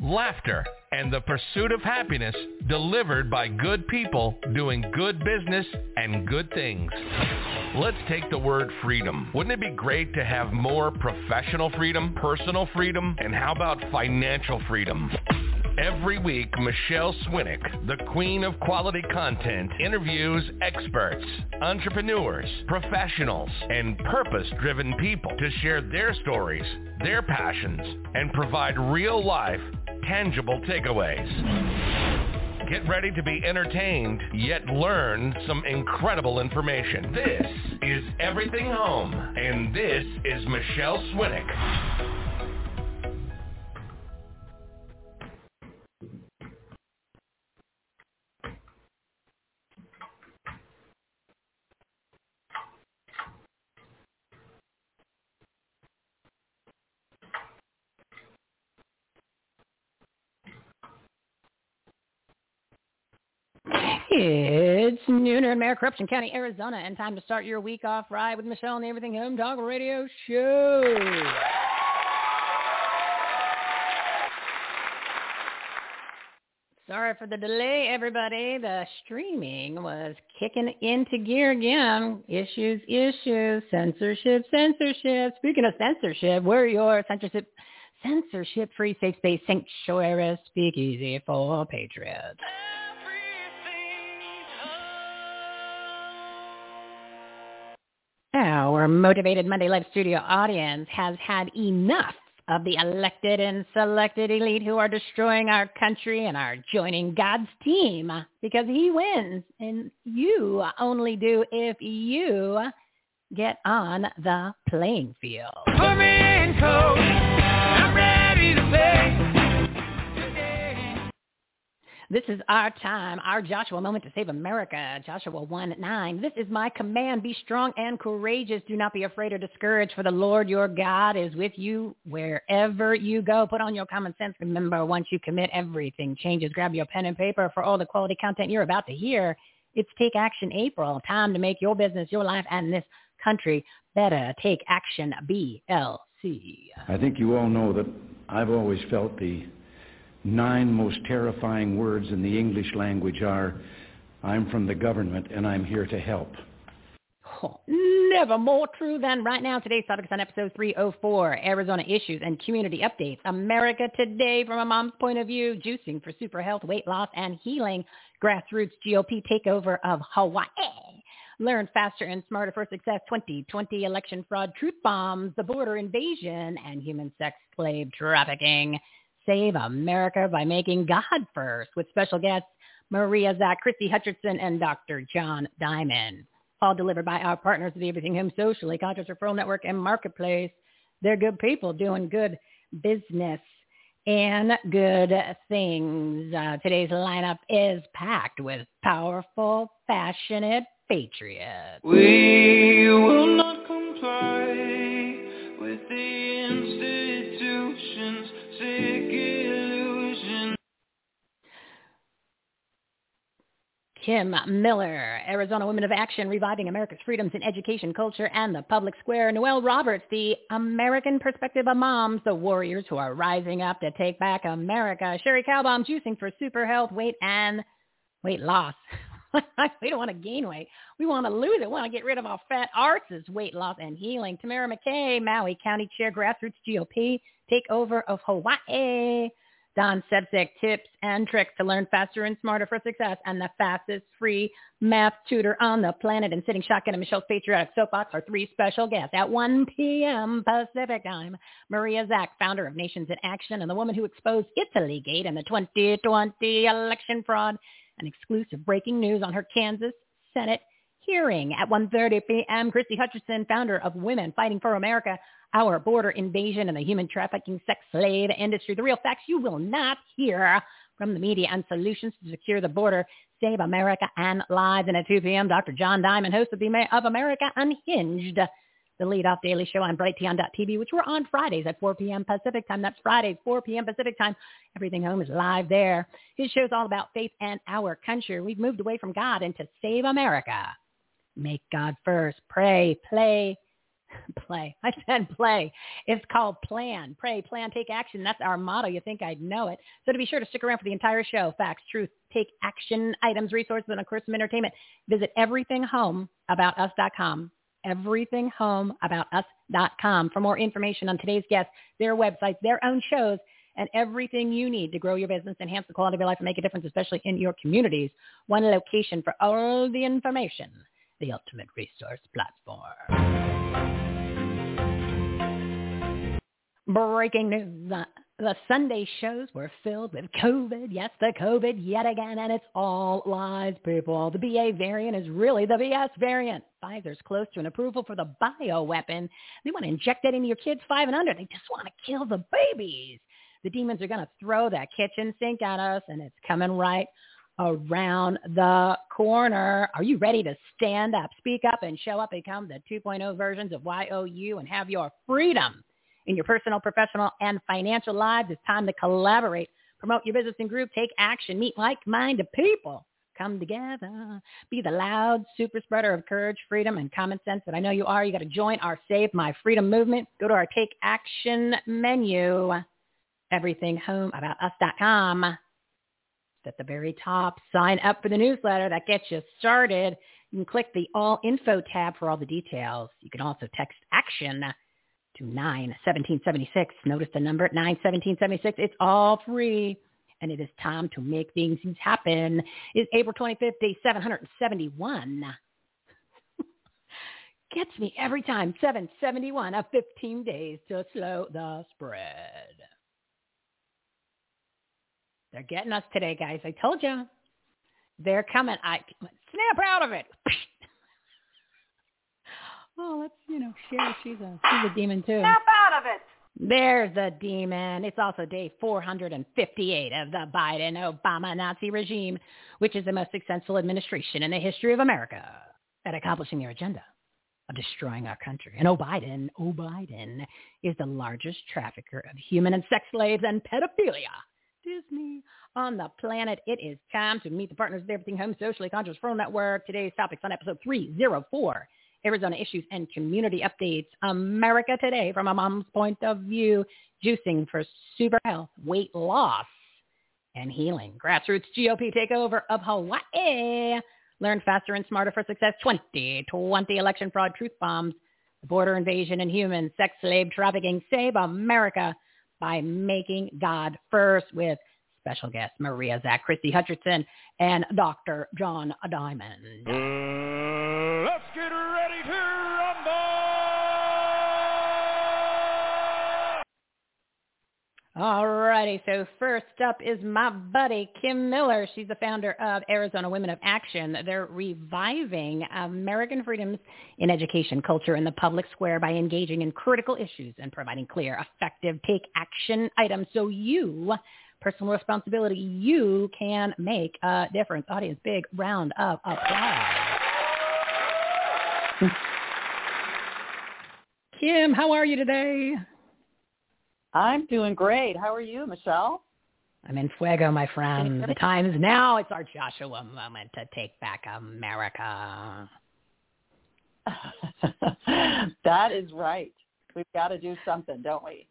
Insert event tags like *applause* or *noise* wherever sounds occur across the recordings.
laughter, and the pursuit of happiness delivered by good people doing good business and good things. Let's take the word freedom. Wouldn't it be great to have more professional freedom, personal freedom, and how about financial freedom? Every week, Michele Swinick, the queen of quality content, interviews experts, entrepreneurs, professionals, and purpose-driven people to share their stories, their passions, and provide real-life, tangible takeaways. Get ready to be entertained, yet learn some incredible information. This is Everything Home, and this is Michele Swinick. It's noon in Corruption County, Arizona, and time to start your week off right with Michele on the Everything Home Talk Radio Show. Sorry for the delay, everybody. The streaming was kicking into gear again. Issues, issues, censorship, censorship. Speaking of censorship, we're your censorship, censorship-free safe space sanctuary speakeasy for patriots. Our motivated Monday Live Studio audience has had enough of the elected and selected elite who are destroying our country and are joining God's team because he wins and you only do if you get on the playing field. This is our time, our Joshua moment to save America. Joshua 1 9. This is my command. Be strong and courageous. Do not be afraid or discouraged, for the Lord your God is with you wherever you go. Put on your common sense. Remember, once you commit, everything changes. Grab your pen and paper for all the quality content you're about to hear. It's Take Action April. Time to make your business, your life, and this country better. Take action. BLC. I think you all know that I've always felt the nine most terrifying words in the English language are, I'm from the government and I'm here to help. Oh, never more true than right now. Today's topic is on episode 304, Arizona Issues and Community Updates. America Today from a mom's point of view, juicing for super health, weight loss, and healing. Grassroots GOP takeover of Hawaii. Learn faster and smarter for success 2020 election fraud, truth bombs, the border invasion, and human sex slave trafficking. Save America by making God first with special guests Maria Zack, Christie Hutcherson, and Dr. John Diamond. All delivered by our partners at the Everything Home Socially, Conscious Referral Network, and Marketplace. They're good people doing good business and good things. Uh, today's lineup is packed with powerful, passionate patriots. We will not comply with the institutions' Kim Miller, Arizona Women of Action, Reviving America's Freedoms in Education, Culture, and the Public Square. Noel Roberts, the American Perspective of Moms, the warriors who are rising up to take back America. Cherie Calbom, juicing for super health, weight, and weight loss. *laughs* we don't want to gain weight. We want to lose it. We want to get rid of our fat arses, weight loss and healing. Tamara McKay, Maui County Chair, Grassroots GOP, takeover of Hawaii. Don Sevcik tips and tricks to learn faster and smarter for success and the fastest free math tutor on the planet. And sitting shotgun in Michele's Patriotic Soapbox are three special guests at 1 p.m. Pacific time. Maria Zack, founder of Nations in Action and the woman who exposed Italy Gate and the 2020 election fraud. An exclusive breaking news on her Kansas Senate hearing at 1.30 p.m. Christie Hutcherson, founder of Women Fighting for America, Our Border Invasion and the Human Trafficking Sex Slave Industry. The real facts you will not hear from the media and solutions to secure the border, save America and lives. And at 2 p.m., Dr. John Diamond, host of, the, of America Unhinged, the lead-off daily show on brighteon.tv, which we're on Fridays at 4 p.m. Pacific time. That's Fridays, 4 p.m. Pacific time. Everything Home is live there. His show's all about faith and our country. We've moved away from God into Save America. Make God first. Pray, play, play. *laughs* I said play. It's called plan. Pray, plan, take action. That's our motto. You think I'd know it. So to be sure to stick around for the entire show, facts, truth, take action, items, resources, and of course some entertainment, visit everythinghomeaboutus.com. Everythinghomeaboutus.com for more information on today's guests, their websites, their own shows, and everything you need to grow your business, enhance the quality of your life, and make a difference, especially in your communities. One location for all the information the ultimate resource platform. Breaking news. The, Sunday shows were filled with COVID. Yes, the COVID yet again, and it's all lies, people. The BA variant is really the BS variant. Pfizer's close to an approval for the bioweapon. They want to inject that into your kids five and under. They just want to kill the babies. The demons are going to throw that kitchen sink at us, and it's coming right around the corner. Are you ready to stand up, speak up, and show up, become the 2.0 versions of YOU and have your freedom in your personal, professional, and financial lives? It's time to collaborate, promote your business and group, take action, meet like-minded people. Come together. Be the loud super spreader of courage, freedom, and common sense that I know you are. You got to join our Save My Freedom movement. Go to our Take Action menu, everythinghomeaboutus.com at the very top. Sign up for the newsletter. That gets you started. You can click the All Info tab for all the details. You can also text ACTION to 91776. Notice the number 91776. It's all free. And it is time to make things happen. It's April 25th, day 771. *laughs* Gets me every time. 771 of 15 days to slow the spread. They're getting us today, guys. I told you. They're coming. I snap out of it. *laughs* let's you know, share. She's a she's a demon too. Snap out of it. There's the demon. It's also day 458 of the Biden-Obama Nazi regime, which is the most successful administration in the history of America at accomplishing their agenda of destroying our country. And oh Biden, oh Biden is the largest trafficker of human and sex slaves and pedophilia Disney on the planet. It is time to meet the partners of Everything Home Socially Conscious Phone Network. Today's topics on episode 304, Arizona Issues and Community Updates. America Today from a mom's point of view, juicing for super health, weight loss, and healing. Grassroots GOP takeover of Hawaii. Learn faster and smarter for success. 2020 election fraud truth bombs. Border invasion and human sex slave trafficking. Save America by making God first with special guests Maria Zack, Christie Hutcherson, and Dr. John Diamond. Uh, let's get ready to rumble! All righty, so first up is my buddy Kim Miller. She's the founder of Arizona Women of Action. They're reviving American freedoms in education, culture, and the public square by engaging in critical issues and providing clear, effective take action items so you, personal responsibility, you can make a difference. Audience, big round of applause. Kim, how are you today? I'm doing great. How are you, Michele? I'm in fuego, my friend. *laughs* The time is now. It's our Joshua moment to take back America. *laughs* that is right. We've got to do something, don't we?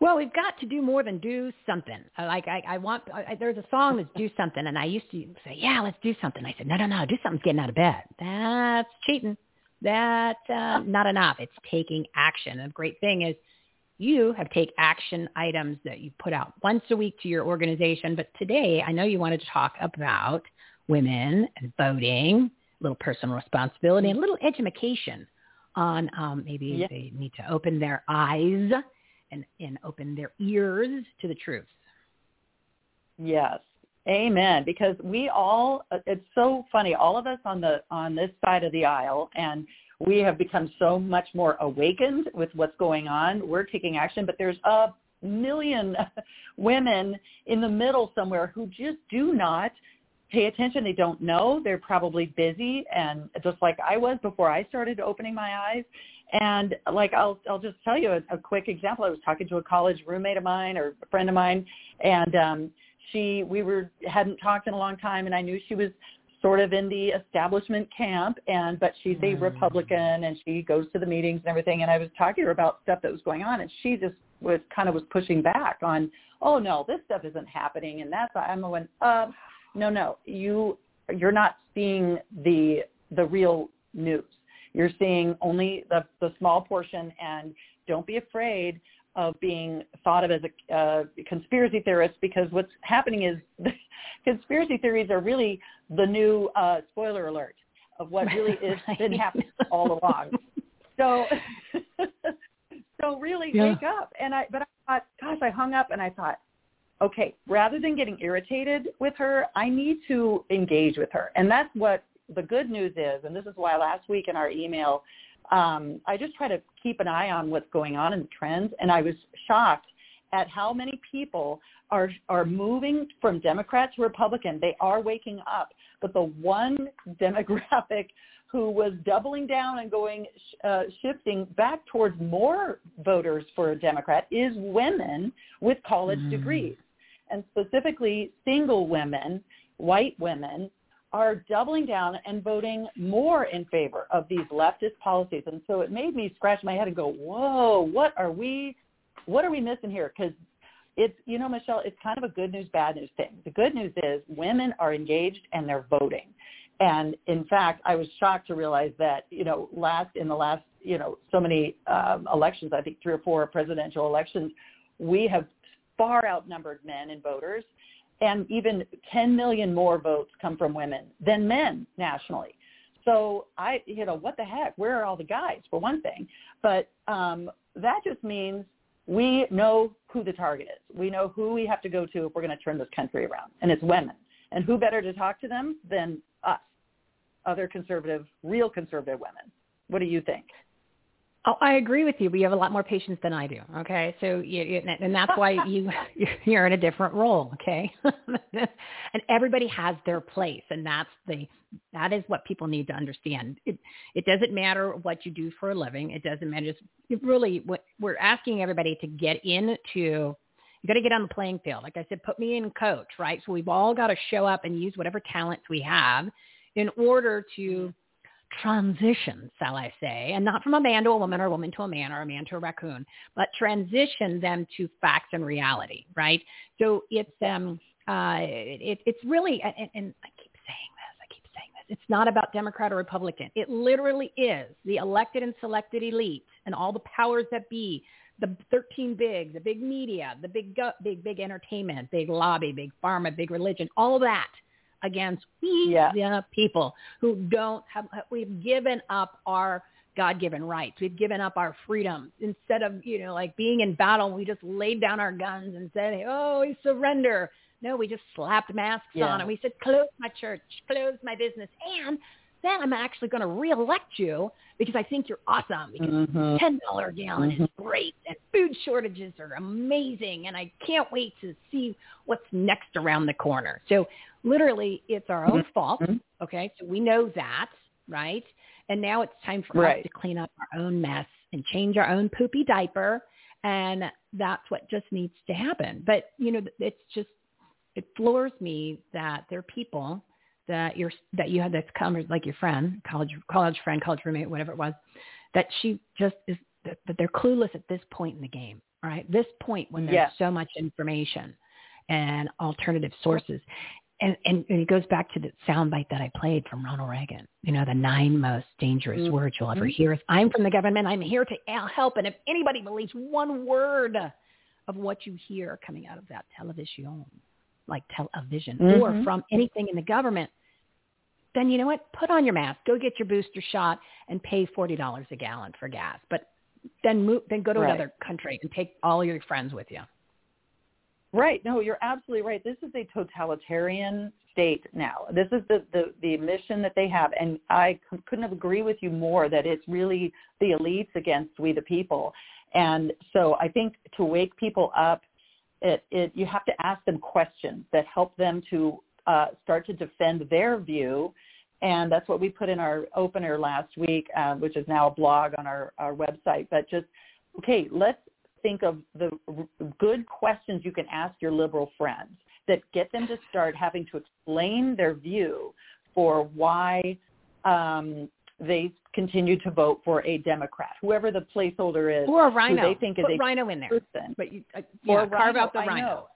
Well, we've got to do more than do something. Like I, I want. I, there's a song that's "Do Something," and I used to say, "Yeah, let's do something." I said, "No, no, no, do something's getting out of bed. That's cheating. That's uh, not enough. It's taking action." And the great thing is, you have take action items that you put out once a week to your organization. But today, I know you wanted to talk about women and voting, a little personal responsibility, and a little education on um, maybe Yeah. they need to open their eyes and, and open their ears to the truth. Yes. Amen. Because we all, it's so funny, all of us on the, on this side of the aisle and we have become so much more awakened with what's going on. We're taking action, but there's a million *laughs* women in the middle somewhere who just do not pay attention. They don't know. They're probably busy and just like I was before I started opening my eyes. And like I'll I'll just tell you a, a quick example. I was talking to a college roommate of mine or a friend of mine and um she we were hadn't talked in a long time and I knew she was sort of in the establishment camp and but she's a Mm. Republican and she goes to the meetings and everything and I was talking to her about stuff that was going on and she just was kind of was pushing back on oh no this stuff isn't happening and that's I'm going uh no no you you're not seeing the the real news you're seeing only the the small portion and don't be afraid of being thought of as a uh, conspiracy theorist because what's happening is *laughs* conspiracy theories are really the new uh, spoiler alert of what *laughs* really is been happening all along. So, *laughs* so really Yeah. wake up. And I, but I thought, gosh, I hung up and I thought, okay, rather than getting irritated with her, I need to engage with her. And that's what the good news is. And this is why last week in our email, um, I just try to keep an eye on what's going on in the trends. And I was shocked at how many people are are moving from Democrat to Republican. They are waking up, but the one *laughs* demographic who was doubling down and going uh, shifting back towards more voters for a Democrat is women with college Mm. degrees, and specifically single women, white women are doubling down and voting more in favor of these leftist policies. And so it made me scratch my head and go, "Whoa, what are we what are we missing here?" Cuz it's you know Michele, it's kind of a good news bad news thing. The good news is women are engaged and they're voting. And in fact, I was shocked to realize that, you know, last in the last, you know, so many um, elections, I think three or four presidential elections, we have far outnumbered men in voters and even 10 million more votes come from women than men nationally. So I, you know, what the heck? Where are all the guys for one thing? But um, that just means we know who the target is. We know who we have to go to if we're going to turn this country around, and it's women. And who better to talk to them than us, other conservative, real conservative women? What do you think? Oh, I agree with you, but you have a lot more patience than I do. Okay, so you, you, and that's why *laughs* you you're in a different role. Okay, *laughs* and everybody has their place, and that's the that is what people need to understand. It it doesn't matter what you do for a living. It doesn't matter. Just it really, what we're asking everybody to get into. You got to get on the playing field. Like I said, put me in coach, right? So we've all got to show up and use whatever talents we have in order to mm-hmm. Transition, shall I say, and not from a man to a woman or a woman to a man or a man to a raccoon, but transition them to facts and reality, right? So it's um uh it, it's really and, and I keep saying this, I keep saying this. It's not about Democrat or Republican. It literally is the elected and selected elite and all the powers that be, the 13 big, the big media, the big big big entertainment, big lobby, big pharma, big religion, all that against we Yeah. the people who don't have we've given up our God-given rights. We've given up our freedom. Instead of, you know, like being in battle, we just laid down our guns and said, oh, we surrender. No, we just slapped masks Yeah. on and we said, close my church, close my business. And I'm actually going to reelect you because I think you're awesome. Because Mm-hmm. ten dollar a gallon is great, and food shortages are amazing, and I can't wait to see what's next around the corner. So literally, it's our own fault. Mhm. Okay, so we know that, right? And now it's time for Right. us to clean up our own mess and change our own poopy diaper, and that's what just needs to happen. But you know, it's just it floors me that there are people that you're that you had this conversation like your friend, college college friend, college roommate, whatever it was, that she just is that, that they're clueless at this point in the game. Right, this point when there's Yes. so much information and alternative sources. And, and, and it goes back to the soundbite that I played from Ronald Reagan. You know, the nine most dangerous Mhm. words you'll ever hear is, I'm from the government. I'm here to help. And if anybody believes one word of what you hear coming out of that television, like television, or Mhm. from anything in the government, then you know what? Put on your mask, go get your booster shot, and pay forty dollars a gallon for gas. But then move, then go to Right. another country and take all your friends with you. Right. No, you're absolutely right. This is a totalitarian state now. This is the, the, the mission that they have. And I c- couldn't have agree with you more that it's really the elites against we the people. And so I think to wake people up, it, it, you have to ask them questions that help them to uh, start to defend their view. And that's what we put in our opener last week, uh, which is now a blog on our, our website. But just, okay, let's think of the good questions you can ask your liberal friends that get them to start having to explain their view for why um, they continue to vote for a Democrat, whoever the placeholder is, Or a who rhino. they think is Put a rhino in there. person. But you, uh, yeah, carve rhino, out the I rhino.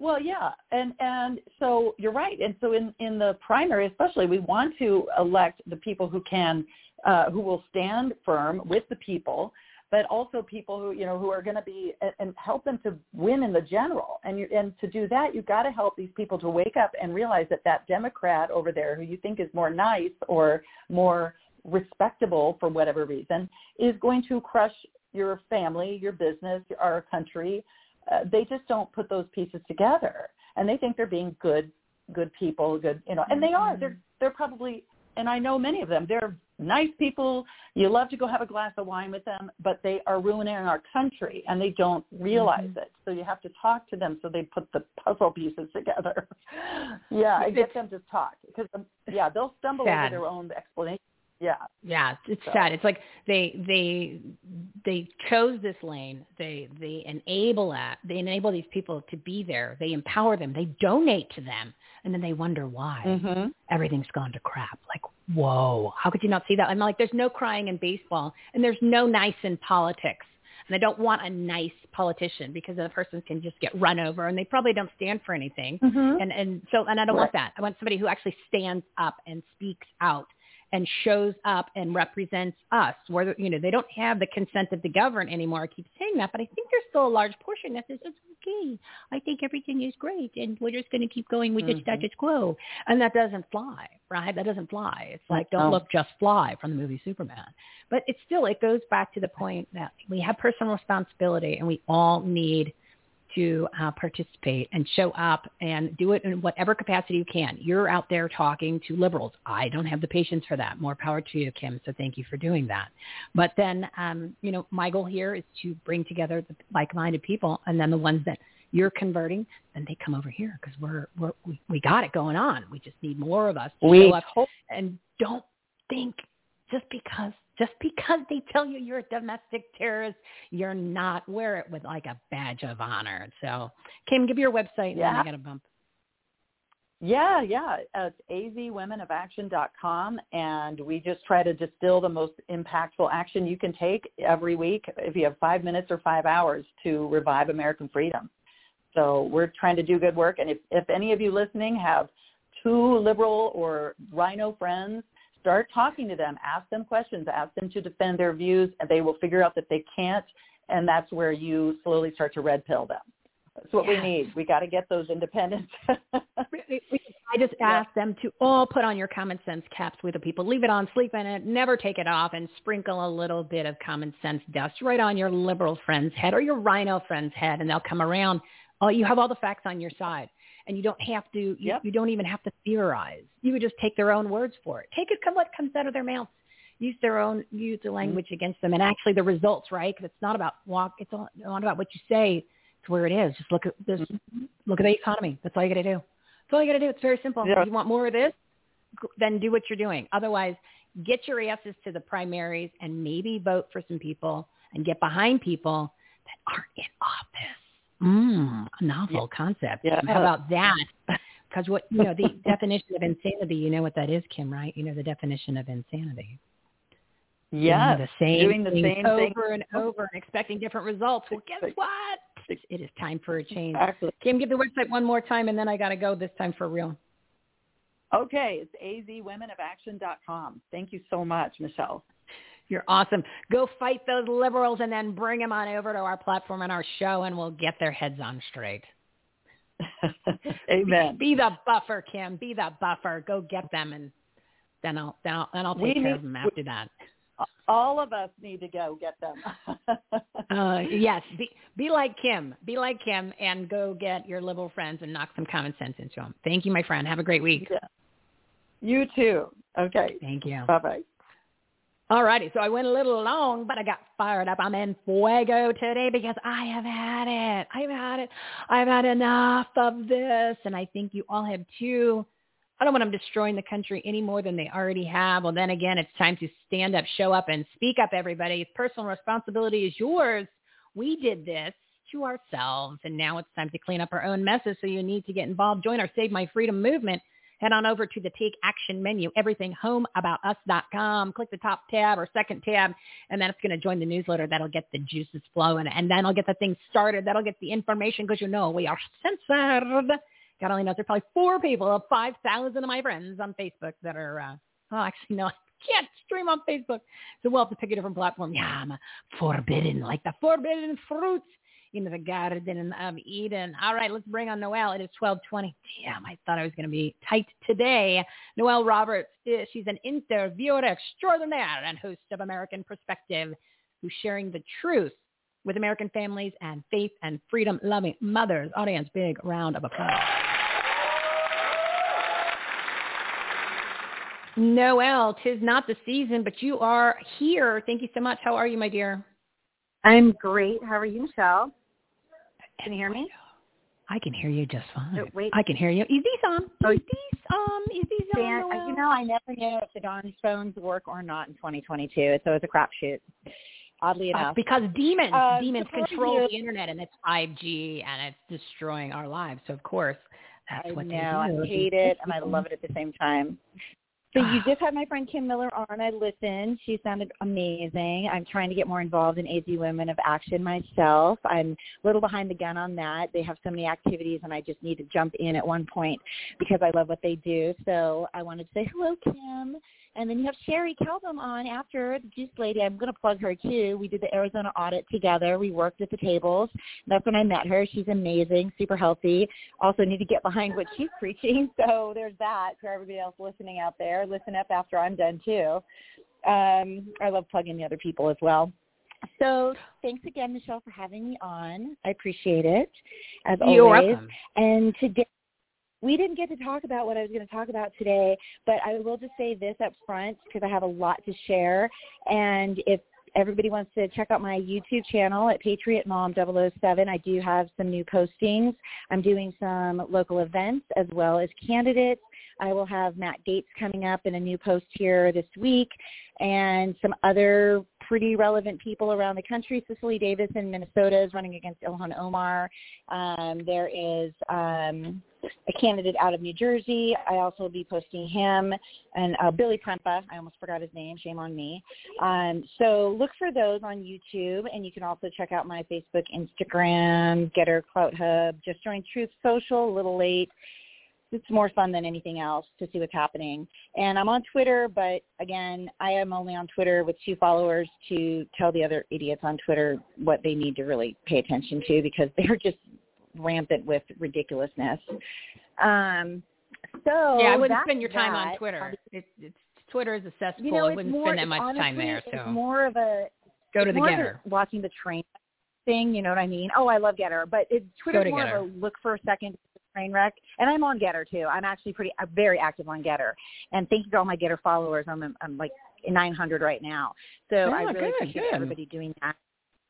Well, yeah, and and so you're right. And so in in the primary, especially, we want to elect the people who can, uh, who will stand firm with the people, but also people who you know who are going to be and, and help them to win in the general. And you and to do that, you've got to help these people to wake up and realize that that Democrat over there, who you think is more nice or more respectable for whatever reason, is going to crush your family, your business, our country. Uh, they just don't put those pieces together, and they think they're being good, good people, good, you know, and they are. They're mm-hmm. they're probably, and I know many of them. They're nice people. You love to go have a glass of wine with them, but they are ruining our country, and they don't realize mm-hmm. it. So you have to talk to them so they put the puzzle pieces together. *laughs* yeah, I get them to talk because um, yeah, they'll stumble over their own explanation. Yeah. Yeah, it's So- sad. It's like they they they chose this lane. They they enable that. They enable these people to be there. They empower them. They donate to them, and then they wonder why Mm-hmm. everything's gone to crap. Like, whoa, how could you not see that? I'm like, there's no crying in baseball, and there's no nice in politics. And I don't want a nice politician because the person can just get run over, and they probably don't stand for anything. Mm-hmm. And and so and I don't want that. I want somebody who actually stands up and speaks out and shows up and represents us. Where you know they don't have the consent of the governed anymore. I keep saying that, but I think there's still a large portion that says it's okay. I think everything is great, and we're just going to keep going with the Mhm. status quo. And that doesn't fly, right? That doesn't fly. It's like don't No. look, just fly from the movie Superman. But it still it goes back to the point that we have personal responsibility, and we all need to uh, participate and show up and do it in whatever capacity you can. You're out there talking to liberals. I don't have the patience for that. More power to you, Kim. So thank you for doing that. But then, um, you know, my goal here is to bring together the like-minded people, and then the ones that you're converting, then they come over here because we're, we're we, we got it going on. We just need more of us to We show up and don't think just because just because they tell you you're a domestic terrorist, you're not. Wear it with like a badge of honor. So, Kim, give your website and then Yeah. I got a bump. Yeah, yeah. Uh, It's azwomenofAction.com, and we just try to distill the most impactful action you can take every week if you have five minutes or five hours to revive American freedom. So we're trying to do good work, and if, if any of you listening have two liberal or rhino friends, start talking to them. Ask them questions. Ask them to defend their views, and they will figure out that they can't, and that's where you slowly start to red pill them. That's what Yes. we need. We got to get those independents. *laughs* I just ask them to all put on your common sense caps with the people. Leave it on, sleep in it, never take it off, and sprinkle a little bit of common sense dust right on your liberal friend's head or your rhino friend's head, and they'll come around. Oh, you have all the facts on your side, and you don't have to. You, Yep. you don't even have to theorize. You would just take their own words for it. Take it, come what comes out of their mouths. Use their own, use the mm-hmm. language against them, and actually the results, right? Because it's not about walk. It's all- not about what you say. It's where it is. Just look at this. Mm-hmm. Look at the economy. That's all you got to do. That's all you got to do. It's very simple. Yeah. You want more of this? Then do what you're doing. Otherwise, get your asses to the primaries and maybe vote for some people and get behind people that aren't in office. Mm, a novel concept. Yeah. How about that? *laughs* Because what you know, the *laughs* definition of insanity. You know what that is, Kim? Right? You know the definition of insanity. Yeah, the same doing the same thing. over and over and expecting different results. Well, guess what? It is time for a change. Exactly. Kim, give the website one more time, and then I got to go this time for real. Okay, it's azwomenofAction.com. Thank you so much, Michele. You're awesome. Go fight those liberals and then bring them on over to our platform and our show, and we'll get their heads on straight. *laughs* Amen. Be the buffer, Kim. Be the buffer. Go get them, and then I'll then I'll, then I'll We take care need- of them after that. All of us need to go get them. *laughs* Uh, yes, be, be like Kim. Be like Kim and go get your liberal friends and knock some common sense into them. Thank you, my friend. Have a great week. Yeah. You too. Okay. Thank you. Bye-bye. All righty. So I went a little long, but I got fired up. I'm in fuego today because I have had it. I've had it. I've had enough of this. And I think you all have too. I don't want them destroying the country any more than they already have. Well, then again, it's time to stand up, show up, and speak up, everybody. Personal responsibility is yours. We did this to ourselves, and now it's time to clean up our own messes. So you need to get involved. Join our Save My Freedom movement. Head on over to the Take Action menu, everythinghomeaboutus.com. Click the top tab or second tab, and then it's going to join the newsletter. That'll get the juices flowing, and then I'll get the thing started. That'll get the information because you know we are censored. God only knows there are probably four people of 5,000 of my friends on Facebook that are, uh, oh, actually, no, *laughs* I can't stream on Facebook. So we'll have to pick a different platform. Yeah, I'm forbidden, like the forbidden fruit in the Garden of Eden. All right, let's bring on Noel. It is 1220. Damn, I thought I was going to be tight today. Noel Roberts, she's an interviewer extraordinaire and host of American Perspective, who's sharing the truth with American families and faith and freedom loving mothers. Audience, big round of applause. Noel, tis not the season, but you are here. Thank you so much. How are you, my dear? I'm great. How are you, Michele? Can you hear me? I can hear you just fine. Oh, wait. I can hear you. Is these on? Oh, Is these um? Is these on? Dan, Noel? you know, I never know if the Dawn's phones work or not in 2022. So it's a crapshoot. Oddly Uh, enough. because demons, Uh, demons control you- the internet, and it's 5G, and it's destroying our lives. So of course, that's I what know. they I do. hate it and I *laughs* love it at the same time. So Ah. you just had my friend Kim Miller on. I listened. She sounded amazing. I'm trying to get more involved in AZ Women of Action myself. I'm a little behind the gun on that. They have so many activities and I just need to jump in at one point because I love what they do. So I wanted to say hello, Kim. And then you have Cherie Calbom on after the Juice Lady. I'm going to plug her too. We did the Arizona audit together. We worked at the tables. That's when I met her. She's amazing, super healthy. Also need to get behind what she's *laughs* preaching. So there's that for everybody else listening out there. Listen up after I'm done too. Um, I love plugging the other people as well. So thanks again, Michele, for having me on. I appreciate it, as You're always. welcome. And today, we didn't get to talk about what I was going to talk about today, but I will just say this up front because I have a lot to share. And if everybody wants to check out my YouTube channel at Patriot Mom 007, I do have some new postings. I'm doing some local events as well as candidates. I will have Matt Gaetz coming up in a new post here this week and some other pretty relevant people around the country. Cicely Davis in Minnesota is running against Ilhan Omar. Um, there is um, a candidate out of New Jersey. I also will be posting him and uh, Billy Prempeh. I almost forgot his name. Shame on me. Um, so look for those on YouTube, and you can also check out my Facebook, Instagram, Gettr, Clout Hub. Just joined Truth Social. A little late it's more fun than anything else to see what's happening. And I'm on Twitter, but again, I am only on Twitter with two followers to tell the other idiots on Twitter what they need to really pay attention to because *laughs* they're just rampant with ridiculousness. Um, so yeah, I wouldn't spend your time on. Twitter. It, it's Twitter is a cesspool. You know, I wouldn't more, spend that much honestly, time there. It's So more of a go to the Gettr. watching the train thing. You know what I mean? Oh, I love Gettr, but it, Twitter's more Gettr. of a look for a second train wreck. And I'm on Gettr too. I'm actually pretty, I'm very active on Gettr. And thank you to all my Gettr followers. I'm, I'm like 900 right now. So I Oh, really good, appreciate good. everybody doing that.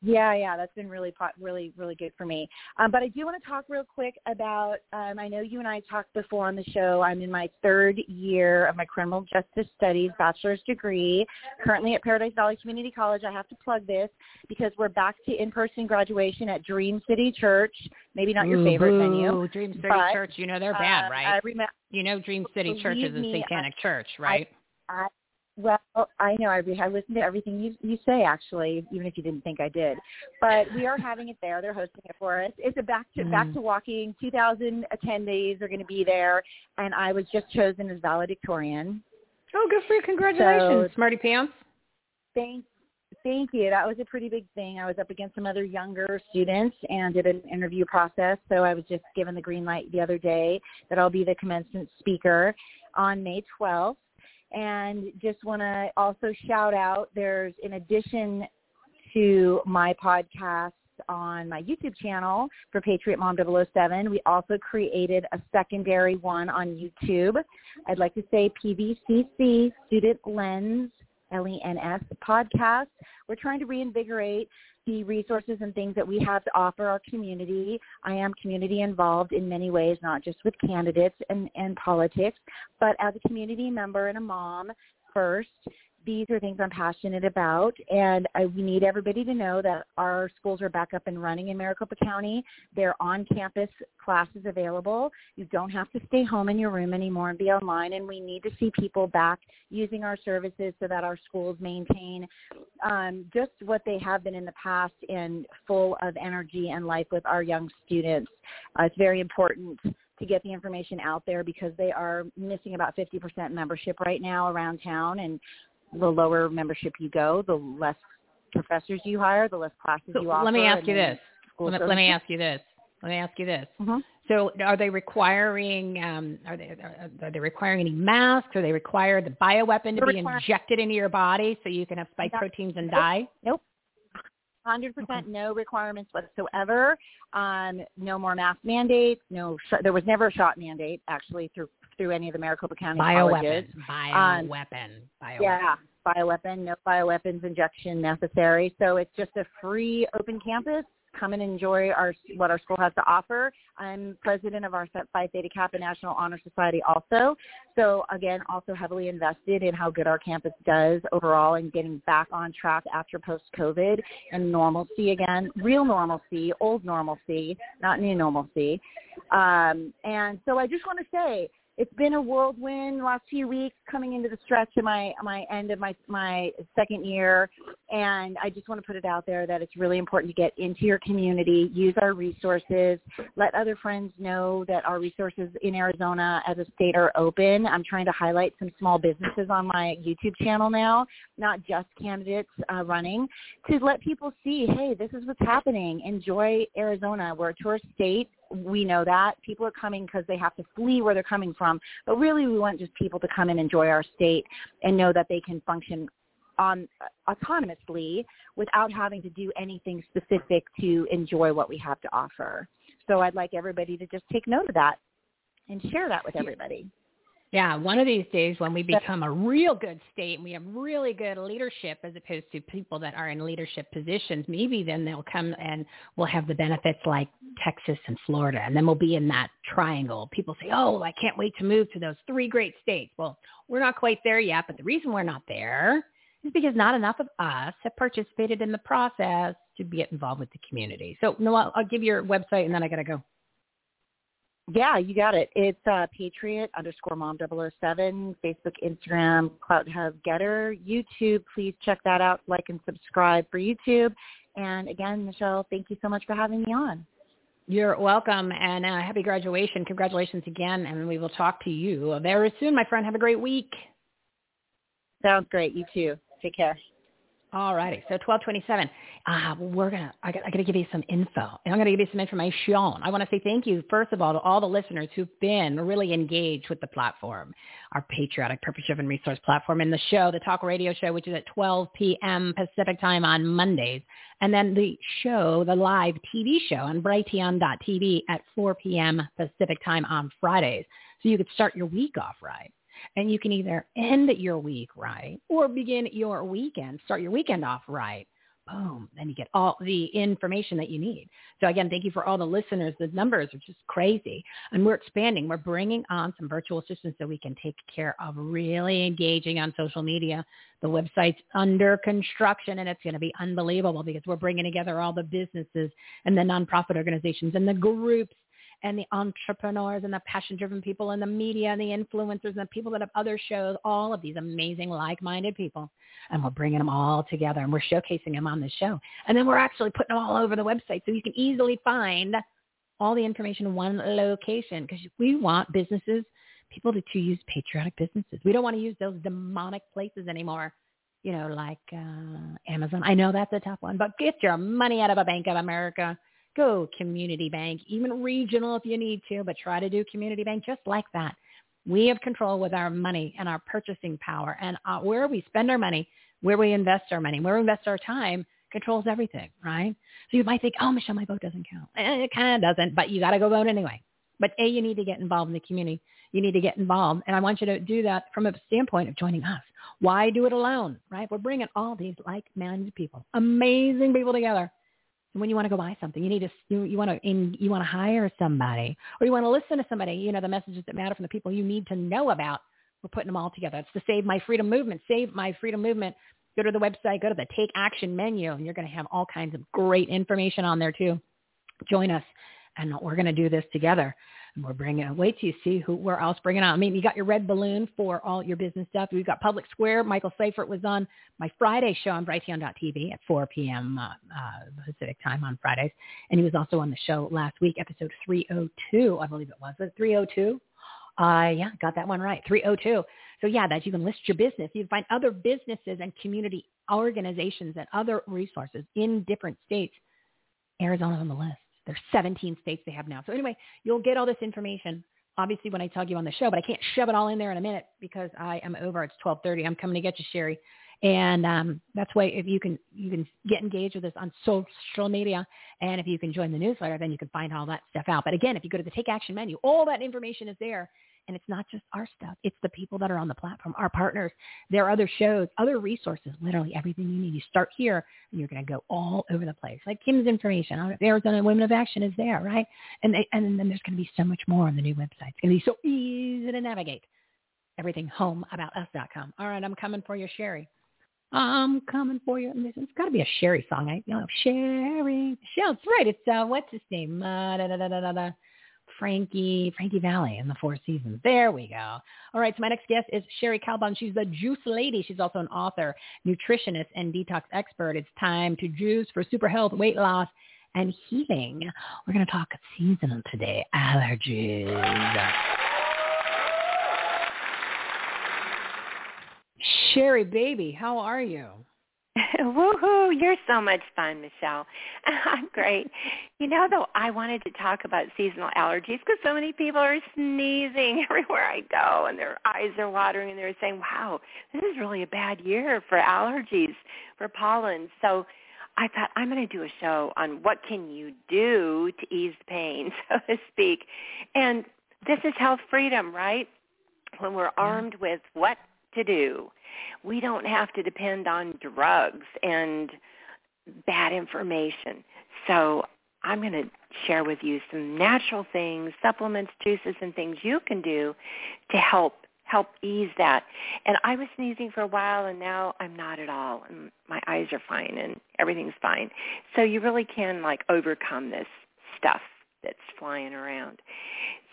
Yeah, yeah, that's been really, really, really good for me. Um, but I do want to talk real quick about. Um, I know you and I talked before on the show. I'm in my third year of my criminal justice studies bachelor's degree, currently at Paradise Valley Community College. I have to plug this because we're back to in-person graduation at Dream City Church. Maybe not your Ooh, favorite venue. Dream City but, Church. You know they're bad, Uh, right? I remember. you know Dream City Church is a me, satanic church, right? I, well, I know. I, I listened to everything you you say, actually, even if you didn't think I did. But we are having it there. They're hosting it for us. It's a back to Mm. back to walking. 2,000 attendees are going to be there, and I was just chosen as valedictorian. oh, good for you! Congratulations, So- Smarty Pants. Thank, thank you. That was a pretty big thing. I was up against some other younger students and did an interview process. So I was just given the green light the other day that I'll be the commencement speaker on May 12th. And just want to also shout out, there's in addition to my podcast on my YouTube channel for Patriot Mom 007. We also created a secondary one on YouTube. I'd like to say PVCC Student Lens L-E-N-S podcast. We're trying to reinvigorate the resources and things that we have to offer our community. I am community involved in many ways, not just with candidates and, and politics, but as a community member and a mom first these are things I'm passionate about, and I, we need everybody to know that our schools are back up and running in Maricopa County. They're on-campus classes available. You don't have to stay home in your room anymore and be online, and we need to see people back using our services so that our schools maintain um, just what they have been in the past and full of energy and life with our young students. Uh, it's very important to get the information out there because they are missing about 50% membership right now around town and the lower membership you go, the less professors you hire, the less classes so you offer. Let me ask you this. Let me, let me ask you this. Let me ask you this. Mhm. So, are they requiring? Um, are they are, are they requiring any masks? Are they require the bioweapon to They're be injected into your body so you can have spike No. proteins and Nope. die? Nope. 100% no requirements whatsoever. Um, no more mask mandates. No, sh- there was never a shot mandate actually through through any of the Maricopa County colleges. Bioweapon. Um, Bioweapon. Bioweapon. Yeah, bioweapon, no bioweapons injection necessary. So it's just a free open campus. Come and enjoy our what our school has to offer. I'm president of our Phi Theta Kappa National Honor Society also. So again, also heavily invested in how good our campus does overall and getting back on track after post-COVID and normalcy again, real normalcy, old normalcy, not new normalcy. Um, and so I just want to say it's been a whirlwind last few weeks coming into the stretch of my my end of my my second year and I just want to put it out there that it's really important to get into your community, use our resources, let other friends know that our resources in Arizona as a state are open. I'm trying to highlight some small businesses on my YouTube channel now, not just candidates uh, running, to let people see, hey, this is what's happening. Enjoy Arizona. We're a tourist state we know that people are coming because they have to flee where they're coming from. But really we want just people to come and enjoy our state and know that they can function on autonomously without having to do anything specific to enjoy what we have to offer. So i'd like everybody to just take note of that and share that with everybody Yeah, one of these days when we become a real good state and we have really good leadership as opposed to people that are in leadership positions, maybe then they'll come and we'll have the benefits like Texas and Florida. And then we'll be in that triangle. People say, oh, I can't wait to move to those three great states. Well, we're not quite there yet, but the reason we're not there is because not enough of us have participated in the process to get involved with the community. So, Noel, I'll give you your website and then I got to go. Yeah, you got it. It's uh, Patriot underscore mom 007, Facebook, Instagram, Cloud Hub Gettr, YouTube. Please check that out. Like and subscribe for YouTube. And again, Michele, thank you so much for having me on. You're welcome and uh, happy graduation. Congratulations again. And we will talk to you very soon, my friend. Have a great week. Sounds great. You too. Take care. All righty. So 1227. Uh, we're going to, I got to give you some info. And I'm going to give you some information. I want to say thank you, first of all, to all the listeners who've been really engaged with the platform, our patriotic, purpose-driven resource platform, and the show, the talk radio show, which is at 12 p.m. Pacific time on Mondays. And then the show, the live TV show on Brighteon.tv at 4 p.m. Pacific time on Fridays. So you could start your week off right. And you can either end your week right or begin your weekend, start your weekend off right. Boom. Then you get all the information that you need. So again, thank you for all the listeners. The numbers are just crazy. And we're expanding. We're bringing on some virtual assistants so we can take care of really engaging on social media. The website's under construction and it's going to be unbelievable because we're bringing together all the businesses and the nonprofit organizations and the groups and the entrepreneurs and the passion-driven people and the media and the influencers and the people that have other shows, all of these amazing like-minded people. And we're bringing them all together and we're showcasing them on the show. And then we're actually putting them all over the website so you can easily find all the information in one location because we want businesses, people to, to use patriotic businesses. We don't want to use those demonic places anymore you know, like uh, Amazon. I know that's a tough one, but get your money out of a Bank of America go community bank, even regional if you need to, but try to do community bank just like that. We have control with our money and our purchasing power and uh, where we spend our money, where we invest our money, where we invest our time controls everything, right? So you might think, oh, Michele, my vote doesn't count. Eh, it kind of doesn't, but you got to go vote anyway. But A, you need to get involved in the community. You need to get involved. And I want you to do that from a standpoint of joining us. Why do it alone, right? We're bringing all these like-minded people, amazing people together. When you want to go buy something, you need to you, you want to in, you want to hire somebody or you want to listen to somebody. You know the messages that matter from the people you need to know about. We're putting them all together. It's the Save My Freedom movement. Save My Freedom movement. Go to the website. Go to the Take Action menu, and you're going to have all kinds of great information on there too. Join us, and we're going to do this together. We're bringing, wait till you see who, where else bringing on. I mean, you got your RedBalloon for all your business stuff. We've got Public Square. Michael Seifert was on my Friday show on Brighteon.tv at 4 p.m. Uh, uh, Pacific time on Fridays. And he was also on the show last week, episode 302, I believe it was. Was it 302? Uh, yeah, got that one right. 302. So yeah, that you can list your business. You can find other businesses and community organizations and other resources in different states. Arizona's on the list. There's 17 states they have now. So anyway, you'll get all this information obviously when I tell you on the show, but I can't shove it all in there in a minute because I am over. It's 1230. I'm coming to get you, Cherie. And um, that's why if you can you can get engaged with us on social media, and if you can join the newsletter, then you can find all that stuff out. But again, if you go to the Take Action menu, all that information is there. And it's not just our stuff. It's the people that are on the platform, our partners. There are other shows, other resources, literally everything you need. You start here and you're going to go all over the place. Like Kim's information on Arizona Women of Action is there, right? And, they, and then there's going to be so much more on the new website. It's going to be so easy to navigate. Everything homeaboutus.com. All right, I'm coming for you, Cherie. I'm coming for you. It's got to be a Sherry song. I you know Sherry. It's right. It's uh, what's his name? Uh, da, da, da, da, da. Frankie, Frankie Valli in the Four Seasons. There we go. All right, so my next guest is Cherie Calbom. She's the juice lady. She's also an author, nutritionist, and detox expert. It's time to juice for super health, weight loss, and healing. We're going to talk seasonal today, allergies. Cherie, baby, how are you? *laughs* Woohoo! You're so much fun, Michelle. *laughs* I'm great. You know, though, I wanted to talk about seasonal allergies because so many people are sneezing *laughs* everywhere I go, and their eyes are watering, and they're saying, "Wow, this is really a bad year for allergies, for pollen." So, I thought I'm going to do a show on what can you do to ease the pain, so to speak. And this is health freedom, right? When we're armed with what to do we don't have to depend on drugs and bad information. So I'm going to share with you some natural things, supplements, juices, and things you can do to help help ease that. And I was sneezing for a while, and now I'm not at all, and my eyes are fine, and everything's fine. So you really can like overcome this stuff that's flying around.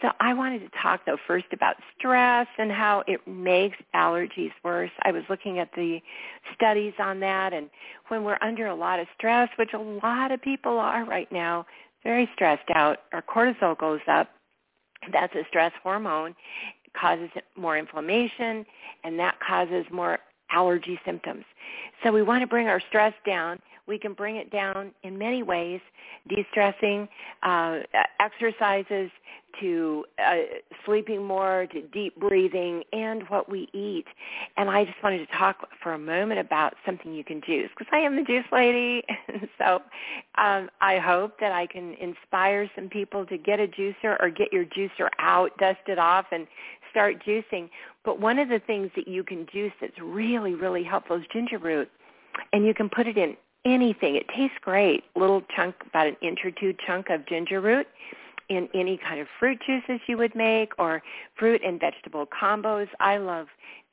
So I wanted to talk though first about stress and how it makes allergies worse. I was looking at the studies on that and when we're under a lot of stress, which a lot of people are right now, very stressed out, our cortisol goes up. That's a stress hormone. It causes more inflammation and that causes more allergy symptoms. So we want to bring our stress down we can bring it down in many ways, de-stressing, uh, exercises, to uh, sleeping more, to deep breathing, and what we eat. And I just wanted to talk for a moment about something you can juice because I am the juice lady. *laughs* so um, I hope that I can inspire some people to get a juicer or get your juicer out, dust it off, and start juicing. But one of the things that you can juice that's really, really helpful is ginger root. And you can put it in anything. It tastes great. Little chunk, about an inch or two chunk of ginger root in any kind of fruit juices you would make or fruit and vegetable combos. I love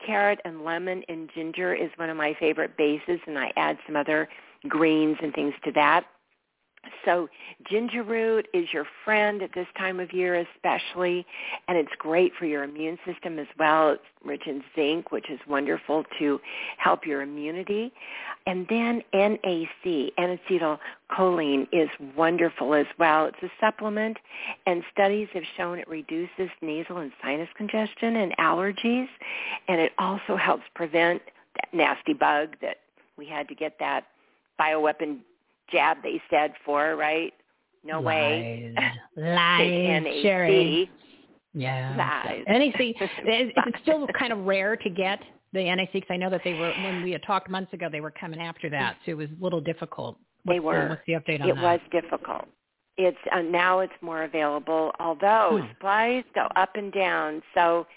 carrot and lemon and ginger is one of my favorite bases and I add some other greens and things to that. So ginger root is your friend at this time of year especially, and it's great for your immune system as well. It's rich in zinc, which is wonderful to help your immunity. And then NAC, N-acetylcholine, is wonderful as well. It's a supplement, and studies have shown it reduces nasal and sinus congestion and allergies, and it also helps prevent that nasty bug that we had to get that bioweapon jab they said for, right? No Lies. way. Lies, *laughs* NAC. Cherie. Yeah. Lies. NAC, *laughs* it's still kind of rare to get the NAC? Because I know that they were when we had talked months ago, they were coming after that, so it was a little difficult. What's they were. The, what's the update on it that? It was difficult. It's uh, now it's more available, although Hmm. supplies go up and down. So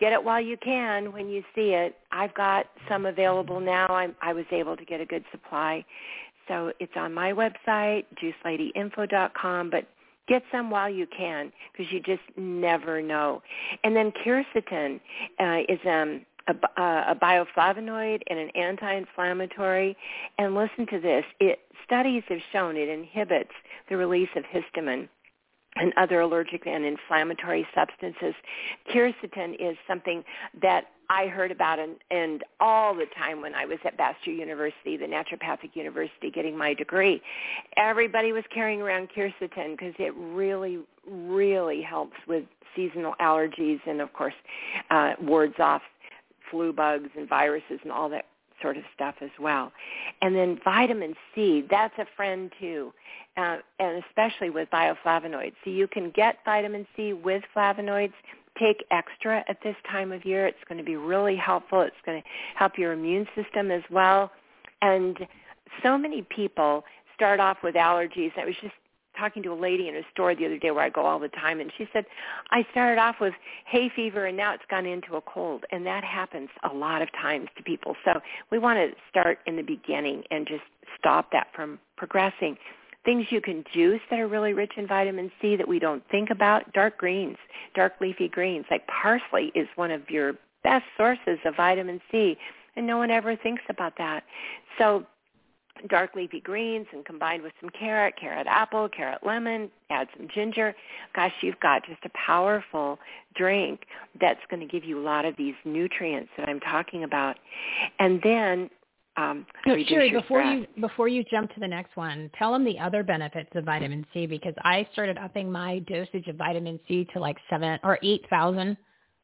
get it while you can when you see it. I've got some available now. I'm, I was able to get a good supply. So it's on my website, juiceladyinfo.com, but get some while you can because you just never know. And then quercetin uh, is um, a, uh, a bioflavonoid and an anti-inflammatory. And listen to this. It, studies have shown it inhibits the release of histamine and other allergic and inflammatory substances. Quercetin is something that I heard about and, and all the time when I was at Bastyr University, the naturopathic university, getting my degree. Everybody was carrying around quercetin because it really, really helps with seasonal allergies and, of course, uh, wards off flu bugs and viruses and all that sort of stuff as well. And then vitamin C, that's a friend too, uh, and especially with bioflavonoids. So you can get vitamin C with flavonoids. Take extra at this time of year. It's going to be really helpful. It's going to help your immune system as well. And so many people start off with allergies. I was just talking to a lady in a store the other day where I go all the time, and she said, I started off with hay fever, and now it's gone into a cold. And that happens a lot of times to people. So we want to start in the beginning and just stop that from progressing. Things you can juice that are really rich in vitamin C that we don't think about, dark greens, dark leafy greens. Like parsley is one of your best sources of vitamin C, and no one ever thinks about that. So dark leafy greens and combined with some carrot, carrot apple, carrot lemon, add some ginger. Gosh, you've got just a powerful drink that's going to give you a lot of these nutrients that I'm talking about. And then um, No, Cherie, before stress. you before you jump to the next one, tell them the other benefits of vitamin C because I started upping my dosage of vitamin C to like seven or eight thousand,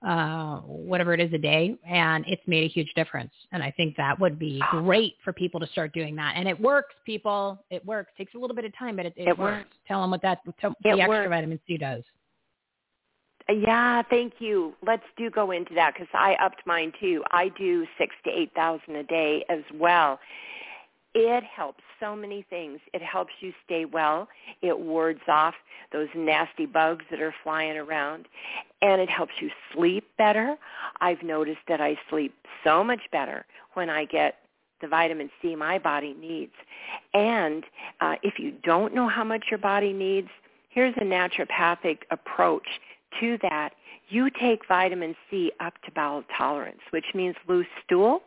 uh, whatever it is a day, and it's made a huge difference. And I think that would be great for people to start doing that. And it works, people. It works. Takes a little bit of time, but it, it, It works. works. Tell them what that It the extra works. vitamin C does. Yeah, thank you. Let's do go into that because I upped mine too. I do six to eight thousand a day as well. It helps so many things. It helps you stay well. It wards off those nasty bugs that are flying around. And it helps you sleep better. I've noticed that I sleep so much better when I get the vitamin C my body needs. And uh, if you don't know how much your body needs, here's a naturopathic approach to that. You take vitamin C up to bowel tolerance, which means loose stool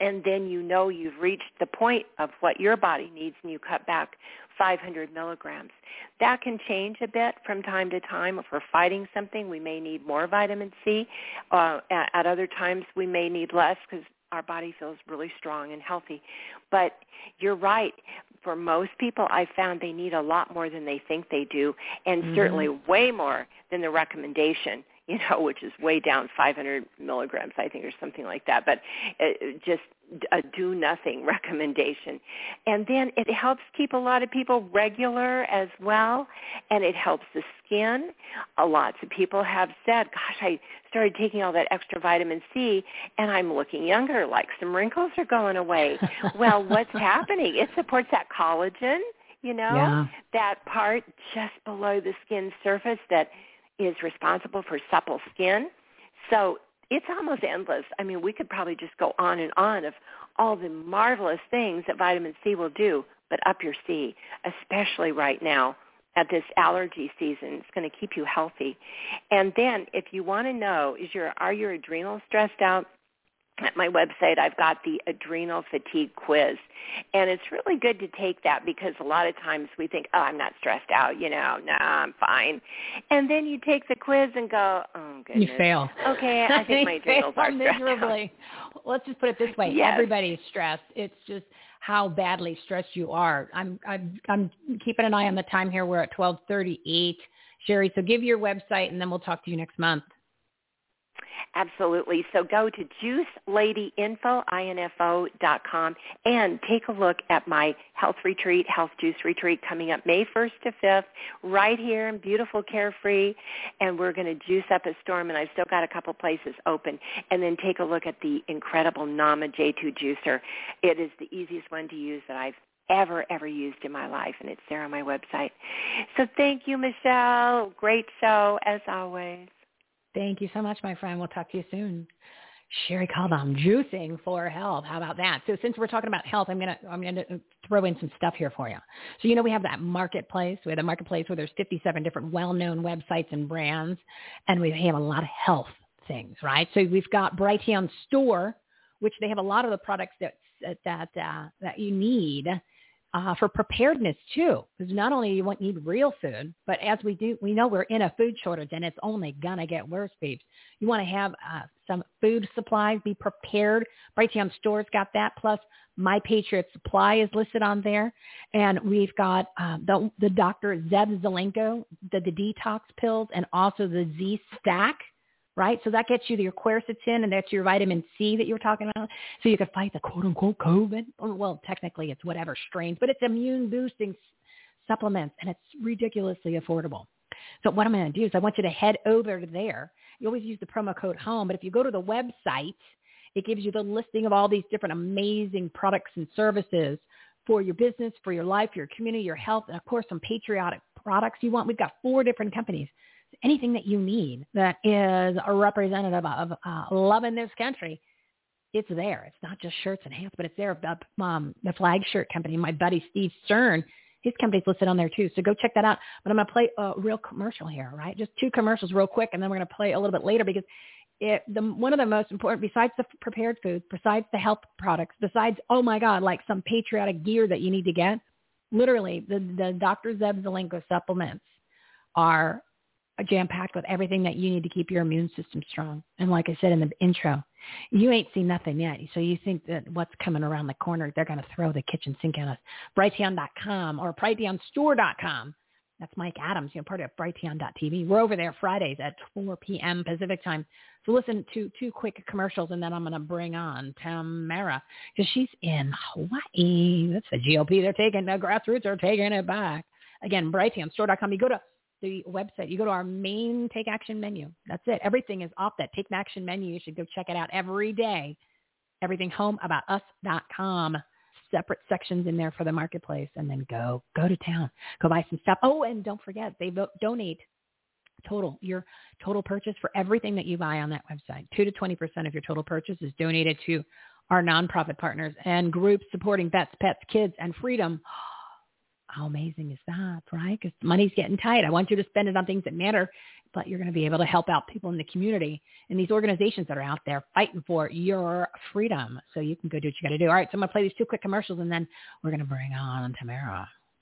and then you know you've reached the point of what your body needs and you cut back 500 milligrams. That can change a bit from time to time. If we're fighting something, we may need more vitamin C. Uh, at, at other times, we may need less because our body feels really strong and healthy. But you're right. For most people, I found they need a lot more than they think they do, and Mhm. certainly way more than the recommendation *laughs* you know, which is way down 500 milligrams, I think, or something like that. But it, just a do nothing *laughs* recommendation. And then it helps keep a lot of people regular as well, and it helps the skin. A lots of people have said, gosh, I started taking all that extra vitamin C, and I'm looking younger, like some wrinkles are going away. *laughs* well, what's happening? It supports that collagen, you know, Yeah. that part just below the skin surface that is responsible for supple skin. So it's almost endless. I mean, we could probably just go on and on of all the marvelous things that vitamin C will do, but up your C, especially right now at this allergy season. It's going to keep you healthy. And then if you want to know, is your are your adrenals stressed out? At my website, I've got the adrenal fatigue quiz. And it's really good to take that because a lot of times we think, oh, I'm not stressed out, you know, no, I'm fine. And then you take the quiz and go, oh, goodness. You fail. Okay, I *laughs* think my adrenals are stressed out. miserably. Let's just put it this way: Yes. everybody's stressed. It's just how badly stressed you are. I'm I'm I'm keeping an eye on the time here. We're at twelve thirty eight, Cherie. So give your website, and then we'll talk to you next month. Absolutely. So go to juiceladyinfo.com and take a look at my health retreat, health juice retreat coming up May 1st to 5th right here in beautiful Carefree. And we're going to juice up a storm and I've still got a couple places open. And then take a look at the incredible Nama J2 juicer. It is the easiest one to use that I've ever, ever used in my life, and it's there on my website. So thank you, Michelle. Great show, as always. Thank you so much, my friend. We'll talk to you soon. Cherie Calbom, juicing for health. How about that? So since we're talking about health, I'm gonna I'm gonna throw in some stuff here for you. So you know we have that marketplace. We have a marketplace where there's 57 different well-known websites and brands, and we have a lot of health things, right? So we've got Brighteon Store, which they have a lot of the products that that uh, that you need uh, for preparedness too, because not only you want need real food, but as we do, we know we're in a food shortage and it's only gonna get worse, babes. You want to have uh, some food supplies, be prepared. Brighteon Store's got that. Plus, My Patriot Supply is listed on there, and we've got uh, the the Dr. Zev Zelenko, the, the detox pills, and also the Z Stack right? So that gets you your quercetin and that's your vitamin C that you were talking about. So you can fight the quote unquote COVID. Oh, well, technically it's whatever strains, but it's immune boosting supplements and it's ridiculously affordable. So what I'm going to do is I want you to head over there. You always use the promo code home, but if you go to the website, it gives you the listing of all these different amazing products and services for your business, for your life, your community, your health, and of course some patriotic products you want. We've got four different companies anything that you need that is a representative of uh, love in this country, it's there. It's not just shirts and hats, but it's there. The, um, the flag shirt company, my buddy Steve Stern, his company's listed on there too. So go check that out. But I'm going to play a real commercial here, right? Just two commercials real quick, and then we're going to play a little bit later because it, the, one of the most important, besides the prepared foods, besides the health products, besides, oh my God, like some patriotic gear that you need to get, literally the, the Dr. Zev Zelenko supplements are jam-packed with everything that you need to keep your immune system strong. And like I said in the intro, you ain't seen nothing yet. So you think that what's coming around the corner, they're going to throw the kitchen sink at us. Brighteon.com or BrighteonStore.com. That's Mike Adams, you know, part of Brighteon.tv. We're over there Fridays at 4 p.m. Pacific time. So listen to two quick commercials, and then I'm going to bring on Tamara because she's in Hawaii. That's the GOP. They're taking the grassroots are taking it back. Again, BrighteonStore.com. You go to the website. You go to our main Take Action menu. That's it. Everything is off that Take Action menu. You should go check it out every day. Everything home about. Separate sections in there for the marketplace, and then go go to town. Go buy some stuff. Oh, and don't forget they vote, donate total your total purchase for everything that you buy on that website. Two to twenty percent of your total purchase is donated to our nonprofit partners and groups supporting vets, pets, kids, and freedom how amazing is that, right? Because money's getting tight. I want you to spend it on things that matter, but you're going to be able to help out people in the community and these organizations that are out there fighting for your freedom. So you can go do what you got to do. All right, so I'm going to play these two quick commercials and then we're going to bring on Tamara.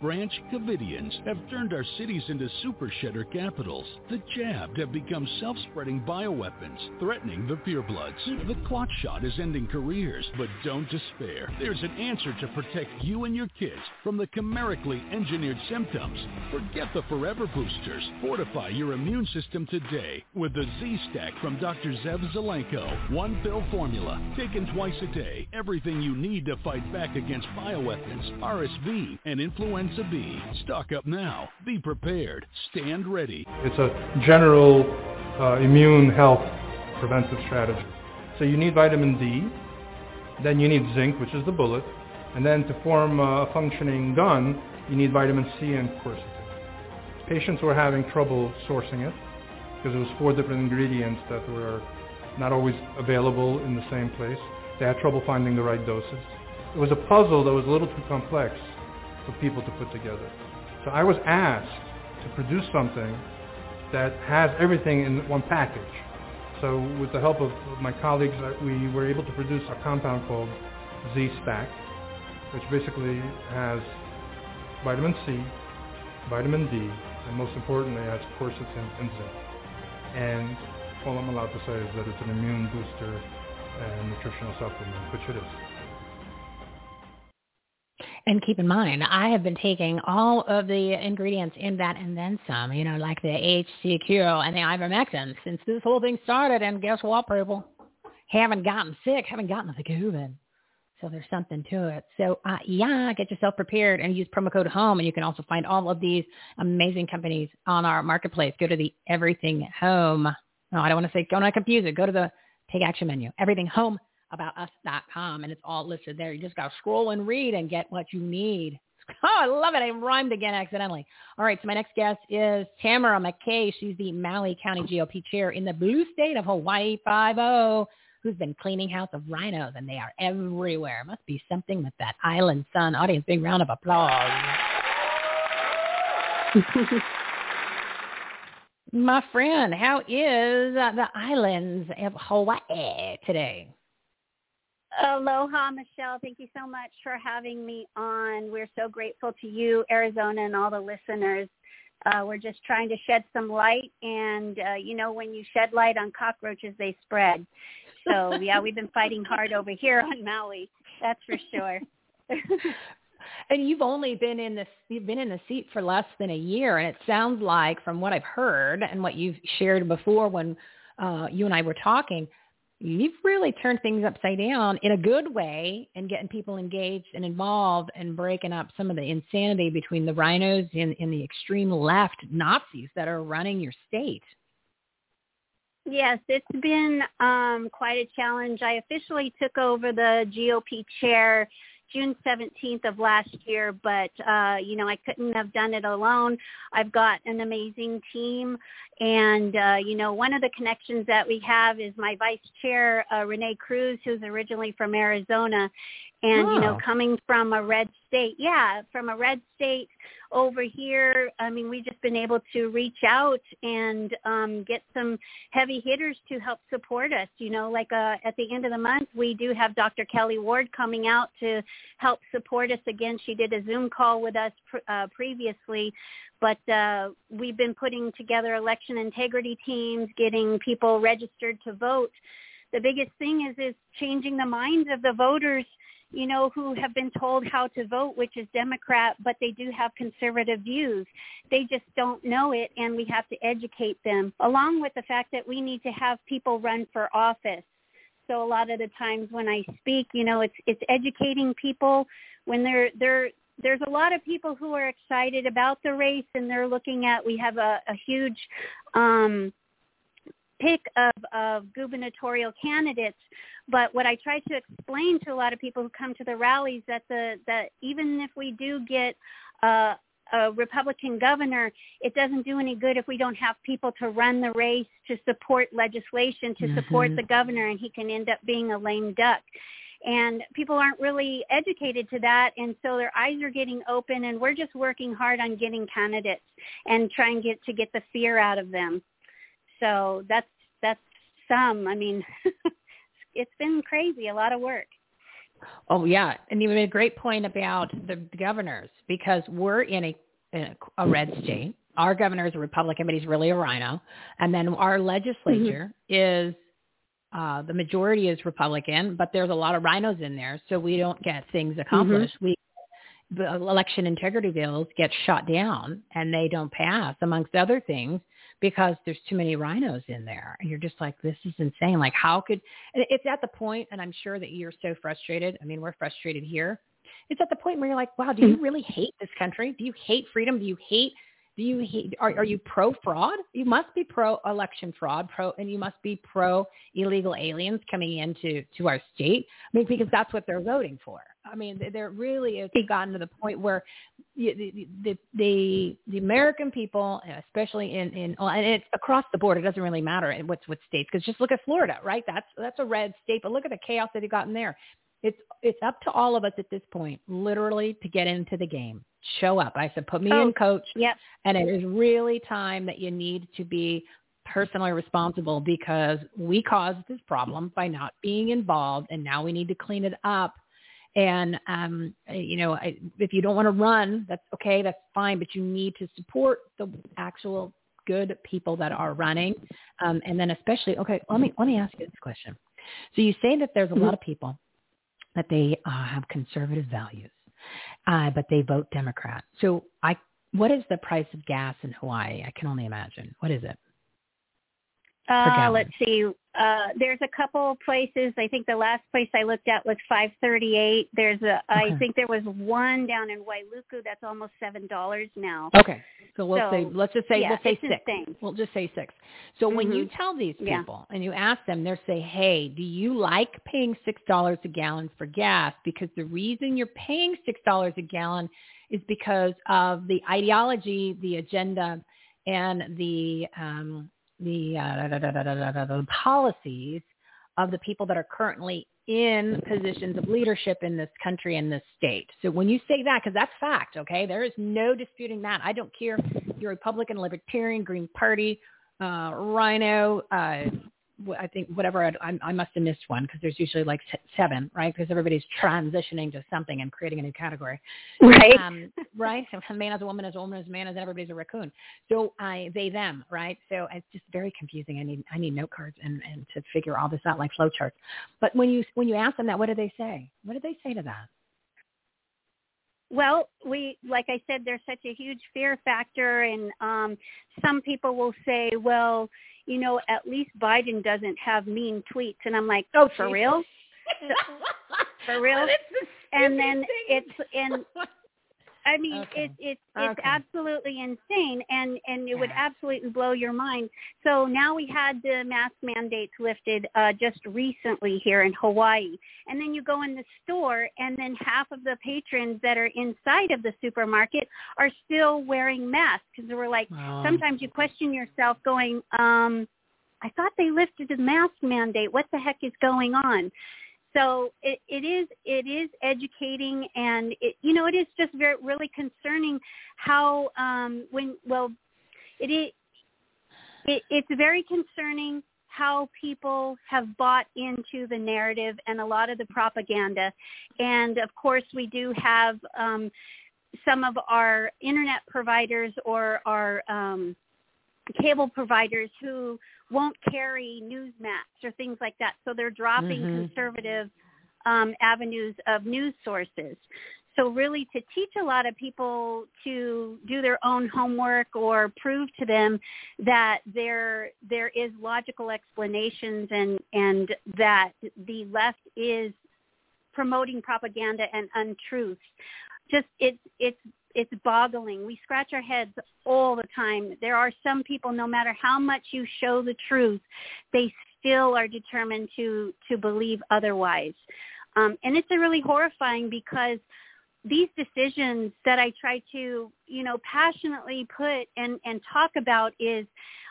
Branch Covidians have turned our cities into super shedder capitals. The jabbed have become self-spreading bioweapons, threatening the purebloods. The clot shot is ending careers, but don't despair. There's an answer to protect you and your kids from the chimerically engineered symptoms. Forget the forever boosters. Fortify your immune system today with the Z-Stack from Dr. Zev Zelenko. One pill formula, taken twice a day. Everything you need to fight back against bioweapons, RSV, and influenza to be. Stock up now. Be prepared. Stand ready. It's a general uh, immune health preventive strategy. So you need vitamin D, then you need zinc, which is the bullet, and then to form a functioning gun, you need vitamin C and quercetin. Patients were having trouble sourcing it because it was four different ingredients that were not always available in the same place. They had trouble finding the right doses. It was a puzzle that was a little too complex for people to put together. So I was asked to produce something that has everything in one package. So with the help of my colleagues, uh, we were able to produce a compound called Z-Stack, which basically has vitamin C, vitamin D, and most importantly, has quercetin and zinc. And all I'm allowed to say is that it's an immune booster and nutritional supplement, which it is. And keep in mind, I have been taking all of the ingredients in that and then some, you know, like the HCQ and the ivermectin since this whole thing started. And guess what, people? Haven't gotten sick, haven't gotten the COVID. So there's something to it. So uh, yeah, get yourself prepared and use promo code HOME. And you can also find all of these amazing companies on our marketplace. Go to the Everything Home. No, I don't want to say, don't want to confuse it. Go to the Take Action menu. Everything Home about us.com and it's all listed there. You just got to scroll and read and get what you need. *laughs* Oh, I love it. I rhymed again accidentally. All right, so my next guest is Tamara McKay. She's the Maui County GOP chair in the blue state of Hawaii 5 who's been cleaning house of rhinos, and they are everywhere. Must be something with that island sun. Audience, big round of applause. *laughs* My friend, how is the islands of Hawaii today? Aloha, Michelle. Thank you so much for having me on. We're so grateful to you, Arizona, and all the listeners. Uh, we're just trying to shed some light, and uh, you know, when you shed light on cockroaches, they spread. So *laughs* yeah, we've been fighting hard over here on Maui. That's for sure. *laughs* and you've only been in this you've been in the seat for less than a year and it sounds like from what i've heard and what you've shared before when uh, you and i were talking you've really turned things upside down in a good way and getting people engaged and involved and breaking up some of the insanity between the rhinos and, and the extreme left Nazis that are running your state. Yes, it's been um, quite a challenge. I officially took over the GOP chair June 17th of last year, but uh, you know I couldn't have done it alone. I've got an amazing team, and uh, you know one of the connections that we have is my vice chair uh, Renee Cruz, who's originally from Arizona, and oh. you know coming from a red state, yeah, from a red state over here, I mean, we've just been able to reach out and um, get some heavy hitters to help support us. You know, like uh, at the end of the month, we do have Dr. Kelli Ward coming out to help support us again. She did a Zoom call with us pr- uh, previously, but uh, we've been putting together election integrity teams, getting people registered to vote. The biggest thing is is changing the minds of the voters you know, who have been told how to vote, which is Democrat, but they do have conservative views. They just don't know it, and we have to educate them, along with the fact that we need to have people run for office. So a lot of the times when I speak, you know, it's it's educating people when they're they're there's a lot of people who are excited about the race and they're looking at we have a, a huge um pick of, of gubernatorial candidates. But what I try to explain to a lot of people who come to the rallies that the that even if we do get uh, a Republican governor, it doesn't do any good if we don't have people to run the race, to support legislation, to mm-hmm. support the governor, and he can end up being a lame duck. And people aren't really educated to that, and so their eyes are getting open, and we're just working hard on getting candidates and trying get to get the fear out of them. So that's that's some. I mean, *laughs* it's been crazy, a lot of work. Oh yeah, and you made a great point about the governors because we're in a, in a red state. Our governor is a Republican, but he's really a rhino, and then our legislature mm-hmm. is uh, the majority is Republican, but there's a lot of rhinos in there, so we don't get things accomplished. Mm-hmm. We the election integrity bills get shot down and they don't pass, amongst other things, because there's too many rhinos in there. And you're just like, this is insane. Like how could, it's at the point, and I'm sure that you're so frustrated. I mean, we're frustrated here. It's at the point where you're like, wow, do you hmm. really hate this country? Do you hate freedom? Do you hate do you hate, are, are you pro fraud? You must be pro election fraud, pro, and you must be pro illegal aliens coming into to our state. I mean, because that's what they're voting for. I mean, they're really it's gotten to the point where the the the, the American people, especially in in and it's across the board. It doesn't really matter what's what states because just look at Florida, right? That's that's a red state, but look at the chaos that they've gotten there. It's it's up to all of us at this point, literally, to get into the game. Show up. I said, put me oh, in, coach. Yep. And it is really time that you need to be personally responsible because we caused this problem by not being involved, and now we need to clean it up. And um, you know, I, if you don't want to run, that's okay, that's fine, but you need to support the actual good people that are running, um, and then especially, okay, let me let me ask you this question. So you say that there's a lot of people that they uh, have conservative values, uh, but they vote Democrat. So I, what is the price of gas in Hawaii? I can only imagine. What is it? Uh, let's see. Uh, there's a couple places. I think the last place I looked at was 538. There's a. I Okay. think there was one down in Wailuku that's almost seven dollars now. Okay. So we'll So, say, let's just say, yeah, we'll say six. insane. We'll just say six. So when you Mhm. tell these Yeah. people and you ask them, they'll say, hey, do you like paying $6 a gallon for gas? Because the reason you're paying $6 a gallon is because of the ideology, the agenda, and the, um, the, uh, da, policies of the people that are currently in positions of leadership in this country and this state. So when you say that, because that's fact, okay, there is no disputing that. I don't care if you're Republican, Libertarian, Green Party, uh, Rhino, uh, I think whatever. I, I must have missed one because there's usually like se- seven, right? Because everybody's transitioning to something and creating a new category. Right. Um, right. *laughs* A man is a woman, as a woman is a man, as everybody's a raccoon. So I, they, them, right? So it's just very confusing. I need, I need note cards and, and to figure all this out like flowcharts. But when you, when you ask them that, what do they say? What do they say to that? Well, we like I said, there's such a huge fear factor, and um, some people will say, "Well, you know, at least Biden doesn't have mean tweets," and I'm like, "Oh, for real? *laughs* for real?" and then it's and I mean, Okay. it's it's it's Okay. absolutely insane, and and it would absolutely blow your mind. So now we had the mask mandates lifted uh, just recently here in Hawaii, and then you go in the store, and then half of the patrons that are inside of the supermarket are still wearing masks because we're like, Wow. sometimes you question yourself, going, um, I thought they lifted the mask mandate. What the heck is going on? So it, it is it is educating and it you know it is just very really concerning how um when well it is it, it's very concerning how people have bought into the narrative and a lot of the propaganda. And of course we do have um some of our internet providers or our um cable providers who won't carry Newsmax or things like that. So they're dropping Mhm. conservative um, avenues of news sources. So really to teach a lot of people to do their own homework or prove to them that there there is logical explanations and and that the left is promoting propaganda and untruths. Just it's it's it's boggling. We scratch our heads all the time. There are some people, no matter how much you show the truth, they still are determined to to believe otherwise. Um, and it's a really horrifying because these decisions that I try to, you know, passionately put and and talk about is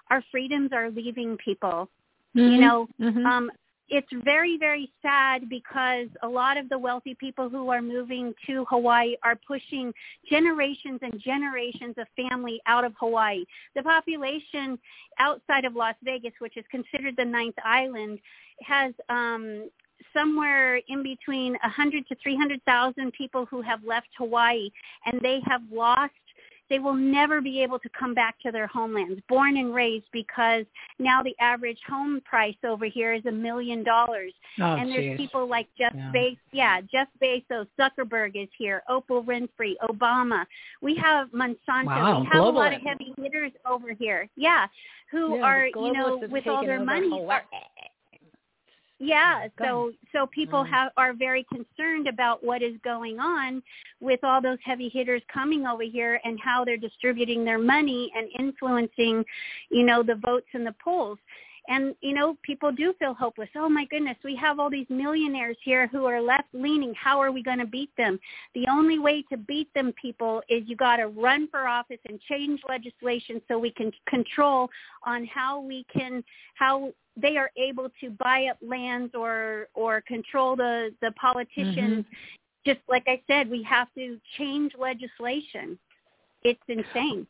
our freedoms are leaving people. You Mhm. know, Mhm. um, it's very very sad because a lot of the wealthy people who are moving to Hawaii are pushing generations and generations of family out of Hawaii. The population outside of Las Vegas, which is considered the ninth island, has um somewhere in between 100 to 300,000 people who have left Hawaii and they have lost they will never be able to come back to their homelands, born and raised, because now the average home price over here is a million dollars. Oh, and there's geez. people like Jeff Yeah. Bezos, yeah, Jeff Bezos, Zuckerberg is here, Oprah Winfrey, Obama. We have Monsanto. Wow, we have a lot of heavy hitters over here. Yeah, who Yeah, are you know with all their money. Hawaii. are- yeah, so so people Mm. have are very concerned about what is going on with all those heavy hitters coming over here and how they're distributing their money and influencing, you know, the votes and the polls. And you know, people do feel hopeless. Oh my goodness, we have all these millionaires here who are left leaning. How are we going to beat them? The only way to beat them, people, is you got to run for office and change legislation so we can control on how we can how they are able to buy up lands or or control the the politicians. Just like I said, we have to change legislation. It's insane.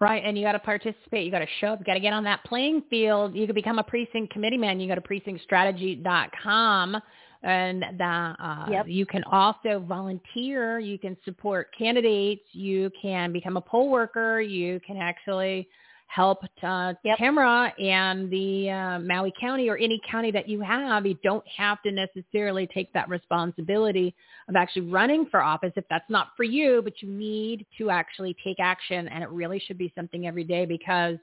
Right, and you got to participate. You got to show up. You got to get on that playing field. You can become a precinct committee man. You go to precinctstrategy.com, and the, uh, Yep. you can also volunteer. You can support candidates. You can become a poll worker. You can actually help uh, Tamara and the uh, Maui County or any county that you have. You don't have to necessarily take that responsibility of actually running for office if that's not for you, but you need to actually take action. And it really should be something every day because,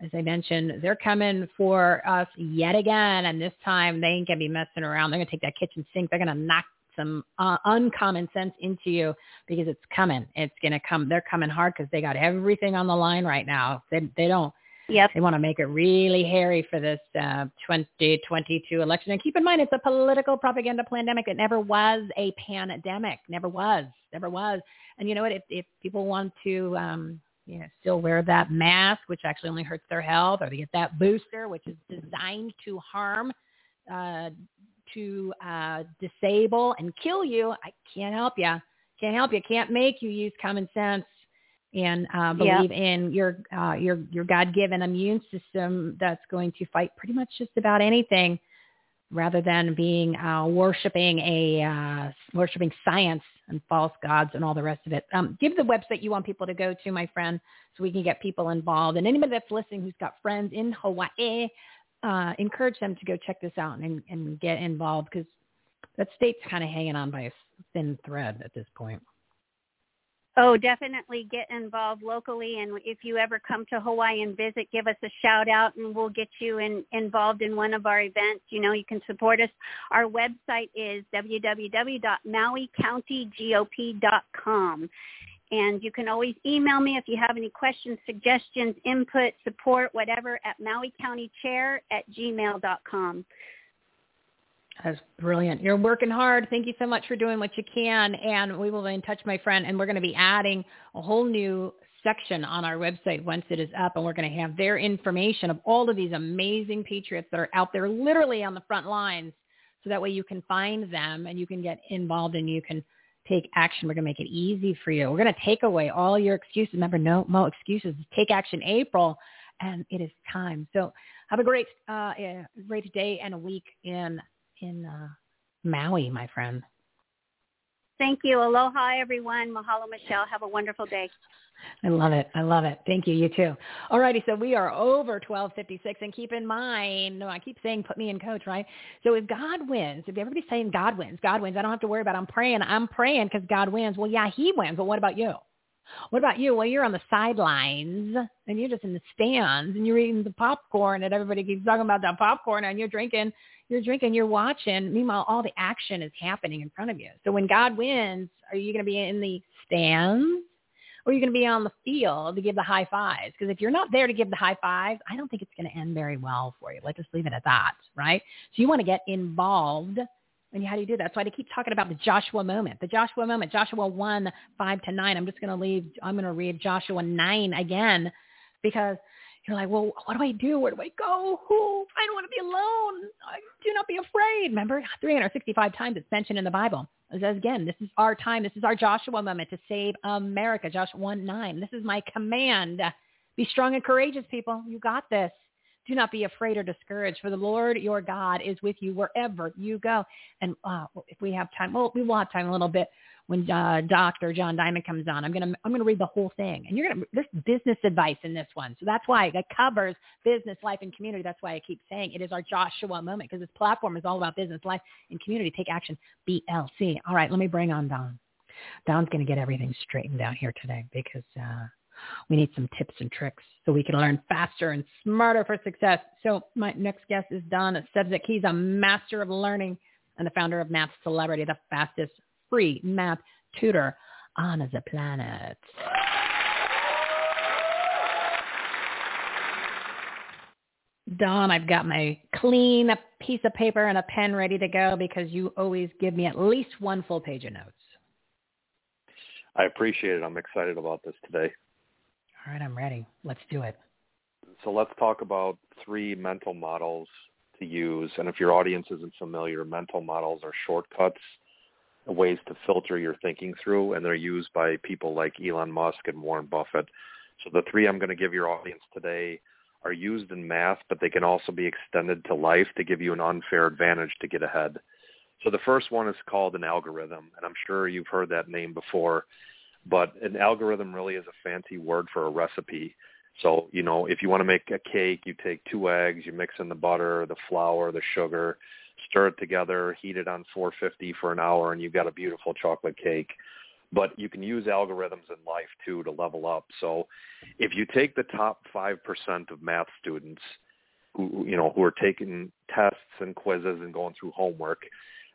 as I mentioned, they're coming for us yet again. And this time they ain't going to be messing around. They're going to take that kitchen sink. They're going to knock some uh, uncommon sense into you because it's coming. It's going to come. They're coming hard because they got everything on the line right now. They, they don't. Yep. They want to make it really hairy for this uh, 2022 election. And keep in mind, it's a political propaganda pandemic. It never was a pandemic. Never was. Never was. And you know what? If, if people want to, um, you know, still wear that mask, which actually only hurts their health, or they get that booster, which is designed to harm, uh, to uh, disable and kill you, I can't help you. Can't help you. Can't make you use common sense and uh, Yeah. believe in your uh, your your God-given immune system that's going to fight pretty much just about anything, rather than being uh, worshiping a uh, worshiping science and false gods and all the rest of it. Um, give the website you want people to go to, my friend, so we can get people involved. And anybody that's listening who's got friends in Hawaii, uh, encourage them to go check this out and, and get involved because that state's kind of hanging on by a thin thread at this point. Oh, definitely get involved locally. And if you ever come to Hawaii and visit, give us a shout out and we'll get you in, involved in one of our events. You know, you can support us. Our website is www.mauicountygop.com. And you can always email me if you have any questions, suggestions, input, support, whatever, at mauicountychair at gmail.com. That's brilliant. You're working hard. Thank you so much for doing what you can. And we will be in touch, my friend. And we're going to be adding a whole new section on our website once it is up. And we're going to have their information of all of these amazing patriots that are out there literally on the front lines. So that way you can find them and you can get involved and you can take action. We're going to make it easy for you. We're going to take away all your excuses. Remember, no more excuses. Take action April. And it is time. So have a great, uh, yeah, great day and a week in in uh, Maui, my friend. Thank you. Aloha, everyone. Mahalo, Michelle. Have a wonderful day. I love it. I love it. Thank you. You too. All righty. So we are over 1256 and keep in mind, no, I keep saying put me in coach, right? So if God wins, if everybody's saying God wins, God wins, I don't have to worry about I'm praying. I'm praying because God wins. Well, yeah, he wins. But what about you? What about you? Well, you're on the sidelines and you're just in the stands and you're eating the popcorn and everybody keeps talking about that popcorn and you're drinking, you're drinking, you're watching. Meanwhile, all the action is happening in front of you. So when God wins, are you going to be in the stands or are you going to be on the field to give the high fives? Because if you're not there to give the high fives, I don't think it's going to end very well for you. Let's just leave it at that, right? So you want to get involved and how do you do that? Why they keep talking about the Joshua moment. The Joshua moment. Joshua 1, 5 to 9. I'm just going to leave, I'm going to read Joshua 9 again because you're like, well, what do I do? Where do I go? Who? I don't want to be alone. I, do not be afraid. Remember, 365 times it's mentioned in the Bible. Again, this is our time. This is our Joshua moment to save America. Joshua 1, 9. This is my command. Be strong and courageous, people. You got this. Do not be afraid or discouraged, for the Lord your God is with you wherever you go. And uh, if we have time, well, we will have time a little bit when uh, Dr. John Diamond comes on. I'm gonna I'm gonna read the whole thing, and you're gonna there's business advice in this one, so that's why it covers business, life, and community. That's why I keep saying it is our Joshua moment because this platform is all about business, life, and community. Take action, BLC. All right, let me bring on Don. Don's gonna get everything straightened out here today because. Uh, we need some tips and tricks so we can learn faster and smarter for success. So my next guest is Don Sevcik. He's a master of learning and the founder of Math Celebrity, the fastest free math tutor on the planet. Don, I've got my clean piece of paper and a pen ready to go because you always give me at least one full page of notes. I appreciate it. I'm excited about this today. All right, I'm ready. Let's do it. So let's talk about three mental models to use. And if your audience isn't familiar, mental models are shortcuts, ways to filter your thinking through, and they're used by people like Elon Musk and Warren Buffett. So the three I'm going to give your audience today are used in math, but they can also be extended to life to give you an unfair advantage to get ahead. So the first one is called an algorithm, and I'm sure you've heard that name before, but an algorithm really is a fancy word for a recipe. So, you know, if you want to make a cake, you take two eggs, you mix in the butter, the flour, the sugar, stir it together, heat it on 450 for an hour, and you've got a beautiful chocolate cake. But you can use algorithms in life too to level up. So if you take the top 5% of math students who, you know, who are taking tests and quizzes and going through homework,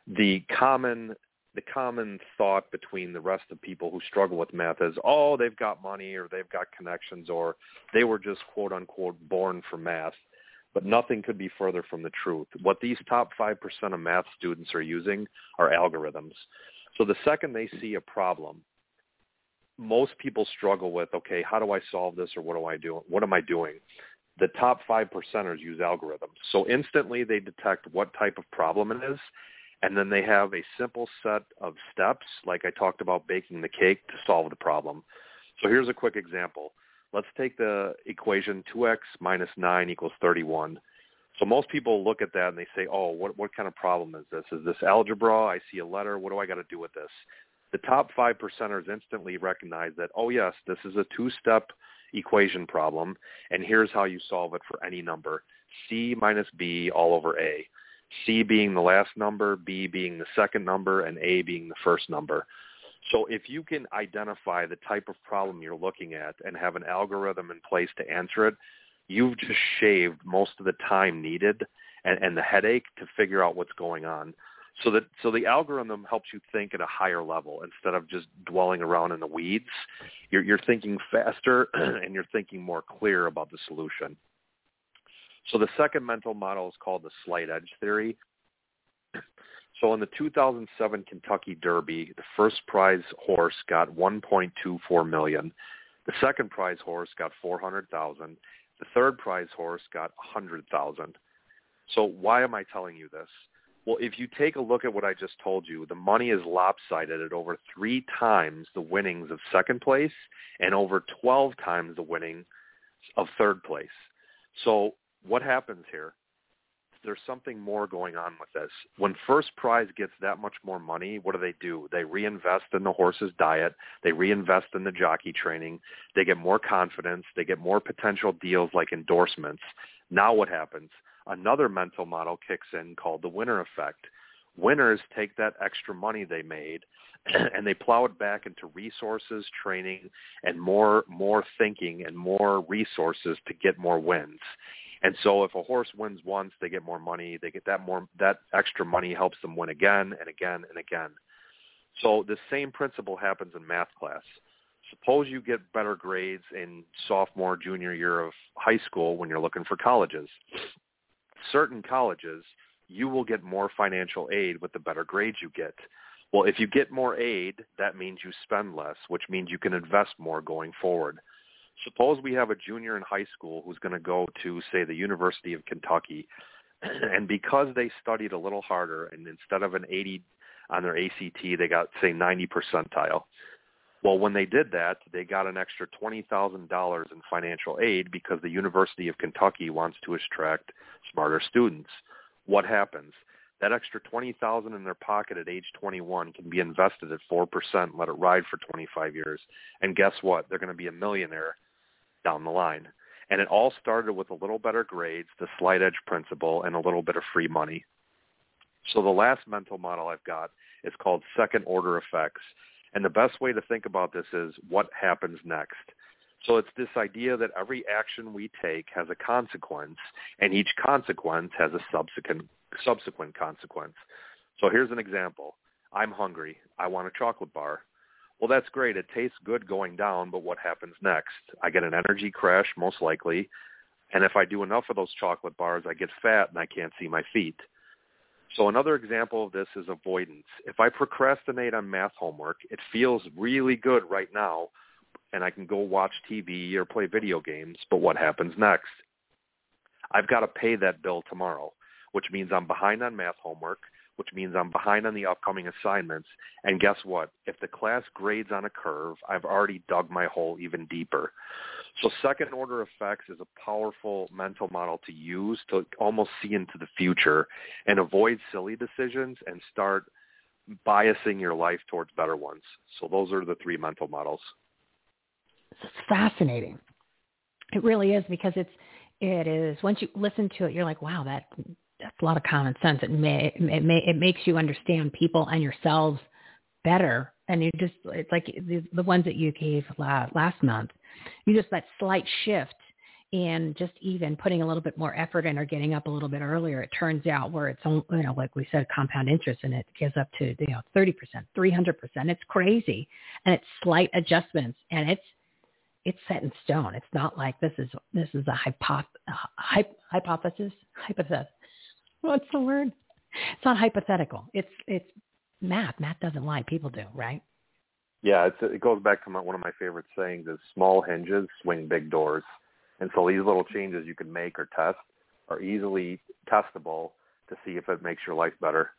the common the common thought between the rest of people who struggle with math is, oh, they've got money or they've got connections or they were just quote unquote born for math. But nothing could be further from the truth. What these top 5% of math students are using are algorithms. So the second they see a problem, most people struggle with, okay, how do I solve this or what do I do? What am I doing? The top 5 percenters use algorithms. So instantly they detect what type of problem it is and then they have a simple set of steps, like I talked about baking the cake, to solve the problem. So here's a quick example. Let's take the equation 2x minus 9 equals 31. So most people look at that and they say, oh, what, what kind of problem is this? Is this algebra? I see a letter. What do I got to do with this? The top 5 percenters instantly recognize that, oh, yes, this is a two-step equation problem, and here's how you solve it for any number, c minus b all over a. C being the last number, B being the second number, and A being the first number. So if you can identify the type of problem you're looking at and have an algorithm in place to answer it, you've just shaved most of the time needed and, and the headache to figure out what's going on. So that so the algorithm helps you think at a higher level instead of just dwelling around in the weeds. You're, you're thinking faster *clears throat* and you're thinking more clear about the solution. So the second mental model is called the slight edge theory. So in the 2007 Kentucky Derby, the first prize horse got 1.24 million. The second prize horse got 400,000. The third prize horse got 100,000. So why am I telling you this? Well, if you take a look at what I just told you, the money is lopsided at over three times the winnings of second place and over 12 times the winning of third place. So what happens here? There's something more going on with this. When First Prize gets that much more money, what do they do? They reinvest in the horse's diet. They reinvest in the jockey training. They get more confidence. They get more potential deals like endorsements. Now what happens? Another mental model kicks in called the winner effect. Winners take that extra money they made *clears throat* and they plow it back into resources, training, and more more thinking and more resources to get more wins. And so if a horse wins once, they get more money. They get that more that extra money helps them win again and again and again. So the same principle happens in math class. Suppose you get better grades in sophomore, junior year of high school when you're looking for colleges. Certain colleges, you will get more financial aid with the better grades you get. Well, if you get more aid, that means you spend less, which means you can invest more going forward suppose we have a junior in high school who's going to go to, say, the University of Kentucky, *clears throat* and because they studied a little harder, and instead of an 80 on their ACT, they got, say, 90 percentile. Well, when they did that, they got an extra $20,000 in financial aid because the University of Kentucky wants to attract smarter students. What happens? That extra 20000 in their pocket at age 21 can be invested at 4%, let it ride for 25 years. And guess what? They're going to be a millionaire down the line. And it all started with a little better grades, the slight edge principle, and a little bit of free money. So the last mental model I've got is called second order effects. And the best way to think about this is what happens next. So it's this idea that every action we take has a consequence, and each consequence has a subsequent subsequent consequence. So here's an example. I'm hungry. I want a chocolate bar. Well, that's great. It tastes good going down, but what happens next? I get an energy crash, most likely. And if I do enough of those chocolate bars, I get fat and I can't see my feet. So another example of this is avoidance. If I procrastinate on math homework, it feels really good right now, and I can go watch TV or play video games, but what happens next? I've got to pay that bill tomorrow, which means I'm behind on math homework which means I'm behind on the upcoming assignments. And guess what? If the class grades on a curve, I've already dug my hole even deeper. So second order effects is a powerful mental model to use to almost see into the future and avoid silly decisions and start biasing your life towards better ones. So those are the three mental models. It's fascinating. It really is because it's it is once you listen to it, you're like, wow, that that's a lot of common sense. It may it may it makes you understand people and yourselves better. And you just it's like the, the ones that you gave last, last month. You just that slight shift in just even putting a little bit more effort in or getting up a little bit earlier, it turns out where it's, you know, like we said, compound interest and it gives up to, you know, 30%, 300%. It's crazy. And it's slight adjustments and it's, it's set in stone. It's not like this is, this is a uh, hypothesis, hypothesis. *laughs* What's the word? It's not hypothetical. It's, it's math. Math doesn't lie. People do, right? Yeah, it's, it goes back to my, one of my favorite sayings is small hinges swing big doors. And so these little changes you can make or test are easily testable to see if it makes your life better.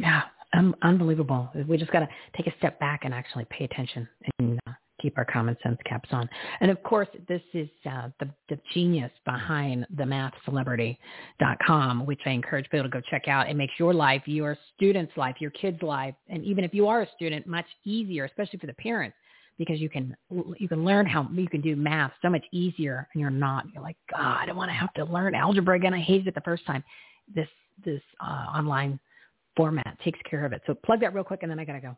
Yeah, um, unbelievable. We just got to take a step back and actually pay attention and uh, keep our common sense caps on. And of course, this is uh, the, the genius behind the mathcelebrity.com, which I encourage people to go check out. It makes your life, your student's life, your kid's life, and even if you are a student, much easier, especially for the parents because you can you can learn how you can do math so much easier and you're not you're like god i don't want to have to learn algebra again i hated it the first time this this uh, online format takes care of it so plug that real quick and then i gotta go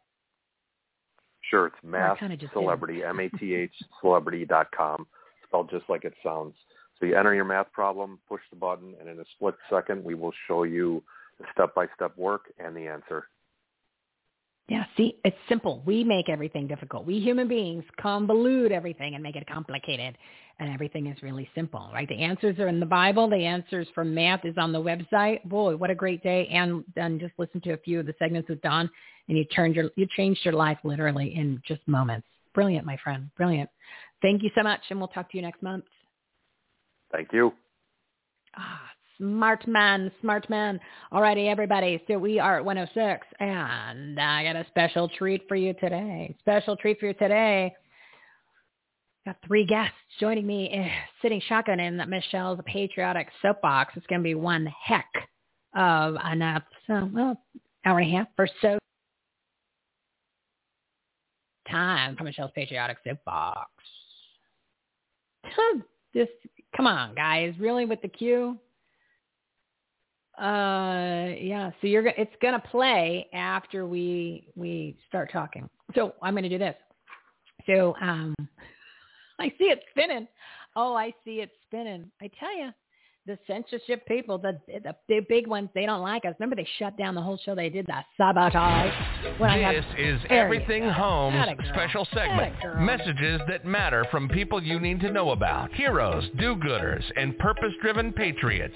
sure it's math celebrity *laughs* m-a-t-h celebrity dot com spelled just like it sounds. So you enter your math problem push the button and in a split second we will show you the step by step work and the answer yeah, see, it's simple. We make everything difficult. We human beings convolute everything and make it complicated. And everything is really simple, right? The answers are in the Bible. The answers from math is on the website. Boy, what a great day. And then just listen to a few of the segments with Don and you turned your you changed your life literally in just moments. Brilliant, my friend. Brilliant. Thank you so much and we'll talk to you next month. Thank you. Ah, Smart man, smart man. Alrighty, everybody. So we are at 106, and I got a special treat for you today. Special treat for you today. Got three guests joining me, uh, sitting shotgun in Michele's patriotic soapbox. It's going to be one heck of an well, hour and a half or so time for Michele's patriotic soapbox. Just come on, guys. Really with the cue? Uh, yeah. So you're it's gonna play after we we start talking. So I'm gonna do this. So um, *laughs* I see it spinning. Oh, I see it spinning. I tell you, the censorship people, the, the the big ones, they don't like us. Remember, they shut down the whole show. They did that sabotage. This is Everything Home's special segment. Messages that matter from people you need to know about. Heroes, do-gooders, and purpose-driven patriots.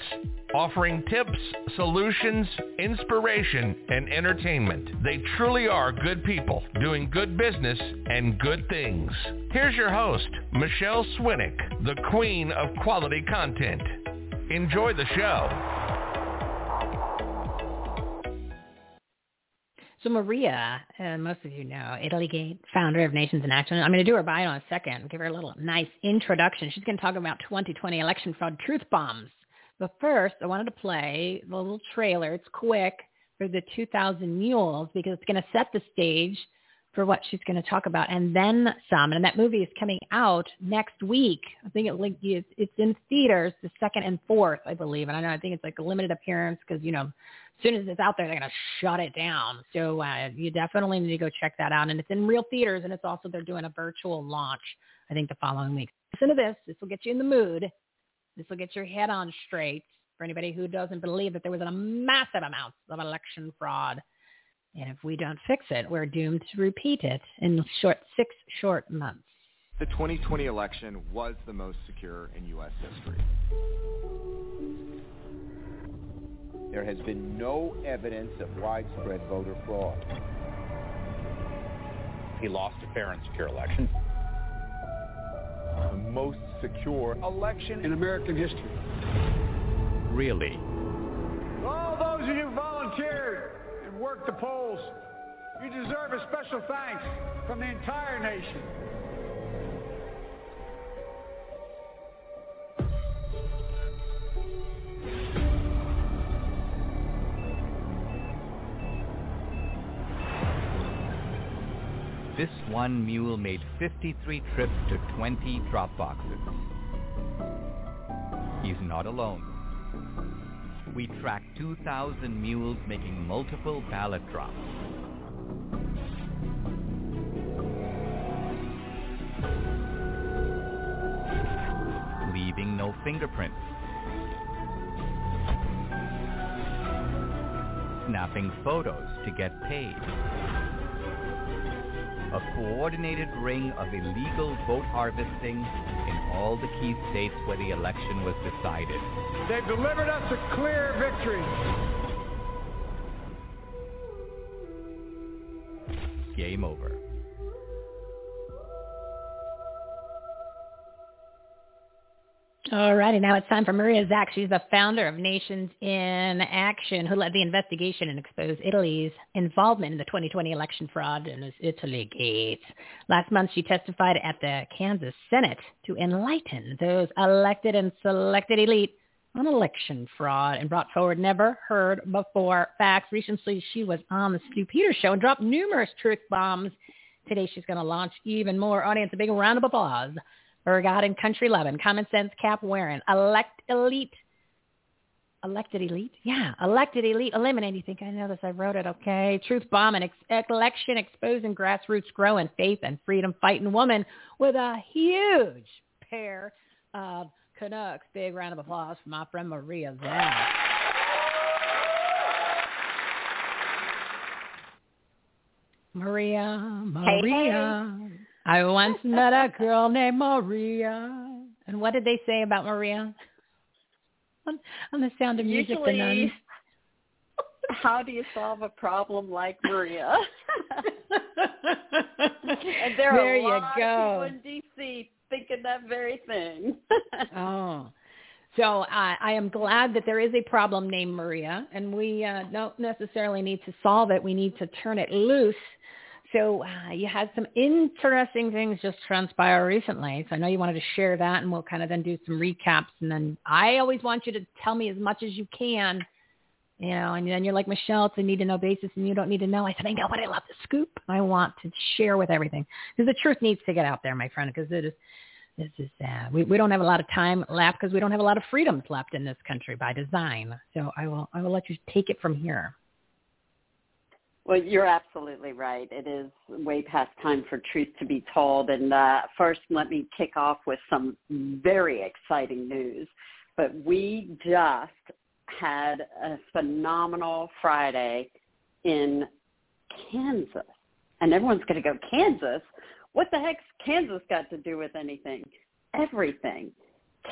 Offering tips, solutions, inspiration, and entertainment. They truly are good people doing good business and good things. Here's your host, Michele Swinick, the queen of quality content. Enjoy the show. So Maria, uh, most of you know, Italy Gate, founder of Nations in Action. I'm going to do her bio in a second, give her a little nice introduction. She's going to talk about 2020 election fraud truth bombs. But first, I wanted to play the little trailer. It's quick for the 2000 Mules because it's going to set the stage for what she's going to talk about, and then some. And that movie is coming out next week. I think it like it's in theaters the second and fourth, I believe. And I know I think it's like a limited appearance because you know, as soon as it's out there, they're going to shut it down. So uh, you definitely need to go check that out. And it's in real theaters, and it's also they're doing a virtual launch. I think the following week. Listen to this. This will get you in the mood. This will get your head on straight for anybody who doesn't believe that there was a massive amount of election fraud and if we don't fix it, we're doomed to repeat it in short six short months. The 2020 election was the most secure in U.S. history. There has been no evidence of widespread voter fraud. He lost a fair and secure election. The most secure election in American history. Really? All those of you volunteered worked the polls. You deserve a special thanks from the entire nation. This one mule made 53 trips to 20 drop boxes. He's not alone. We tracked 2,000 mules making multiple ballot drops. Leaving no fingerprints. Snapping photos to get paid. A coordinated ring of illegal vote harvesting in all the key states where the election was decided. They've delivered us a clear victory. Game over. All righty, now it's time for Maria Zack. She's the founder of Nations in Action, who led the investigation and exposed Italy's involvement in the 2020 election fraud and its Italy Gate. Last month, she testified at the Kansas Senate to enlighten those elected and selected elite on election fraud and brought forward never heard before facts. Recently, she was on the Stu Peters show and dropped numerous truth bombs. Today, she's going to launch even more. Audience, a big round of applause for God and country loving, common sense cap wearing, elect elite. Elected elite? Yeah, elected elite. Eliminate. You think I know this? I wrote it. Okay. Truth bomb and ex- election exposing grassroots growing faith and freedom fighting woman with a huge pair of Canucks. Big round of applause for my friend Maria Zack. Maria, Maria. hey. I once *laughs* met a girl named Maria. And what did they say about Maria? On, on the Sound of Music, the nuns. *laughs* How do you solve a problem like Maria? *laughs* and there, There are a you lot go. of people in D.C. thinking that very thing. oh. So uh, I am glad that there is a problem named Maria, and we uh, don't necessarily need to solve it. We need to turn it loose. So uh, you had some interesting things just transpire recently. So I know you wanted to share that, and we'll kind of then do some recaps. And then I always want you to tell me as much as you can, you know. And then you're like Michele, it's a need to know basis, and you don't need to know. I said I know, but I love the scoop. I want to share with everything because the truth needs to get out there, my friend. Because it is this is uh, we we don't have a lot of time left because we don't have a lot of freedoms left in this country by design. So I will I will let you take it from here. Well, you're absolutely right. It is way past time for truth to be told. And uh, first, let me kick off with some very exciting news. But we just had a phenomenal Friday in Kansas. And everyone's going to go, Kansas? What the heck's Kansas got to do with anything? Everything.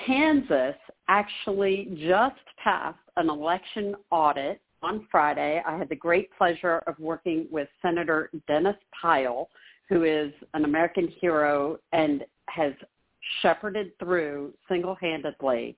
Kansas actually just passed an election audit on Friday. I had the great pleasure of working with Senator Dennis Pyle, who is an American hero and has shepherded through single-handedly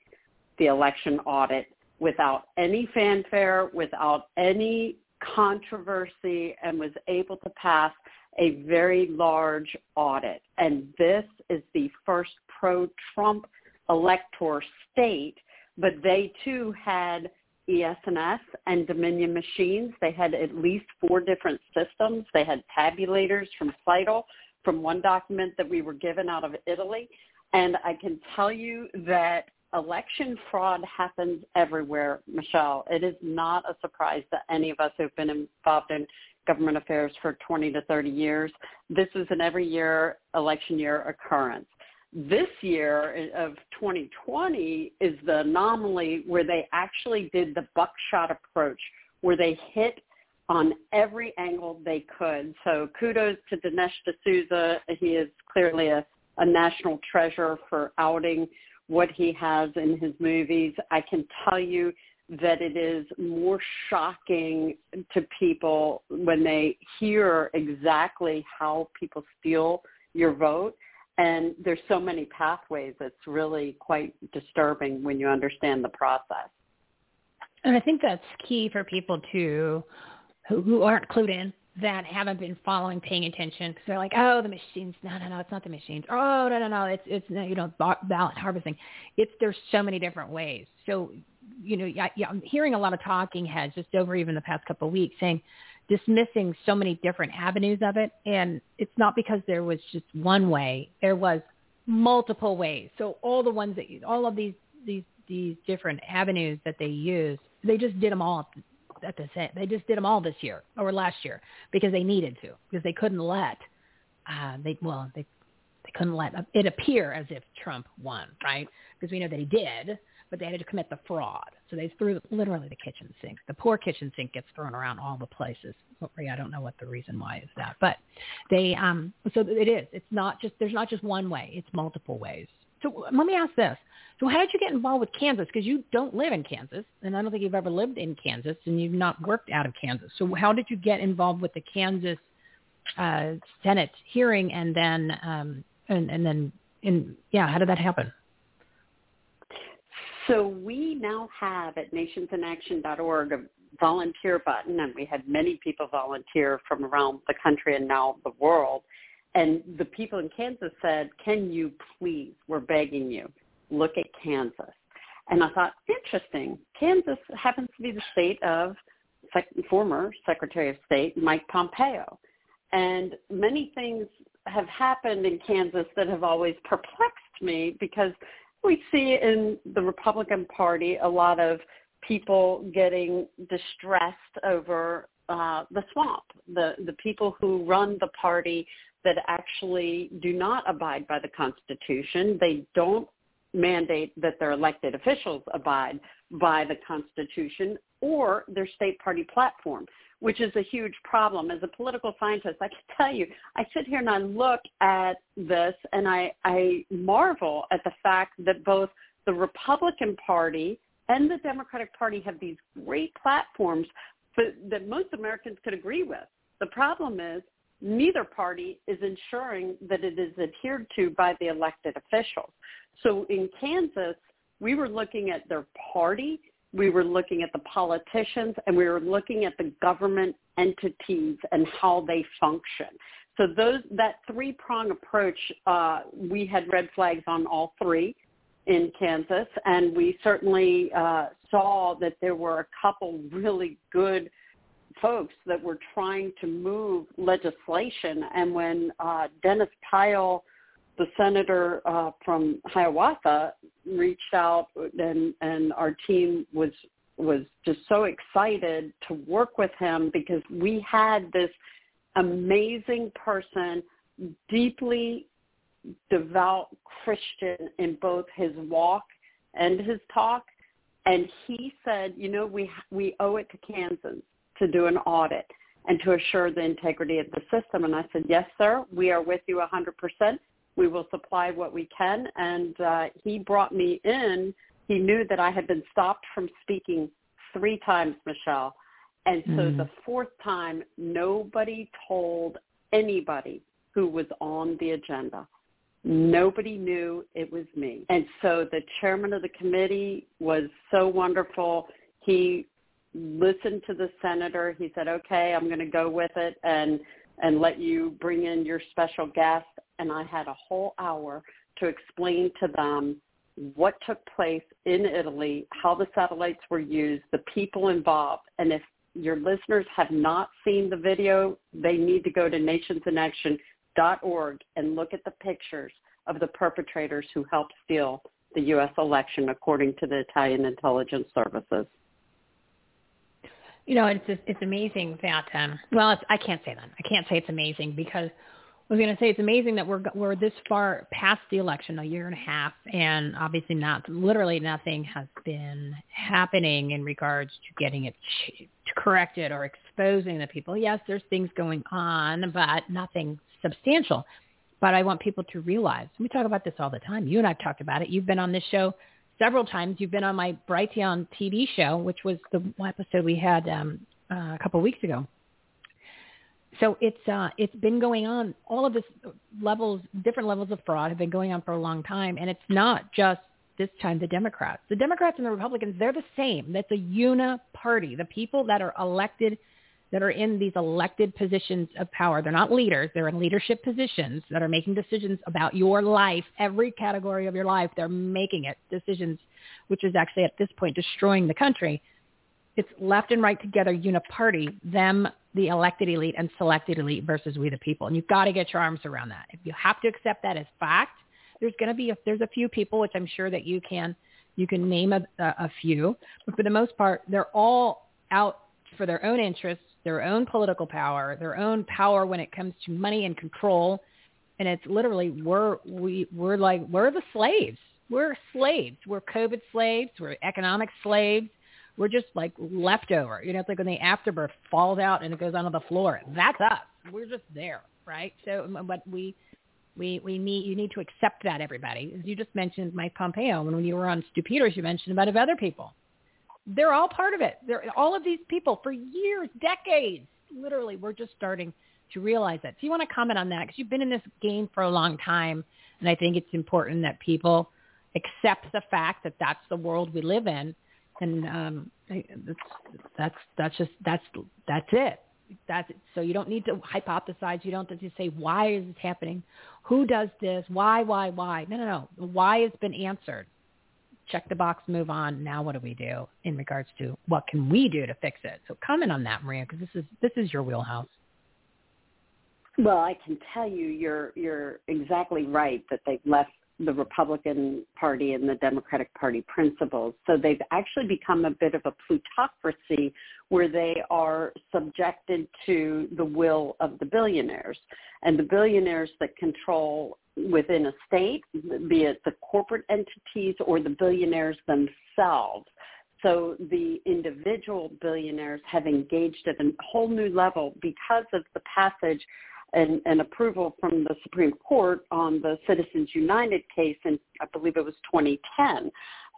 the election audit without any fanfare, without any controversy, and was able to pass a very large audit. And this is the first pro-Trump elector state, but they too had ES&S and Dominion machines. They had at least four different systems. They had tabulators from CITL from one document that we were given out of Italy. And I can tell you that election fraud happens everywhere, Michele. It is not a surprise to any of us who've been involved in government affairs for 20 to 30 years. This is an every year, election year occurrence this year of 2020 is the anomaly where they actually did the buckshot approach, where they hit on every angle they could. So kudos to Dinesh D'Souza. He is clearly a, a national treasure for outing what he has in his movies. I can tell you that it is more shocking to people when they hear exactly how people steal your vote and there's so many pathways it's really quite disturbing when you understand the process And I think that's key for people too who, who aren't clued in that haven't been following, paying attention because they're like, oh, the machines. No, no, no, it's not the machines. Oh, no, no, no, it's it's you know ballot harvesting. It's there's so many different ways. So you know, yeah, yeah, I'm hearing a lot of talking heads just over even the past couple of weeks saying, dismissing so many different avenues of it. And it's not because there was just one way. There was multiple ways. So all the ones that, all of these, these, these different avenues that they use, they just did them all at the same, they just did them all this year or last year because they needed to, because they couldn't let, uh, they, well, they, they couldn't let it appear as if Trump won, right? Because we know that he did, but they had to commit the fraud. So they threw literally the kitchen sink. The poor kitchen sink gets thrown around all the places. I don't know what the reason why is that, but they um so it is. It's not just there's not just one way. It's multiple ways. So let me ask this. So how did you get involved with Kansas? Because you don't live in Kansas, and I don't think you've ever lived in Kansas, and you've not worked out of Kansas. So how did you get involved with the Kansas uh, Senate hearing, and then um, and, and then in yeah, how did that happen? So we now have at nationsinAction.org a volunteer button, and we had many people volunteer from around the country and now the world. And the people in Kansas said, can you please, we're begging you, look at Kansas. And I thought, interesting. Kansas happens to be the state of former Secretary of State Mike Pompeo. And many things have happened in Kansas that have always perplexed me because we see in the Republican Party a lot of people getting distressed over uh, the swamp, the the people who run the party that actually do not abide by the Constitution. They don't mandate that their elected officials abide by the Constitution or their state party platform which is a huge problem. As a political scientist, I can *laughs* tell you, I sit here and I look at this and I, I marvel at the fact that both the Republican Party and the Democratic Party have these great platforms but, that most Americans could agree with. The problem is neither party is ensuring that it is adhered to by the elected officials. So in Kansas, we were looking at their party we were looking at the politicians and we were looking at the government entities and how they function. So those that three prong approach, uh, we had red flags on all three in Kansas, and we certainly uh, saw that there were a couple really good folks that were trying to move legislation. And when uh, Dennis Pyle the senator uh, from Hiawatha reached out, and and our team was was just so excited to work with him because we had this amazing person, deeply devout Christian in both his walk and his talk, and he said, you know, we we owe it to Kansans to do an audit and to assure the integrity of the system. And I said, yes, sir, we are with you 100%. We will supply what we can. And uh, he brought me in. He knew that I had been stopped from speaking three times, Michele. And so mm. the fourth time, nobody told anybody who was on the agenda. Nobody knew it was me. And so the chairman of the committee was so wonderful. He listened to the senator. He said, okay, I'm going to go with it and, and let you bring in your special guest and I had a whole hour to explain to them what took place in Italy, how the satellites were used, the people involved. And if your listeners have not seen the video, they need to go to nationsinAction.org and look at the pictures of the perpetrators who helped steal the U.S. election, according to the Italian intelligence services. You know, it's just, it's amazing that um, well, I can't say that. I can't say it's amazing because I was going to say it's amazing that we're we're this far past the election, a year and a half, and obviously not literally nothing has been happening in regards to getting it corrected or exposing the people. Yes, there's things going on, but nothing substantial. But I want people to realize we talk about this all the time. You and I've talked about it. You've been on this show several times. You've been on my Brighteon TV show, which was the episode we had um, uh, a couple of weeks ago so it's uh, it's been going on. All of this levels, different levels of fraud have been going on for a long time, and it's not just this time the Democrats. The Democrats and the Republicans, they're the same. That's a uni party. The people that are elected, that are in these elected positions of power, they're not leaders. They're in leadership positions that are making decisions about your life, every category of your life. They're making it decisions, which is actually at this point destroying the country it's left and right together uniparty, them the elected elite and selected elite versus we the people. And you've got to get your arms around that. If you have to accept that as fact, there's going to be a, there's a few people, which I'm sure that you can you can name a, a, a few, but for the most part, they're all out for their own interests, their own political power, their own power when it comes to money and control. And it's literally we're we we're like we're the slaves. We're slaves. We're COVID slaves. We're economic slaves. We're just like leftover. You know, it's like when the afterbirth falls out and it goes onto the floor. That's us. We're just there, right? So, um, but we we we need you need to accept that everybody. As you just mentioned, Mike Pompeo, when you were on Stu you mentioned about of other people. They're all part of it. They're all of these people for years, decades. Literally, we're just starting to realize that. So you want to comment on that because you've been in this game for a long time, and I think it's important that people accept the fact that that's the world we live in, and um, that's that's just that's that's it. That's it. so you don't need to hypothesize. You don't have to say why is this happening, who does this, why, why, why. No, no, no. The why has been answered. Check the box, move on. Now what do we do in regards to what can we do to fix it? So comment on that, Maria, because this is this is your wheelhouse. Well, I can tell you, you're you're exactly right that they've left the Republican Party and the Democratic Party principles. So they've actually become a bit of a plutocracy where they are subjected to the will of the billionaires. And the billionaires that control within a state, be it the corporate entities or the billionaires themselves. So the individual billionaires have engaged at a whole new level because of the passage and, and approval from the Supreme Court on the Citizens United case in, I believe it was 2010.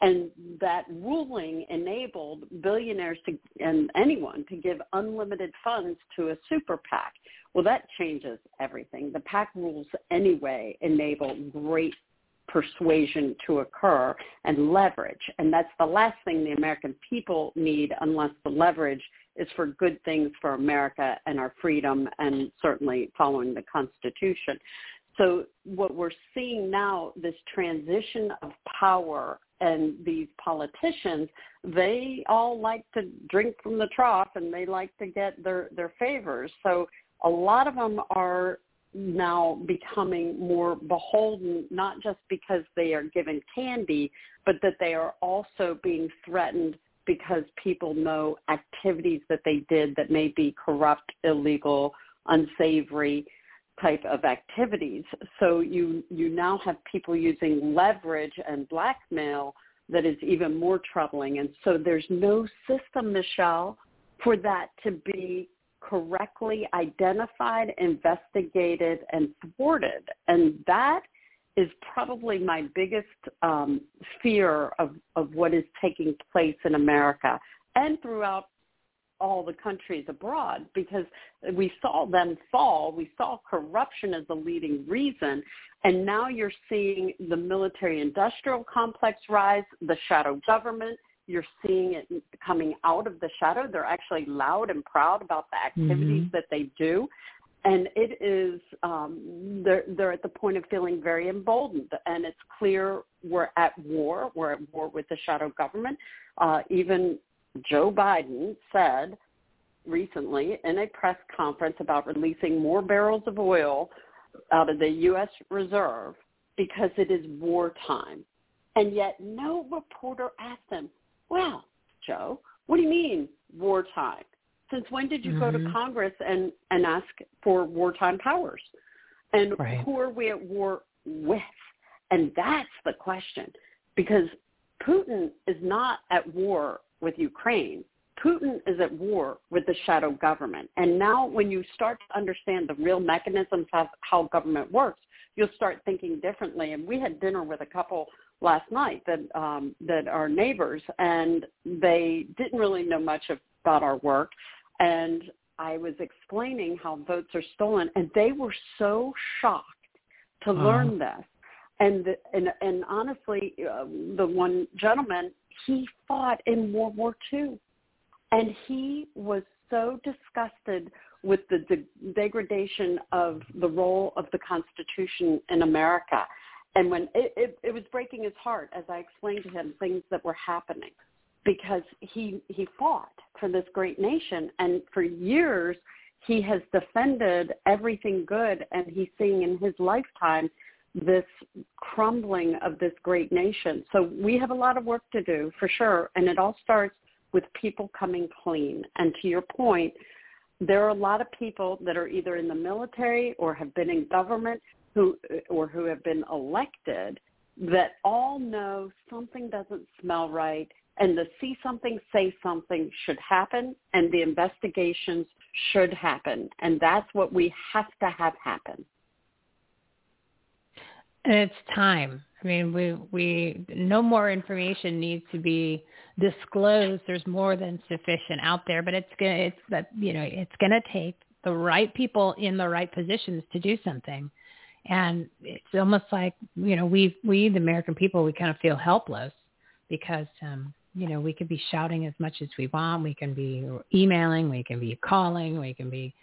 And that ruling enabled billionaires to, and anyone to give unlimited funds to a super PAC. Well, that changes everything. The PAC rules anyway enable great persuasion to occur and leverage. And that's the last thing the American people need unless the leverage is for good things for America and our freedom and certainly following the Constitution. So what we're seeing now, this transition of power and these politicians, they all like to drink from the trough and they like to get their, their favors. So a lot of them are now becoming more beholden, not just because they are given candy, but that they are also being threatened because people know activities that they did that may be corrupt, illegal, unsavory type of activities. So you, you now have people using leverage and blackmail that is even more troubling. And so there's no system, Michele, for that to be correctly identified, investigated, and thwarted. And that is probably my biggest um, fear of, of what is taking place in America and throughout all the countries abroad because we saw them fall. We saw corruption as the leading reason. And now you're seeing the military industrial complex rise, the shadow government, you're seeing it coming out of the shadow. They're actually loud and proud about the activities mm-hmm. that they do. And it is, um, they're, they're at the point of feeling very emboldened. And it's clear we're at war. We're at war with the shadow government. Uh, even Joe Biden said recently in a press conference about releasing more barrels of oil out of the U.S. Reserve because it is wartime. And yet no reporter asked him, well, Joe, what do you mean wartime? Since when did you mm-hmm. go to mm-hmm. Congress and, and ask for wartime powers? And right. who are we at war with? And that's the question. Because Putin is not at war with Ukraine. Putin is at war with the shadow government. And now when you start to understand the real mechanisms of how government works, you'll start thinking differently. And we had dinner with a couple last night that um, that are neighbors, and they didn't really know much about our work. And I was explaining how votes are stolen, and they were so shocked to uh-huh. learn this. And and and honestly, uh, the one gentleman he fought in World War II, and he was so disgusted with the de- degradation of the role of the Constitution in America and when it, it, it was breaking his heart as I explained to him things that were happening because he he fought for this great nation and for years he has defended everything good and he's seeing in his lifetime this crumbling of this great nation. So we have a lot of work to do for sure. And it all starts with people coming clean. And to your point, there are a lot of people that are either in the military or have been in government who or who have been elected that all know something doesn't smell right and the see something say something should happen and the investigations should happen. And that's what we have to have happen. And it's time. I mean we we no more information needs to be disclosed. There's more than sufficient out there but it's gonna it's that you know it's gonna take the right people in the right positions to do something and it's almost like you know we we the american people we kind of feel helpless because um you know we could be shouting as much as we want. We can be emailing. We can be calling. We can be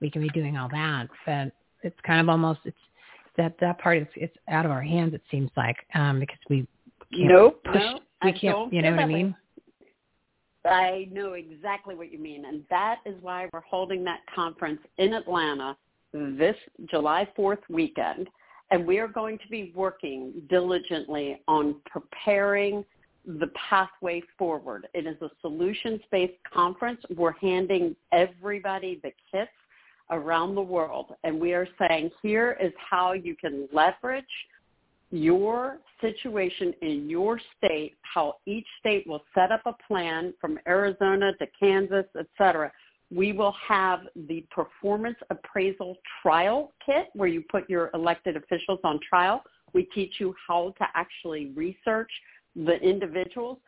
we can be doing all that. But it's kind of almost it's that that part is it's out of our hands it seems like um because we can't nope. push, no, we I can't you know what i way. mean? I know exactly what you mean, and that is why we're holding that conference in Atlanta this July 4th weekend, and we are going to be working diligently on preparing the pathway forward. It is a solutions-based conference. We're handing everybody the kits around the world, and we are saying here is how you can leverage your situation in your state, how each state will set up a plan from Arizona to Kansas, et cetera. We will have the performance appraisal trial kit where you put your elected officials on trial. We teach you how to actually research the individuals,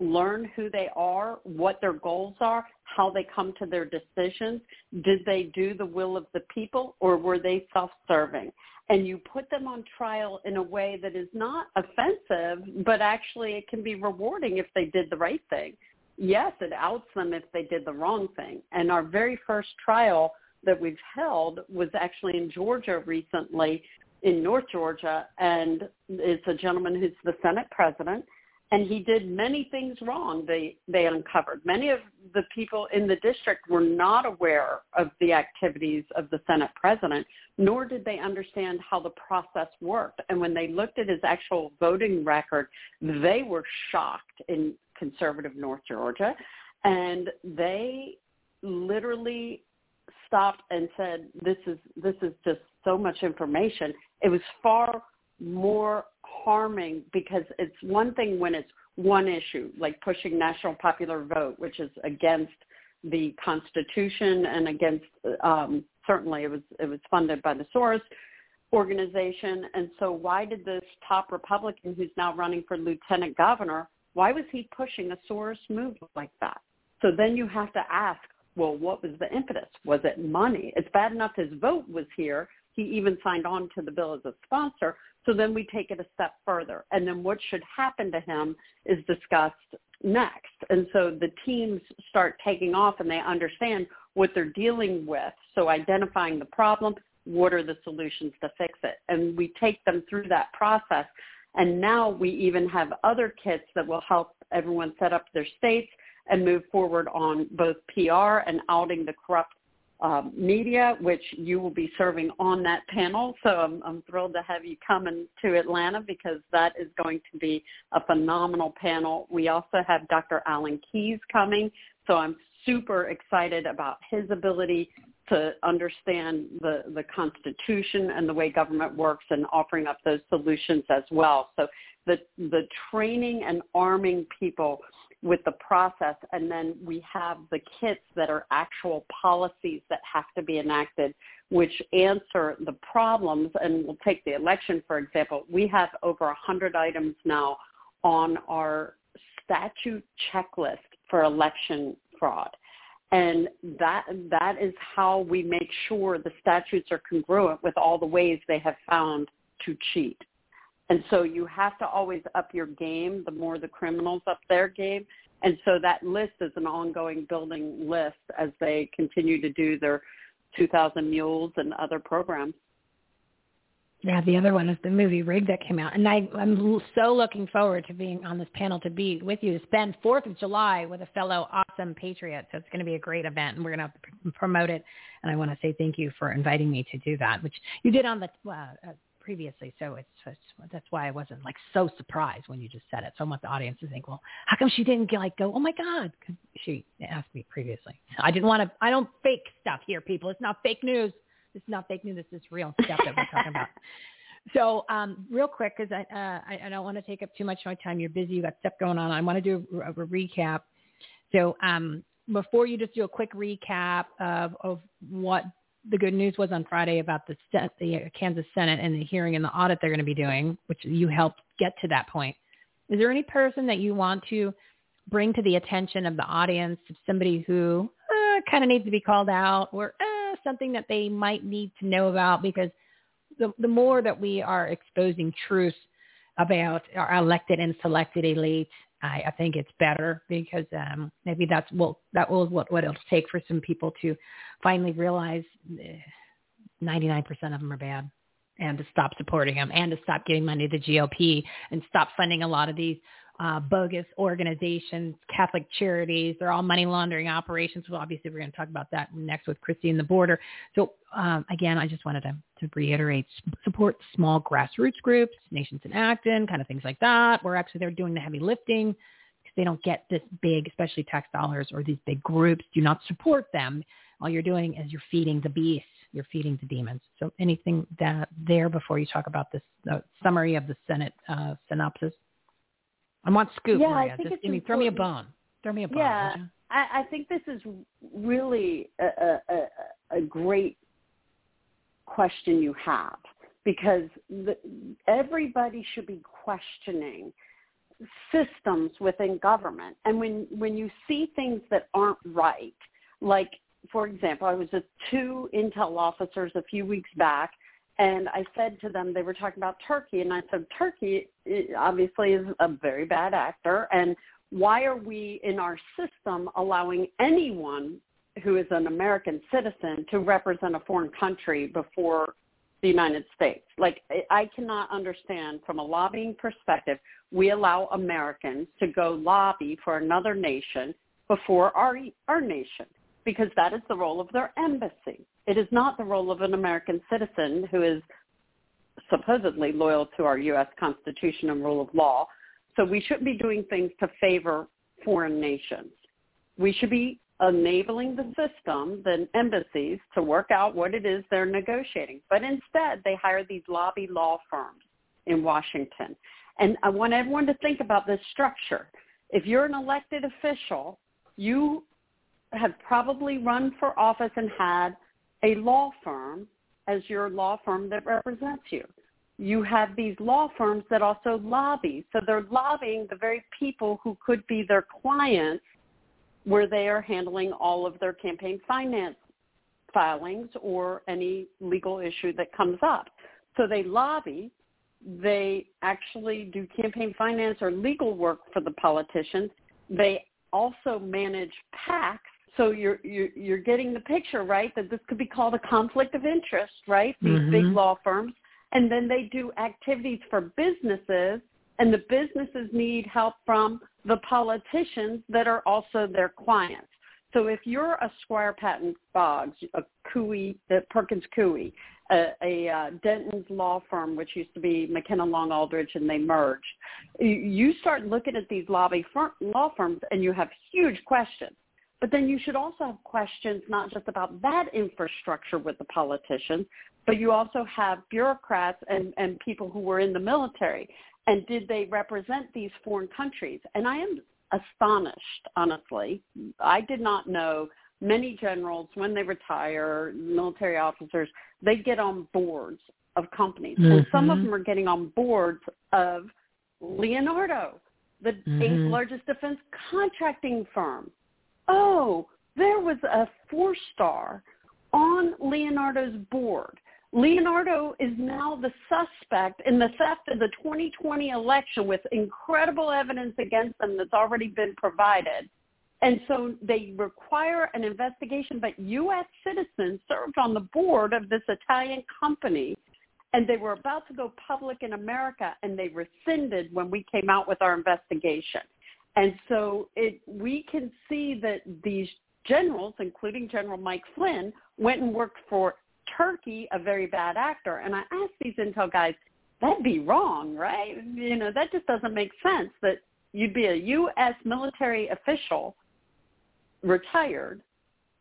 learn who they are, what their goals are, how they come to their decisions. Did they do the will of the people or were they self-serving? and you put them on trial in a way that is not offensive, but actually it can be rewarding if they did the right thing. Yes, it outs them if they did the wrong thing. And our very first trial that we've held was actually in Georgia recently, in North Georgia, and it's a gentleman who's the Senate president, and he did many things wrong they they uncovered many of the people in the district were not aware of the activities of the senate president nor did they understand how the process worked and when they looked at his actual voting record they were shocked in conservative north georgia and they literally stopped and said this is this is just so much information it was far more harming because it's one thing when it's one issue, like pushing national popular vote, which is against the Constitution and against um, certainly it was it was funded by the Soros organization. And so why did this top Republican who's now running for lieutenant governor, why was he pushing a Soros move like that? So then you have to ask, well, what was the impetus? Was it money? It's bad enough his vote was here. He even signed on to the bill as a sponsor, so then we take it a step further. And then what should happen to him is discussed next. And so the teams start taking off and they understand what they're dealing with. So identifying the problem, what are the solutions to fix it? And we take them through that process. And now we even have other kits that will help everyone set up their states and move forward on both PR and outing the corrupt um, media, which you will be serving on that panel. So I'm, I'm thrilled to have you coming to Atlanta because that is going to be a phenomenal panel. We also have Dr. Alan Keyes coming, so I'm super excited about his ability to understand the, the Constitution and the way government works and offering up those solutions as well. So the, the training and arming people with the process and then we have the kits that are actual policies that have to be enacted which answer the problems. And we'll take the election for example. We have over a hundred items now on our statute checklist for election fraud and that that is how we make sure the statutes are congruent with all the ways they have found to cheat and so you have to always up your game the more the criminals up their game. And so that list is an ongoing building list as they continue to do their 2,000 Mules and other programs. Yeah, the other one is the movie Rig that came out, and I, I'm so looking forward to being on this panel to be with you to spend Fourth of July with a fellow awesome patriot. So it's going to be a great event, and we're going to promote it. And I want to say thank you for inviting me to do that, which you did on the uh, uh, previously. So it's, it's that's why I wasn't like so surprised when you just said it. So I want the audience to think, well, how come she didn't like go, oh my god, she asked me previously. I didn't want to. I don't fake stuff here, people. It's not fake news. This is not fake news. This is real stuff that we're talking about. *laughs* So, um, real quick, because I, uh, I, I don't want to take up too much of my time. You're busy. You got stuff going on. I want to do a, a recap. So, um, before you just do a quick recap of, of what the good news was on Friday about the, the Kansas Senate and the hearing and the audit they're going to be doing, which you helped get to that point. Is there any person that you want to bring to the attention of the audience, somebody who uh, kind of needs to be called out or uh, something that they might need to know about because the, the more that we are exposing truth about our elected and selected elite, I, I think it's better because um, maybe that's what that will what what it'll take for some people to finally realize 99% of them are bad and to stop supporting them and to stop giving money to the GOP and stop funding a lot of these uh, bogus organizations, Catholic charities. They're all money laundering operations. Well, obviously, we're going to talk about that next with Christie and the border. So, um, again, I just wanted to, to reiterate, support small grassroots groups, Nations in Action, kind of things like that, where actually they're doing the heavy lifting because they don't get this big, especially tax dollars or these big groups. Do not support them. All you're doing is you're feeding the beast. You're feeding the demons. So anything that there before you talk about this uh, summary of the Senate uh, synopsis? I want scoop, yeah, Maria. I think Just it's give me, throw me a bone. Throw me a bone. Yeah? I, I think this is really a, a, a, a great question you have because the, everybody should be questioning systems within government. And when, when you see things that aren't right, like, for example, I was with two intel officers a few weeks back and I said to them, they were talking about Turkey, and I said, Turkey eh, obviously is a very bad actor, and why are we in our system allowing anyone who is an American citizen to represent a foreign country before the United States? Like, I cannot understand from a lobbying perspective, we allow Americans to go lobby for another nation before our, our nation because that is the role of their embassy. It is not the role of an American citizen who is supposedly loyal to our U.S. Constitution and rule of law. So we shouldn't be doing things to favor foreign nations. We should be enabling the system, the embassies, to work out what it is they're negotiating. But instead, they hire these lobby law firms in Washington. And I want everyone to think about this structure. If you're an elected official, you have probably run for office and had a law firm as your law firm that represents you. You have these law firms that also lobby. So they're lobbying the very people who could be their clients where they are handling all of their campaign finance filings or any legal issue that comes up. So they lobby. They actually do campaign finance or legal work for the politicians. They also manage PACs so you're, you're you're getting the picture, right? That this could be called a conflict of interest, right? These mm-hmm. big law firms, and then they do activities for businesses, and the businesses need help from the politicians that are also their clients. So if you're a Squire Patton Boggs, a Coie, uh, Perkins Coie, a, a uh, Dentons law firm, which used to be McKenna Long Aldridge, and they merged, you start looking at these lobby fir- law firms, and you have huge questions. But then you should also have questions not just about that infrastructure with the politicians, but you also have bureaucrats and, and people who were in the military. And did they represent these foreign countries? And I am astonished, honestly. I did not know many generals, when they retire, military officers, they get on boards of companies. Mm-hmm. And some of them are getting on boards of Leonardo, the mm-hmm. eighth largest defense contracting firm oh, there was a four star on Leonardo's board. Leonardo is now the suspect in the theft of the 2020 election with incredible evidence against them that's already been provided. And so they require an investigation, but U.S. citizens served on the board of this Italian company. And they were about to go public in America, and they rescinded when we came out with our investigation. And so it, we can see that these generals, including General Mike Flynn, went and worked for Turkey, a very bad actor. And I asked these intel guys, that'd be wrong, right? You know, that just doesn't make sense that you'd be a U.S. military official, retired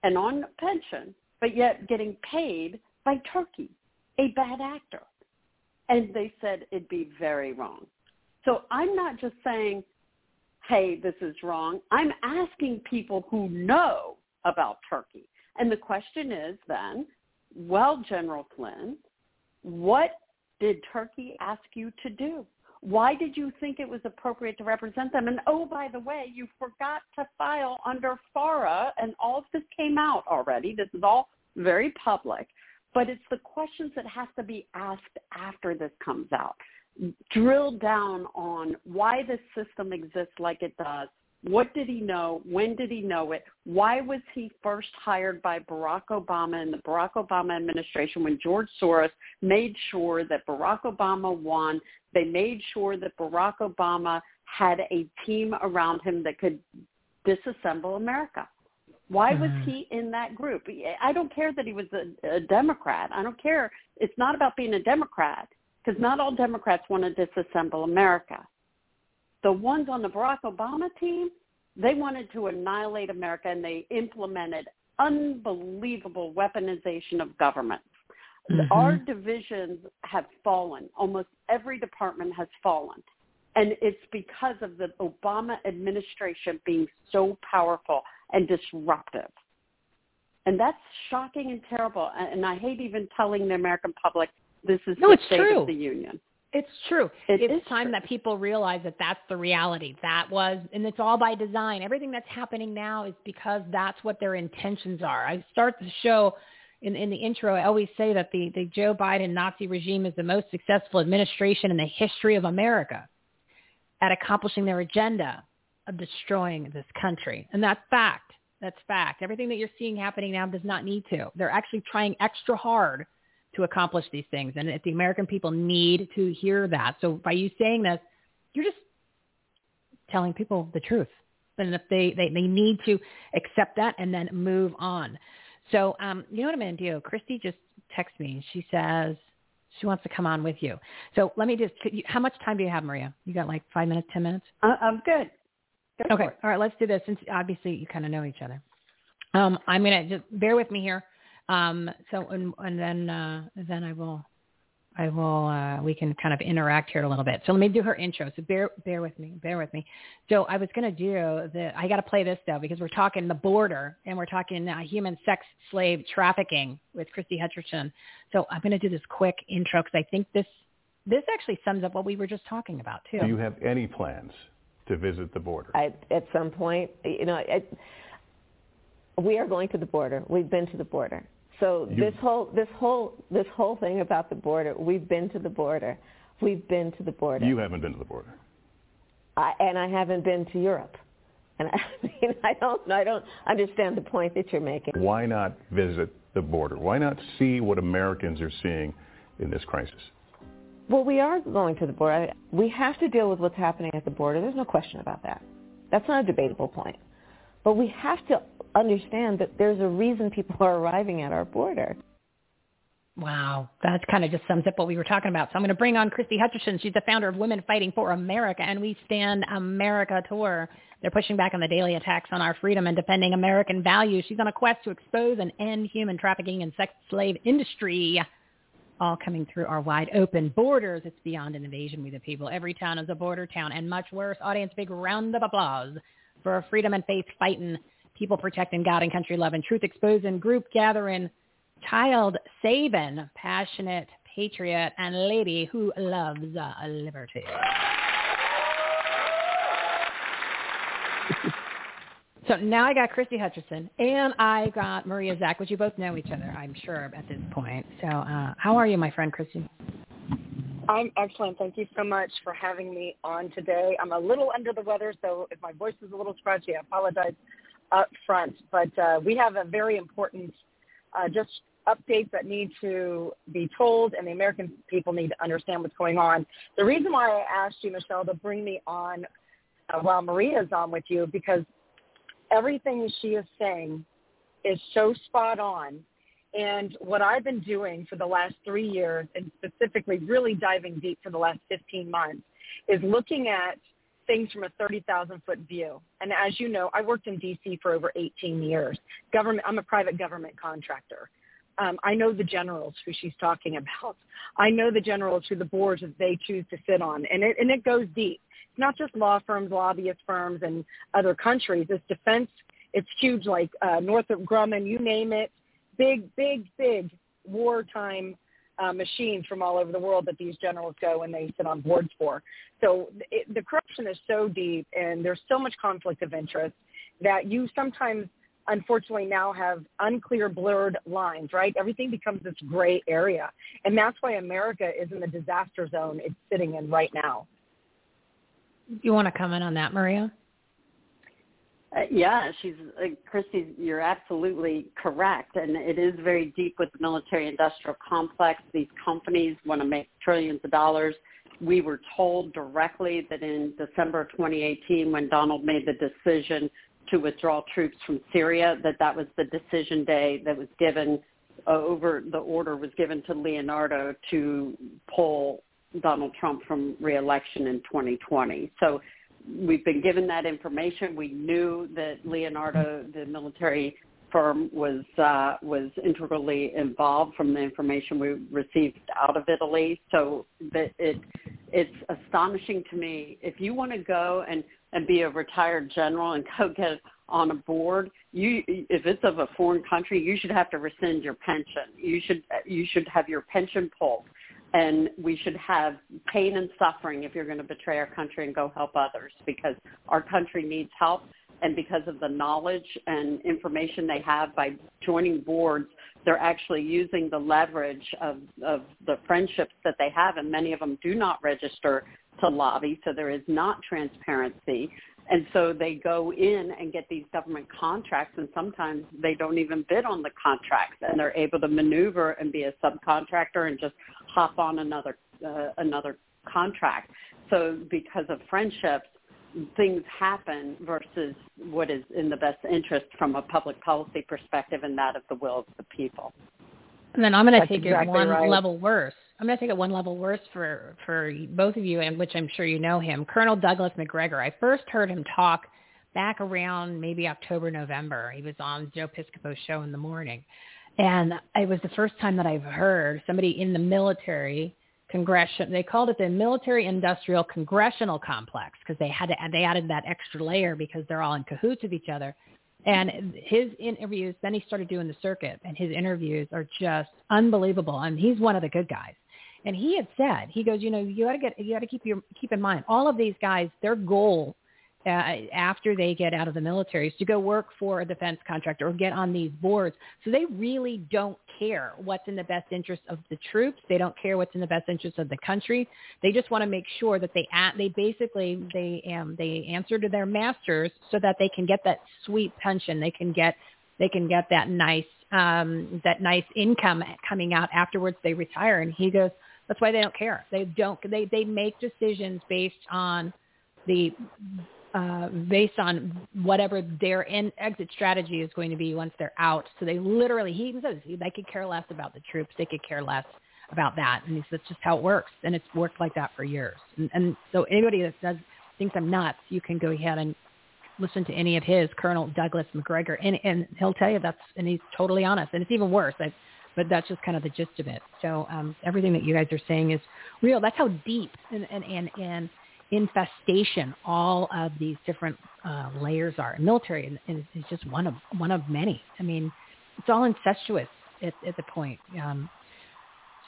and on pension, but yet getting paid by Turkey, a bad actor. And they said it'd be very wrong. So I'm not just saying, hey, this is wrong. I'm asking people who know about Turkey. And the question is then, well, General Flynn, what did Turkey ask you to do? Why did you think it was appropriate to represent them? And oh, by the way, you forgot to file under FARA, and all of this came out already. This is all very public, but it's the questions that have to be asked after this comes out. Drill down on why this system exists like it does, what did he know? When did he know it? Why was he first hired by Barack Obama in the Barack Obama administration when George Soros made sure that Barack Obama won? They made sure that Barack Obama had a team around him that could disassemble America. Why was Mm-hmm. he in that group? I don't care that he was a, a Democrat. I don't care. It's not about being a Democrat because not all Democrats want to disassemble America the ones on the Barack Obama team, they wanted to annihilate America and they implemented unbelievable weaponization of government. Mhm. Our divisions have fallen. Almost every department has fallen. And it's because of the Obama administration being so powerful and disruptive. And that's shocking and terrible. And I hate even telling the American public this is No, the it's state true. of the union. It's true. It it's is time that people realize that that's the reality. That was, and it's all by design. Everything that's happening now is because that's what their intentions are. I start the show in, in the intro. I always say that the, the Joe Biden Nazi regime is the most successful administration in the history of America at accomplishing their agenda of destroying this country. And that's fact. That's fact. Everything that you're seeing happening now does not need to. They're actually trying extra hard to accomplish these things. And if the American people need to hear that. So by you saying this, you're just telling people the truth. And if they, they, they need to accept that and then move on. So um, you know what I'm going to do? Christie just texted me. She says she wants to come on with you. So let me just, how much time do you have, Maria? You got like five minutes, 10 minutes? I, I'm good. Go okay. All right. Let's do this since obviously you kind of know each other. Um, I'm going to just bear with me here. Um, so, and, and then, uh, then I will, I will, uh, we can kind of interact here a little bit. So let me do her intro. So bear, bear with me, bear with me. So I was going to do the, I got to play this though, because we're talking the border and we're talking uh, human sex slave trafficking with Christie Hutcherson. So I'm going to do this quick intro because I think this, this actually sums up what we were just talking about too. Do you have any plans to visit the border? I, at some point, you know, I, we are going to the border. We've been to the border. So You- this whole this whole this whole thing about the border, we've been to the border. We've been to the border. You haven't been to the border. I, and I haven't been to Europe. And *laughs* I mean, I don't I don't understand the point that you're making. Why not visit the border? Why not see what Americans are seeing in this crisis? Well, we are going to the border. We have to deal with what's happening at the border. There's no question about that. That's not a debatable point. But we have to understand that there's a reason people are arriving at our border. Wow, that kind of just sums up what we were talking about. So I'm going to bring on Christie Hutcherson. She's the founder of Women Fighting for America and We Stand America Tour. They're pushing back on the daily attacks on our freedom and defending American values. She's on a quest to expose and end human trafficking and sex slave industry. All coming through our wide open borders. It's beyond an invasion, we the people. Every town is a border town and much worse. Audience, big round of applause for freedom and faith fighting, people protecting God and country loving, truth exposing, group gathering, child saving, passionate patriot, and lady who loves uh, liberty. *laughs* So now I got Christie Hutcherson and I got Maria Zack, which you both know each other, I'm sure, at this point. So uh, how are you, my friend Christie? I'm excellent. Thank you so much for having me on today. I'm a little under the weather, so if my voice is a little scratchy, I apologize up front. But uh, we have a very important, uh, just updates that need to be told, and the American people need to understand what's going on. The reason why I asked you, Michele, to bring me on uh, while Maria's on with you, because everything she is saying is so spot on. And what I've been doing for the last three years, and specifically really diving deep for the last 15 months, is looking at things from a 30,000 foot view. And as you know, I worked in DC for over 18 years. Government, I'm a private government contractor. Um, I know the generals who she's talking *laughs* about. I know the generals who the boards that they choose to sit on, and it and it goes deep. It's not just law firms, lobbyist firms, and other countries. It's defense. It's huge, like uh, Northrop Grumman, you name it. Big, big, big wartime uh, machines from all over the world that these generals go and they sit on boards for. So it, the corruption is so deep and there's so much conflict of interest that you sometimes unfortunately now have unclear blurred lines, right? Everything becomes this gray area. And that's why America is in the disaster zone it's sitting in right now. You want to comment on that, Maria? Uh, yeah, she's uh, Christie. You're absolutely correct, and it is very deep with the military-industrial complex. These companies want to make trillions of dollars. We were told directly that in December 2018, when Donald made the decision to withdraw troops from Syria, that that was the decision day that was given uh, over. The order was given to Leonardo to pull Donald Trump from reelection in 2020. So we've been given that information. We knew that Leonardo, the military firm, was uh, was integrally involved from the information we received out of Italy. So that it it's astonishing to me. If you want to go and and be a retired general and *laughs* go get on a board, you if it's of a foreign country, you should have to rescind your pension. You should you should have your pension pulled and we should have pain and suffering if you're going to betray our country and go help others because our country needs help. And because of the knowledge and information they have by joining boards they're actually using the leverage of, of the friendships that they have and many of them do not register to lobby so there is not transparency and so they go in and get these government contracts and sometimes they don't even bid on the contracts and they're able to maneuver and be a subcontractor and just hop on another uh, another contract. So because of friendships, things happen versus what is in the best interest from a public policy perspective and that of the will of the people. And then I'm going to take exactly it one right. level worse. I'm going to take it one level worse for for both of you, and which I'm sure you know him, Colonel Douglas Macgregor. I first heard him talk back around maybe October, November. He was on Joe Piscopo's show in the morning, and it was the first time that I've heard somebody in the military congression. They called it the military industrial congressional complex because they had to they added that extra layer because they're all in cahoots with each other. And his interviews, then he started doing the circuit, and his interviews are just unbelievable. And he's one of the good guys. And he had said, he goes, you know, you got to get, you got to keep your keep in mind, all of these guys, their goal uh, after they get out of the military is to go work for a defense contractor or get on these boards. So they really don't care what's in the best interest of the troops. They don't care what's in the best interest of the country. They just want to make sure that they they basically they um, they answer to their masters so that they can get that sweet pension. They can get they can get that nice um, that nice income coming out afterwards they retire. And he goes, that's why they don't care. They don't. They they make decisions based on the uh, based on whatever their in, exit strategy is going to be once they're out. So they literally, he even says, they could care less about the troops. They could care less about that. And he says, that's just how it works. And it's worked like that for years. And, and so anybody that says, thinks I'm nuts, you can go ahead and listen to any of his, Colonel Douglas Macgregor, and, and he'll tell you that's, and he's totally honest. And it's even worse. I, but that's just kind of the gist of it. So um, everything that you guys are saying is real. That's how deep and, and, and, and infestation all of these different uh, layers are. Military is, is just one of one of many. I mean, it's all incestuous at, at the point. Um,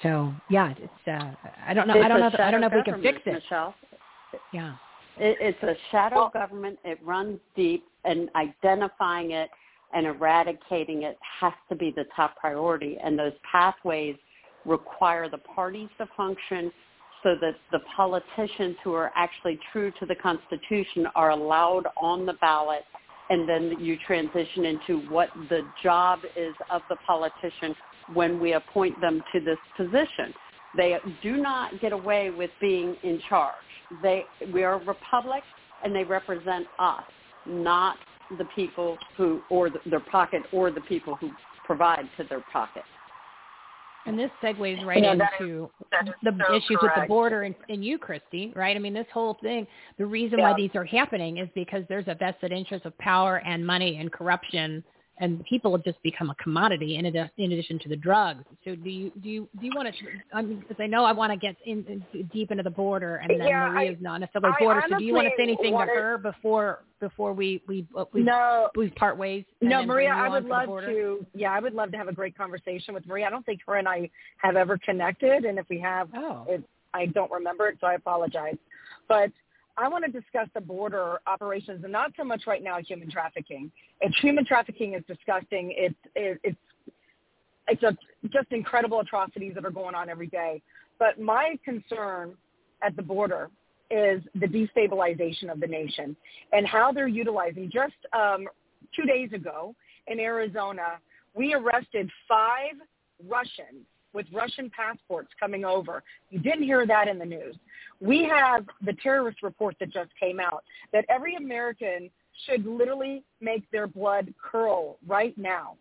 so yeah, it's uh, I don't know. It's I don't know. I don't know if we can fix it. Michele. Yeah. It, it's a shadow government. It runs deep, and identifying it and eradicating it has to be the top priority. And those pathways require the parties to function so that the politicians who are actually true to the Constitution are allowed on the ballot and then you transition into what the job is of the politician when we appoint them to this position. They do not get away with being in charge. They, we are a republic and they represent us, not the people who, or the, their pocket, or the people who provide to their pocket. And this segues right Yeah, into is the so issues with the border and, and you, Christie, right? I mean, this whole thing, the reason Yeah. why these are happening is because there's a vested interest of power and money and corruption, and people have just become a commodity in, adi- in addition to the drugs. So do you do you do you want to? I mean, because I know I want to get in, in deep into the border, and then Yeah, Maria's I- not necessarily I border. So do you want to say anything to her before before we we uh, we, No. we part ways? No, Maria, I would love to. Yeah, I would love to have a great conversation with Maria. I don't think her and I have ever connected, and if we have, oh. it, I don't remember it, so I apologize. But I want to discuss the border operations, and not so much right now human trafficking. It's human trafficking is disgusting. It's it, it's it's a, just incredible atrocities that are going on every day. But my concern at the border is the destabilization of the nation and how they're utilizing. Just um, two days ago in Arizona, we arrested five Russians with Russian passports coming over. You didn't hear that in the news. We have the terrorist report that just came out that every American should literally make their blood curl right now.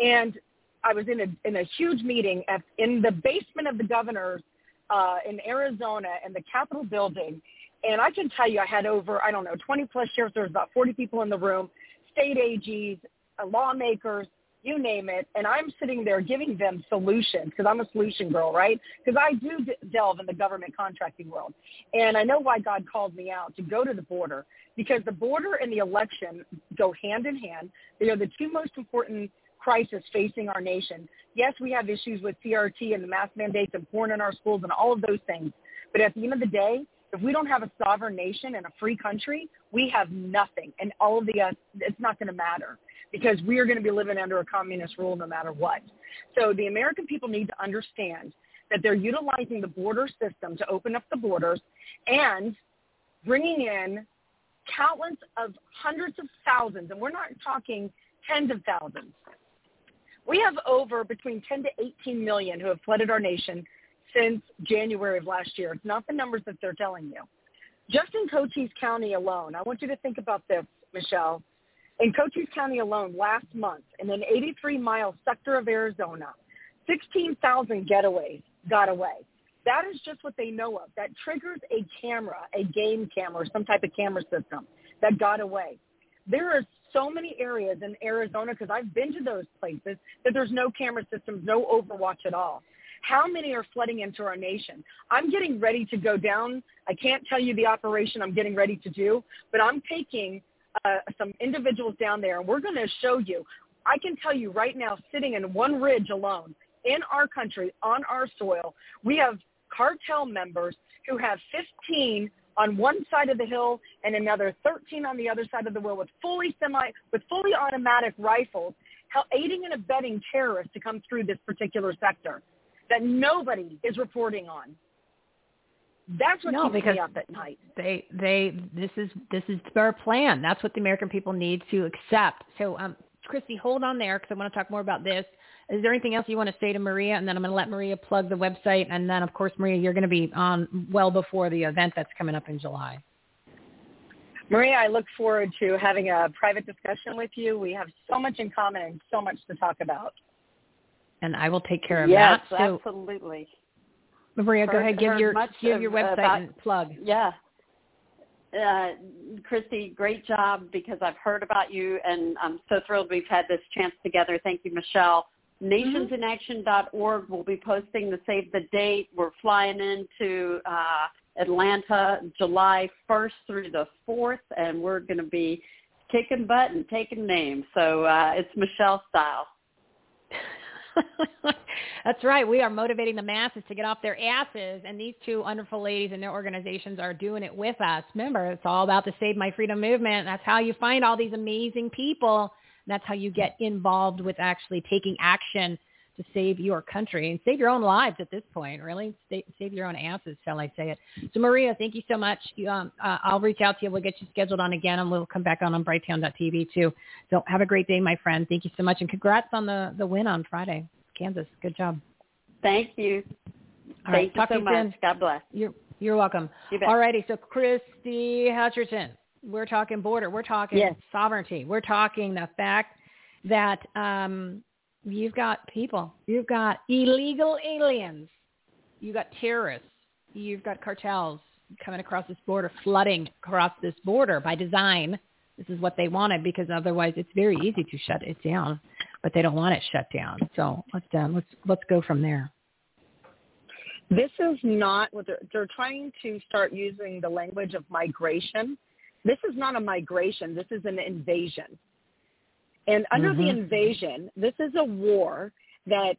And I was in a in a huge meeting at in the basement of the governor's uh, in Arizona in the Capitol building, and I can tell you I had over I don't know 20 plus sheriffs. There was about 40 people in the room, state AGs, uh, lawmakers, you name it, and I'm sitting there giving them solutions because I'm a solution girl, right? Because I do d- delve in the government contracting world, and I know why God called me out to go to the border because the border and the election go hand in hand. They are the two most important crisis facing our nation. Yes, we have issues with CRT and the mask mandates and porn in our schools and all of those things. But at the end of the day, if we don't have a sovereign nation and a free country, we have nothing. And all of the, uh, it's not going to matter because we are going to be living under a communist rule no matter what. So the American people need to understand that they're utilizing the border system to open up the borders and bringing in countless of hundreds of thousands, and we're not talking tens of thousands. We have over between 10 to 18 million who have flooded our nation since January of last year. It's not the numbers that they're telling you. Just in Cochise County alone, I want you to think about this, Michele. In Cochise County alone, last month, in an 83-mile sector of Arizona, 16,000 getaways got away. That is just what they know of. That triggers a camera, a game camera, some type of camera system that got away. There are so many areas in Arizona, because I've been to those places, that there's no camera systems, no overwatch at all. How many are flooding into our nation? I'm getting ready to go down. I can't tell you the operation I'm getting ready to do, but I'm taking uh, some individuals down there, and we're going to show you. I can tell you right now, sitting in one ridge alone in our country, on our soil, we have cartel members who have 15 on one side of the hill and another 13 on the other side of the hill with fully semi with fully automatic rifles, aiding and abetting terrorists to come through this particular sector that nobody is reporting on. That's what No, keeps because me up at night. they they this is this is their plan. That's what the American people need to accept. So, um, Christie, hold on there because I want to talk more about this. Is there anything else you want to say to Maria? And then I'm going to let Maria plug the website. And then, of course, Maria, you're going to be on well before the event that's coming up in July. Maria, I look forward to having a private discussion with you. We have so much in common and so much to talk about. And I will take care of yes, that. So, absolutely. Maria, go ahead, give your give your website about- and plug. Yeah. Uh, Christie, great job because I've heard about you and I'm so thrilled we've had this chance together. Thank you, Michele. Nationsinaction.org will be posting the save the date. We're flying into uh, Atlanta July 1st through the 4th, and we're going to be kicking butt and taking names. So uh, it's Michele style. *laughs* That's right. We are motivating the masses to get off their asses, and these two wonderful ladies and their organizations are doing it with us. Remember, it's all about the Save My Freedom movement. That's how you find all these amazing people. That's how you get involved with actually taking action to save your country and save your own lives at this point. Really, save, save your own asses, shall I say it? So, Maria, thank you so much. You, um, uh, I'll reach out to you. We'll get you scheduled on again, and we'll come back on on Brighteon.tv too. So, have a great day, my friend. Thank you so much, and congrats on the the win on Friday. Kansas. Good job. Thank you. All Thank right, you so you much. soon. God bless. You're you're welcome. You. All righty, so Christie Hutcherson, we're talking border, we're talking Yes. sovereignty, we're talking the fact that um, you've got people, you've got illegal aliens, you've got terrorists, you've got cartels coming across this border, flooding across this border by design. This is what they wanted because otherwise it's very easy to shut it down, but they don't want it shut down. So let's uh, let's let's go from there. This is not what they're, they're trying to start using the language of migration. This is not a migration. This is an invasion. And under the Mhm. invasion, this is a war that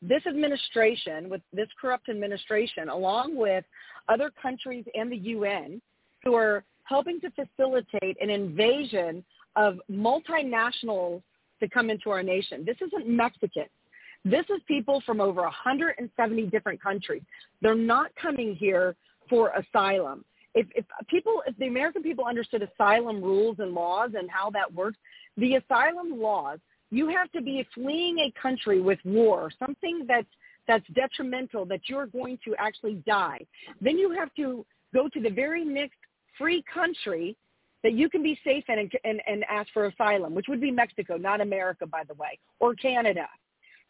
this administration, with this corrupt administration, along with other countries and the UN, who are helping to facilitate an invasion of multinationals to come into our nation. This isn't Mexicans. This is people from over 170 different countries. They're not coming here for asylum. If, if people, if the American people understood asylum rules and laws and how that works, the asylum laws, you have to be fleeing a country with war, something that's that's detrimental, that you're going to actually die. Then you have to go to the very next free country that you can be safe in and, and, and ask for asylum, which would be Mexico, not America, by the way, or Canada.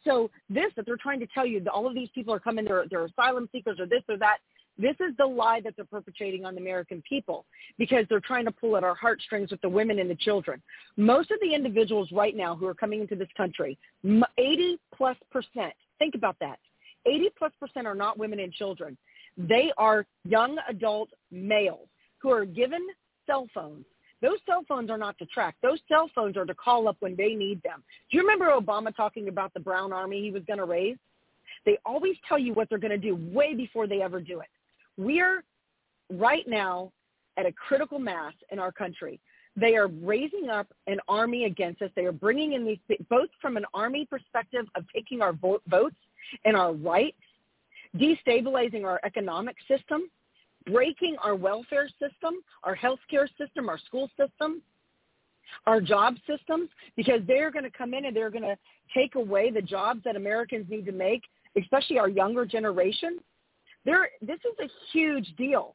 So this that they're trying to tell you that all of these people are coming, they're, they're asylum seekers or this or that. This is the lie that they're perpetrating on the American people because they're trying to pull at our heartstrings with the women and the children. Most of the individuals right now who are coming into this country, 80 plus percent, think about that, 80 plus percent are not women and children. They are young adult males who are given cell phones. Those cell phones are not to track. Those cell phones are to call up when they need them. Do you remember Obama talking about the brown army he was going to raise? They always tell you what they're going to do way before they ever do it. We're right now at a critical mass in our country. They are raising up an army against us. They are bringing in these, both from an army perspective of taking our vote, votes and our rights, destabilizing our economic system, breaking our welfare system, our healthcare system, our school system, our job systems, because they're going to come in and they're going to take away the jobs that Americans need to make, especially our younger generation. There, this is a huge deal.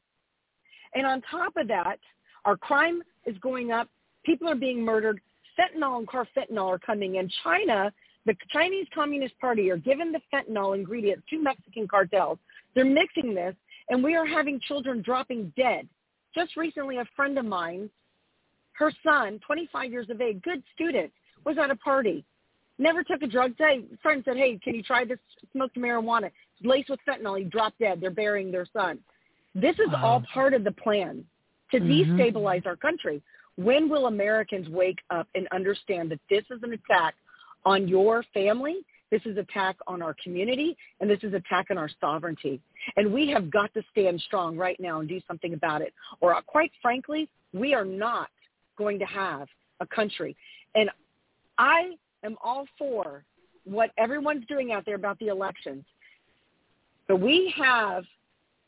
And on top of that, our crime is going up. People are being murdered. Fentanyl and carfentanil are coming in. China, the Chinese Communist Party are giving the fentanyl ingredients to Mexican cartels. They're mixing this, and we are having children dropping dead. Just recently, a friend of mine, her son, 25 years of age, good student, was at a party. Never took a drug. Say, friend said, hey, can you try this smoked marijuana? Laced with fentanyl. He dropped dead. They're burying their son. This is all part of the plan to Mhm. destabilize our country. When will Americans wake up and understand that this is an attack on your family, this is attack on our community, and this is attack on our sovereignty? And we have got to stand strong right now and do something about it. Or uh, quite frankly, we are not going to have a country. And I am all for what everyone's doing out there about the elections. But we have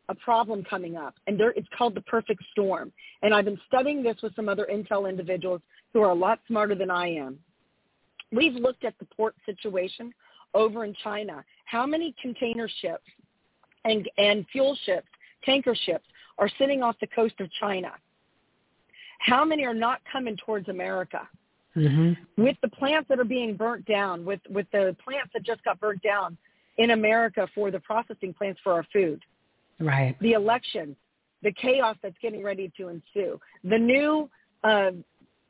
a problem coming up, and there, it's called the perfect storm. And I've been studying this with some other intel individuals who are a lot smarter than I am. We've looked at the port situation over in China. How many container ships and, and fuel ships, tanker ships, are sitting off the coast of China? How many are not coming towards America? Mm-hmm. with the plants that are being burnt down, with, with the plants that just got burnt down in America for the processing plants for our food, Right. the elections, the chaos that's getting ready to ensue, the new uh,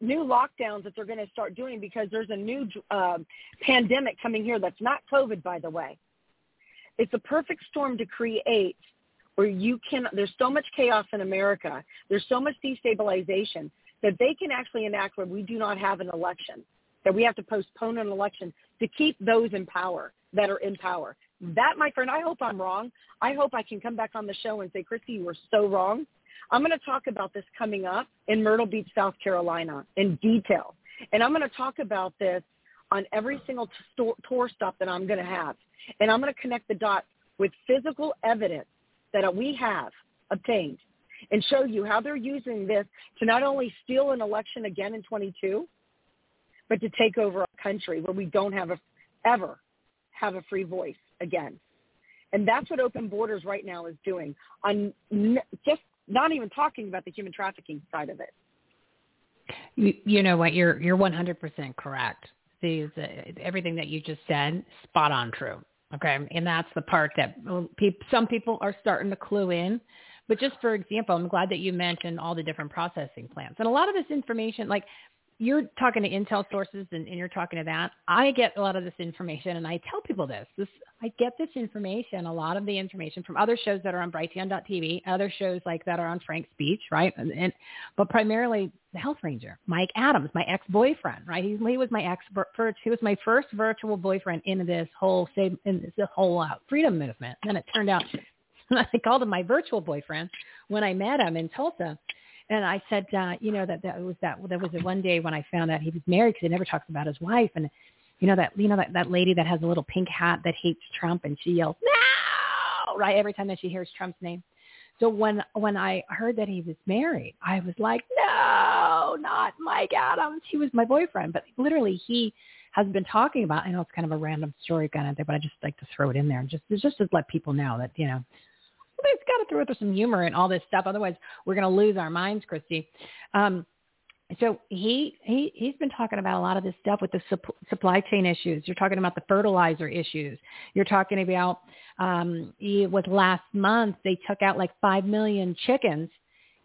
new lockdowns that they're going to start doing because there's a new uh, pandemic coming here that's not COVID, by the way. It's a perfect storm to create where you can. There's so much chaos in America. There's so much destabilization that they can actually enact where we do not have an election, that we have to postpone an election to keep those in power that are in power. That, my friend, I hope I'm wrong. I hope I can come back on the show and say, Christie, you were so wrong. I'm going to talk about this coming up in Myrtle Beach, South Carolina in detail. And I'm going to talk about this on every single tour stop that I'm going to have. And I'm going to connect the dots with physical evidence that we have obtained and show you how they're using this to not only steal an election again in 22, but to take over a country where we don't have a, ever have a free voice again. And that's what open borders right now is doing. On just not even talking about the human trafficking side of it. You, you know what? You're you're 100% correct. These everything that you just said, spot on true. Okay, and that's the part that pe- some people are starting to clue in. But just for example, I'm glad that you mentioned all the different processing plants. And a lot of this information, like you're talking to intel sources and, and, you're talking to that. I get a lot of this information and I tell people this. This I get this information, a lot of the information from other shows that are on Brighteon.tv, other shows like that are on Frank's Speech, right? And, and but primarily the Health Ranger, Mike Adams, my ex-boyfriend, right? He, he was my ex. He was my first virtual boyfriend in this whole in this whole uh, freedom movement. And then it turned out *laughs* I called him my virtual boyfriend when I met him in Tulsa and I said, uh, you know, that that was that there was a one day when I found out he was married because he never talks about his wife, and you know that you know that that lady that has a little pink hat that hates Trump, and she yells no right every time that she hears Trump's name. So when when I heard that he was married, I was like, no, not Mike Adams. He was my boyfriend, but literally he has been talking about. I know it's kind of a random story kind of thing, but I just like to throw it in there, and just just to let people know that you know it's got to throw it some humor and all this stuff. Otherwise, we're going to lose our minds, Christie. Um, so he he he's been talking about a lot of this stuff with the sup- supply chain issues. You're talking about the fertilizer issues. You're talking about um, it was last month they took out like five million chickens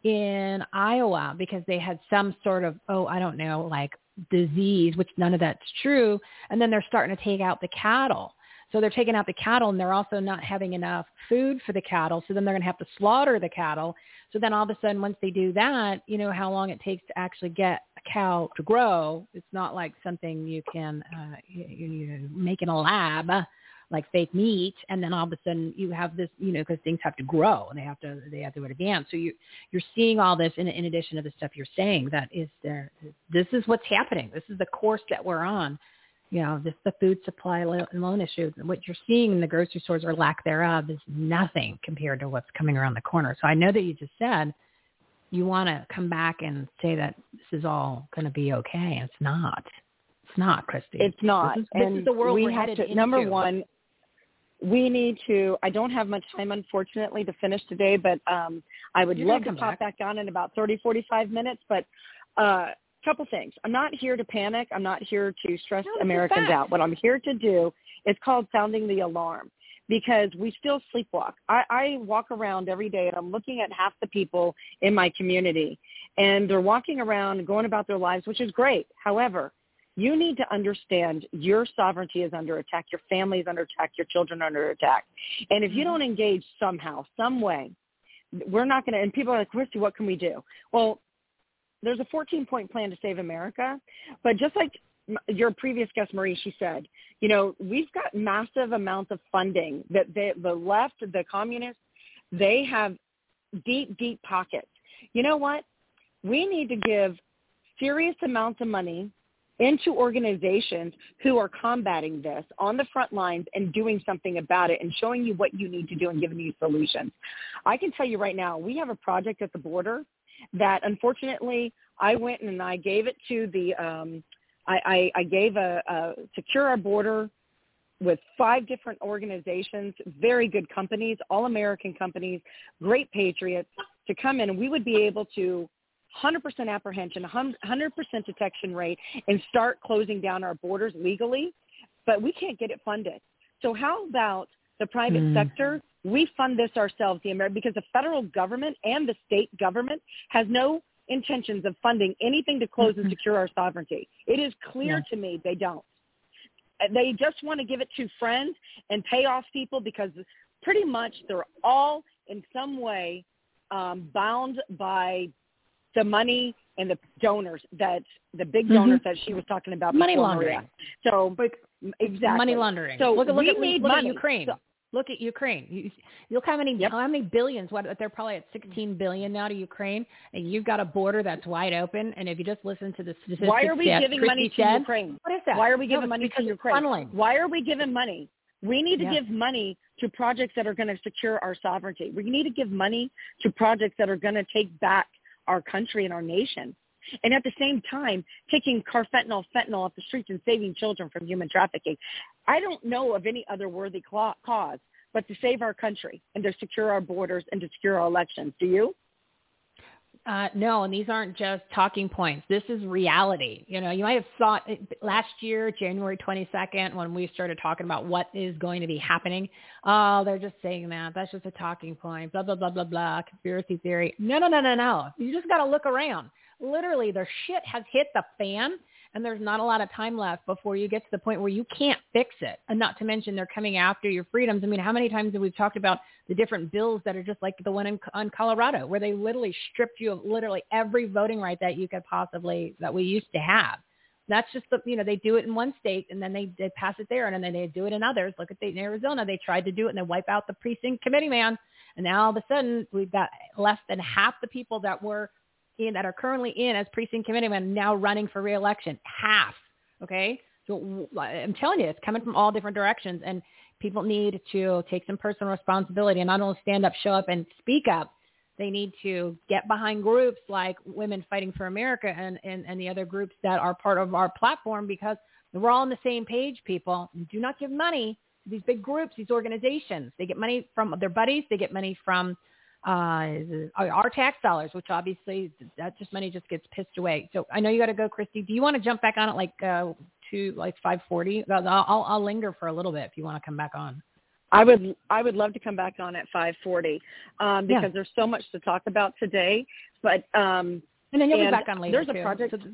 in Iowa because they had some sort of oh I don't know like disease, which none of that's true. And then they're starting to take out the cattle. So they're taking out the cattle and they're also not having enough food for the cattle. So then they're going to have to slaughter the cattle. So then all of a sudden, once they do that, you know how long it takes to actually get a cow to grow. It's not like something you can uh, you, you make in a lab like fake meat and then all of a sudden you have this you know because things have to grow and they have to they have to advance so you you're seeing all this in, in addition to the stuff you're saying that is there this is what's happening this is the course that we're on you know, just the food supply and loan issue. What you're seeing in the grocery stores or lack thereof is nothing compared to what's coming around the corner. So I know that you just said you want to come back and say that this is all going to be okay. It's not. It's not, Christie. It's not. This is, this is the world we we're have to, into. Number one, we need to. I don't have much time, unfortunately, to finish today, but um, I would You're love gonna pop back. back on in about 30, 45 minutes. But uh, couple things. I'm not here to panic. I'm not here to stress No, Americans out. What I'm here to do is called sounding the alarm because we still sleepwalk. I, I walk around every day and I'm looking at half the people in my community and they're walking around going about their lives, which is great. However, you need to understand your sovereignty is under attack, your family is under attack, your children are under attack. And if you don't engage somehow, some way, we're not going to, and people are like, Christie, what can we do? Well, there's a 14 point plan to save America, but just like your previous guest Marie, she said, you know, we've got massive amounts of funding that they, the left, the communists, they have deep, deep pockets. You know what? We need to give serious amounts of money into organizations who are combating this on the front lines and doing something about it and showing you what you need to do and giving you solutions. I can tell you right now, we have a project at the border that unfortunately I went and I gave it to the um I, I, I gave a, a secure our border with five different organizations, very good companies, all American companies, great patriots to come in and we would be able to 100% apprehension, 100% detection rate and start closing down our borders legally, but we can't get it funded. So how about the private Hmm. sector? We fund this ourselves, the Amer- because the federal government and the state government has no intentions of funding anything to close and secure our sovereignty. It is clear Yeah. to me they don't. Uh, They just want to give it to friends and pay off people because pretty much they're all in some way um, bound by the money and the donors that the big Mhm. donors that she was talking about Money laundering. Maria. So exactly Money laundering. So look, at look we at need look money. at Ukraine. So- look at Ukraine. You, look how many how many billions. What they're probably at mm. 16 billion now to Ukraine, and you've got a border that's wide open. And if you just listen to the statistics, Why are we giving Christie money to Ukraine? What is that? Why are we giving it's money to Ukraine? funneling. Why are we giving money? We need to Yeah. give money to projects that are going to secure our sovereignty. We need to give money to projects that are going to take back our country and our nation. And at the same time taking carfentanil, fentanyl off the streets and saving children from human trafficking. I don't know of any other worthy cause but to save our country and to secure our borders and to secure our elections. Do you? Uh, no, and these aren't just talking points. This is reality. You know, you might have thought last year, January 22nd, when we started talking about what is going to be happening. Oh, they're just saying that. That's just a talking point. Blah, blah, blah, blah, blah. Conspiracy theory. No, no, no, no, no. You just got to look around. Literally, their shit has hit the fan and there's not a lot of time left before you get to the point where you can't fix it. And not to mention they're coming after your freedoms. I mean, how many times have we talked about the different bills that are just like the one in, in Colorado, where they literally stripped you of literally every voting right that you could possibly that we used to have. That's just the you know they do it in one state and then they, they pass it there and then they do it in others. Look at the, in Arizona, they tried to do it and they wipe out the precinct committee man, and now all of a sudden we've got less than half the people that were in that are currently in as precinct committeemen now running for reelection. Half. Okay. So I'm telling you, it's coming from all different directions and people need to take some personal responsibility and not only stand up, show up and speak up. They need to get behind groups like Women Fighting for America and, and, and the other groups that are part of our platform because we're all on the same page, people. Do not give money to these big groups, these organizations. They get money from their buddies. They get money from uh, our tax dollars, which obviously that just money just gets pissed away. So I know you got to go, Christie. Do you want to jump back on it like uh, to like 5:40? I'll, I'll, I'll linger for a little bit if you want to come back on. I would I would love to come back on at 5:40 um, because Yeah. there's so much to talk about today. But um, And then you'll be back on later, There's a project. So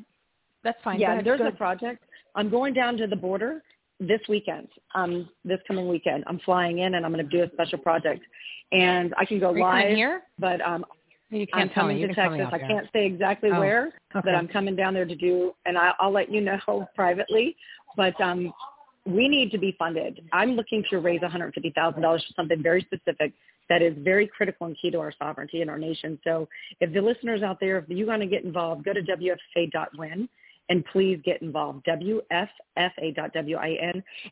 That's fine. Yeah, ahead. there's a project. I'm going down to the border this weekend. Um, this coming weekend, I'm flying in and I'm going to do a special project. And I can go Are live here? but um, You can't I'm tell me. coming to can tell me Texas. off I can't say exactly Oh, where, okay. but I'm coming down there to do, and I, I'll let you know *laughs* privately. But um, we need to be funded. I'm looking to raise $150,000 for something very specific that is very critical and key to our sovereignty and our nation. So if the listeners out there, if you want to get involved, go to WFA.win and please get involved. WFFA.win.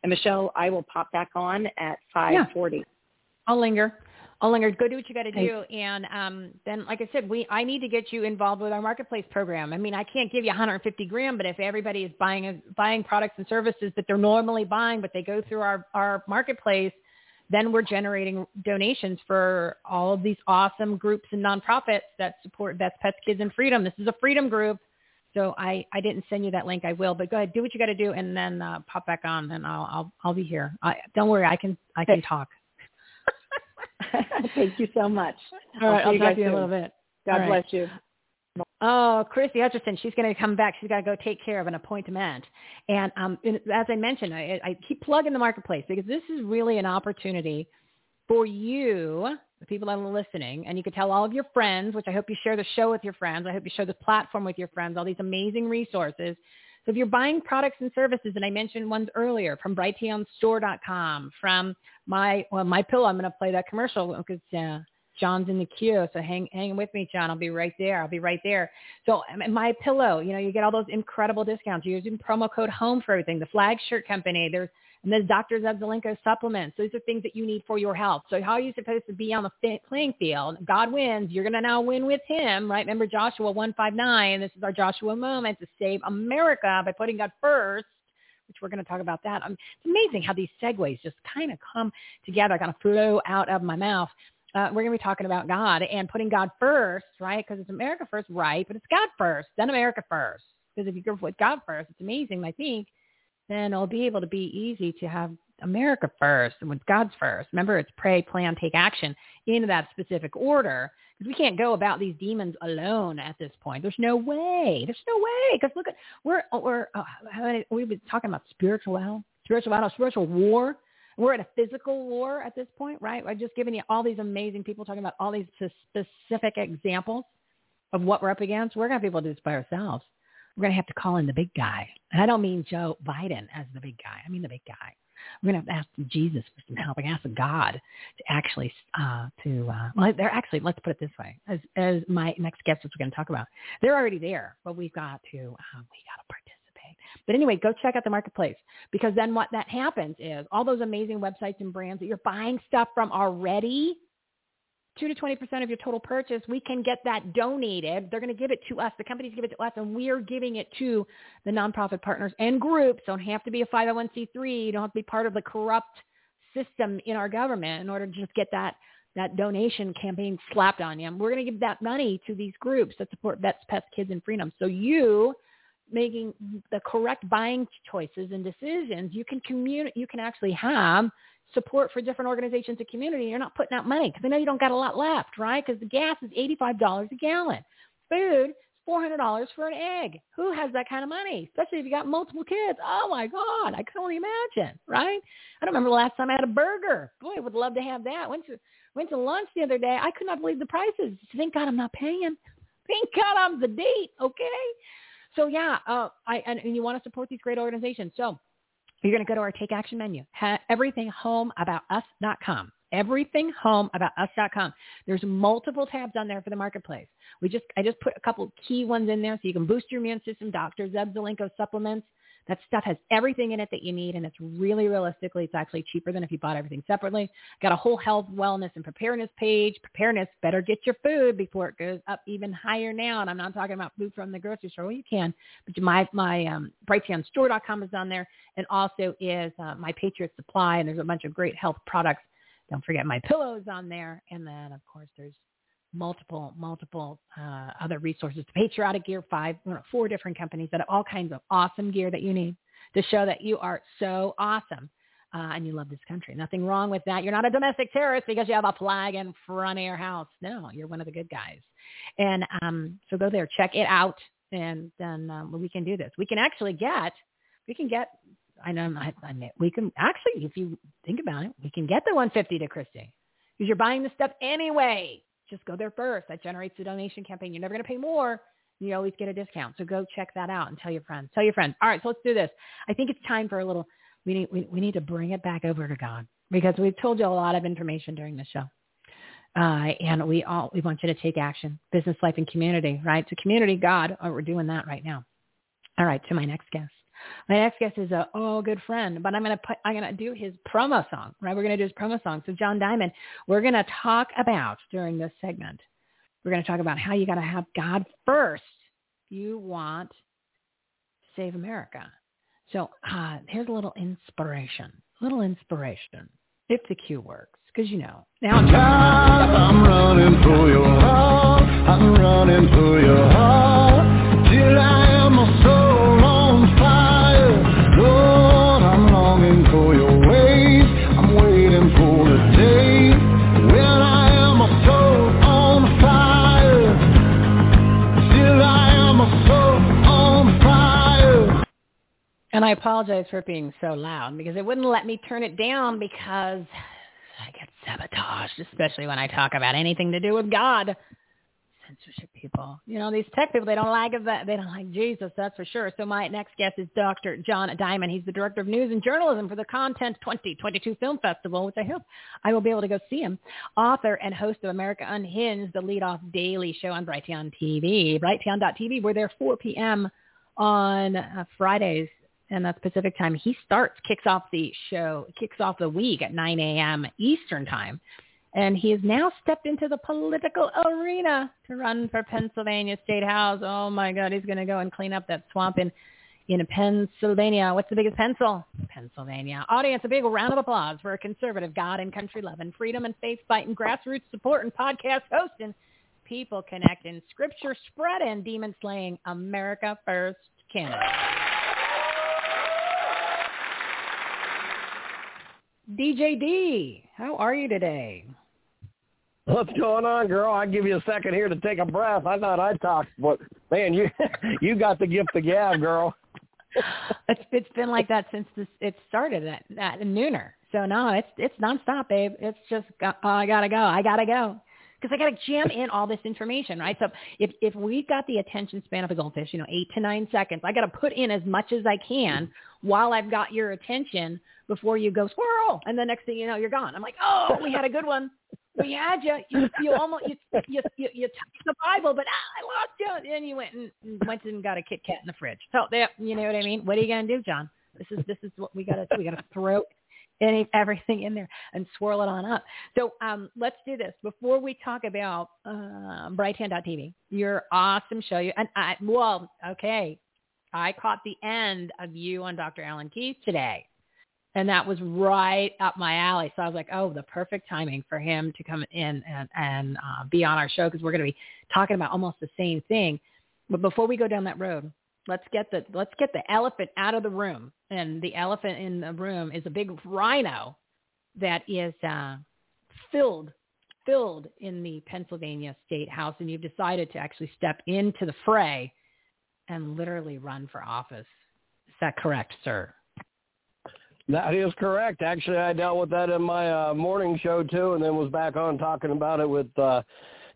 And Michele, I will pop back on at 540. Yeah. I'll linger. I'll linger. Go do what you got to do, and um, then, like I said, we I need to get you involved with our marketplace program. I mean, I can't give you 150 grand, but if everybody is buying a, buying products and services that they're normally buying, but they go through our our marketplace, then we're generating donations for all of these awesome groups and nonprofits that support That's Pets, Kids, and Freedom. This is a freedom group. So I, I didn't send you that link. I will, but go ahead, do what you got to do, and then uh, pop back on, and I'll I'll I'll be here. I, don't worry, I can I can talk. *laughs* Thank you so much. *laughs* All right, see I'll talk to you in a little bit. God right. bless you. Oh, Christie Hutcherson, she's going to come back. She's got to go take care of an appointment. And um, and as I mentioned, I, I keep plugging the marketplace because this is really an opportunity for you, the people that are listening, and you could tell all of your friends, which I hope you share the show with your friends. I hope you share the platform with your friends, all these amazing resources. So if you're buying products and services, and I mentioned ones earlier from brighteonstore.com, from my well, my pillow, I'm going to play that commercial because uh, John's in the queue. So hang hang with me, John. I'll be right there. I'll be right there. So my pillow, you know, you get all those incredible discounts. You're using promo code HOME for everything. The flag shirt company. There's and there's Dr. Zev Zelenko supplements. Those are things that you need for your health. So how are you supposed to be on the playing field? God wins. You're going to now win with him, right? Remember Joshua 159. This is our Joshua moment to save America by putting God first which we're going to talk about that. Um, it's amazing how these segues just kind of come together, kind of flow out of my mouth. Uh, we're going to be talking about God and putting God first, right? Because it's America first, right? But it's God first, then America first. Because if you go with God first, it's amazing, I think, then it'll be able to be easy to have America first and with God's first. Remember, it's pray, plan, take action in that specific order. Because we can't go about these demons alone at this point. There's no way. There's no way. Because look at we're we're oh, how many, we've been talking about spiritual battle, spiritual battle, spiritual war. We're at a physical war at this point, right? I've just given you all these amazing people talking about all these specific examples of what we're up against. We're gonna be able to do this by ourselves. We're gonna have to call in the big guy, and I don't mean Joe Biden as the big guy. I mean the big guy. We're going to have to ask Jesus for some help. We're going to ask God to actually, uh, to, uh, well, they're actually, let's put it this way, as, as my next guest, which we're going to talk about, they're already there, but we've got to, um, we got to participate. But anyway, go check out the marketplace because then what that happens is all those amazing websites and brands that you're buying stuff from already, two to twenty percent of your total purchase, we can get that donated. They're going to give it to us. The companies give it to us, and we're giving it to the nonprofit partners and groups. Don't have to be a 501c3. You don't have to be part of the corrupt system in our government in order to just get that that donation campaign slapped on you. We're going to give that money to these groups that support Vets, Pets, Kids, and Freedom. So you making the correct buying choices and decisions, you can communi- you can actually have support for different organizations and community. You're not putting out money because I know you don't got a lot left, right? Because the gas is $85 a gallon. Food $400 for an egg. Who has that kind of money? Especially if you got multiple kids. Oh my God, I can only imagine, right? I don't remember the last time I had a burger. Boy, I would love to have that. Went to went to lunch the other day. I could not believe the prices. Thank God I'm not paying. Thank God I'm the date. Okay. So yeah, uh, I and, and you want to support these great organizations. So you're going to go to our Take Action menu, ha- everythinghomeaboutus.com. Everythinghomeaboutus.com. There's multiple tabs on there for the marketplace. We just I just put a couple key ones in there so you can boost your immune system. Dr. Zev Zelenko supplements. That stuff has everything in it that you need, and it's really realistically, it's actually cheaper than if you bought everything separately. Got a whole health, wellness, and preparedness page. Preparedness, better get your food before it goes up even higher now. And I'm not talking about food from the grocery store. Well, you can, but my my um, brighteonstore.com is on there, and also is uh, my Patriot Supply, and there's a bunch of great health products. Don't forget my pillows on there, and then of course there's multiple, multiple uh, other resources. Patriotic Gear, five, four different companies that have all kinds of awesome gear that you need to show that you are so awesome uh, and you love this country. Nothing wrong with that. You're not a domestic terrorist because you have a flag in front of your house. No, you're one of the good guys. And um, so go there, check it out, and then um, we can do this. We can actually get, we can get. I know, I, I know we can actually, if you think about it, we can get the 150 to Christie because you're buying the stuff anyway just go there first. That generates a donation campaign. You're never going to pay more. You always get a discount. So go check that out and tell your friends. Tell your friends. All right, so let's do this. I think it's time for a little. We need we, we need to bring it back over to God because we've told you a lot of information during the show. Uh, and we all we want you to take action, business life and community, right? So community, God, oh, we're doing that right now. All right, to my next guest. My next guest is a oh good friend, but I'm gonna put I'm gonna do his promo song, right? We're gonna do his promo song. So John Diamond, we're gonna talk about during this segment. We're gonna talk about how you gotta have God first. You want to save America. So uh, here's a little inspiration. Little inspiration. If the cue works, because you know. Now I'm running for your heart. I'm running your heart. And I apologize for being so loud because it wouldn't let me turn it down because I get sabotaged, especially when I talk about anything to do with God. Censorship people, you know, these tech people, they don't like it. They don't like Jesus, that's for sure. So my next guest is Dr. John Diamond. He's the director of news and journalism for the Content 2022 Film Festival, which I hope I will be able to go see him. Author and host of America Unhinged, the lead-off daily show on Brighteon TV. Brighteon.tv. We're there 4 p.m. on uh, Fridays and that's Pacific time. He starts, kicks off the show, kicks off the week at 9 a.m. Eastern time. And he has now stepped into the political arena to run for Pennsylvania State House. Oh my God, he's going to go and clean up that swamp in, in Pennsylvania. What's the biggest pencil? Pennsylvania. Audience, a big round of applause for a conservative God and country loving, freedom and faith fighting, grassroots support and podcast hosting, people connecting, scripture spreading, demon slaying, America First candidate. DJ D, how are you today? What's going on, girl? I give you a second here to take a breath. I thought I'd talk, but man, you *laughs* you got the gift of gab, girl. *laughs* it's it's been like that since this it started at, at nooner. So no, it's it's nonstop, babe. It's just oh, I gotta go. I gotta go because I gotta jam in all this information, right? So if if we've got the attention span of a goldfish, you know, eight to nine seconds, I gotta put in as much as I can while I've got your attention before you go squirrel, and the next thing you know, you're gone. I'm like, oh, we had a good one. We had you. You, you almost you you you, you touched the Bible, but ah, I lost you. And you went and went and got a Kit Kat in the fridge. So that you know what I mean. What are you gonna do, John? This is this is what we gotta we gotta throw any everything in there and swirl it on up. So um, let's do this before we talk about uh, Brighteon.tv. Your awesome show. You and I well, okay. I caught the end of you on Dr. Alan Keyes today. And that was right up my alley. So I was like, oh, the perfect timing for him to come in and, and uh, be on our show because we're going to be talking about almost the same thing. But before we go down that road, let's get the let's get the elephant out of the room. And the elephant in the room is a big rhino that is uh, filled filled in the Pennsylvania State House, and you've decided to actually step into the fray and literally run for office. Is that correct, sir? That is correct. Actually, I dealt with that in my uh, morning show too, and then was back on talking about it with uh,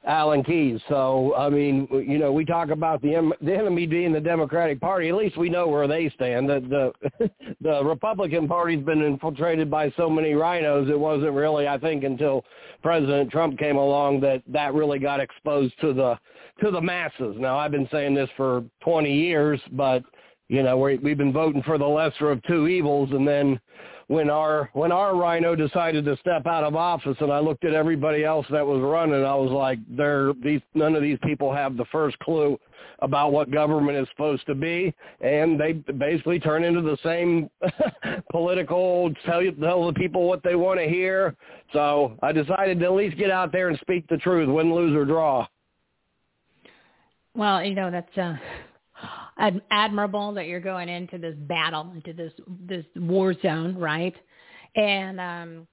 Alan Keyes. So, I mean, you know, we talk about the the enemy being the Democratic Party. At least we know where they stand. The the, *laughs* the Republican Party's been infiltrated by so many rhinos. It wasn't really, I think, until President Trump came along that that really got exposed to the to the masses. Now, I've been saying this for 20 years, but you know, we we've been voting for the lesser of two evils, and then when our when our rhino decided to step out of office, and I looked at everybody else that was running, I was like, "There, these none of these people have the first clue about what government is supposed to be, and they basically turn into the same *laughs* political tell you tell the people what they want to hear. So I decided to at least get out there and speak the truth, win, lose or draw. Well, you know that's. uh ad- admirable that you're going into this battle, into this this war zone, right? And um,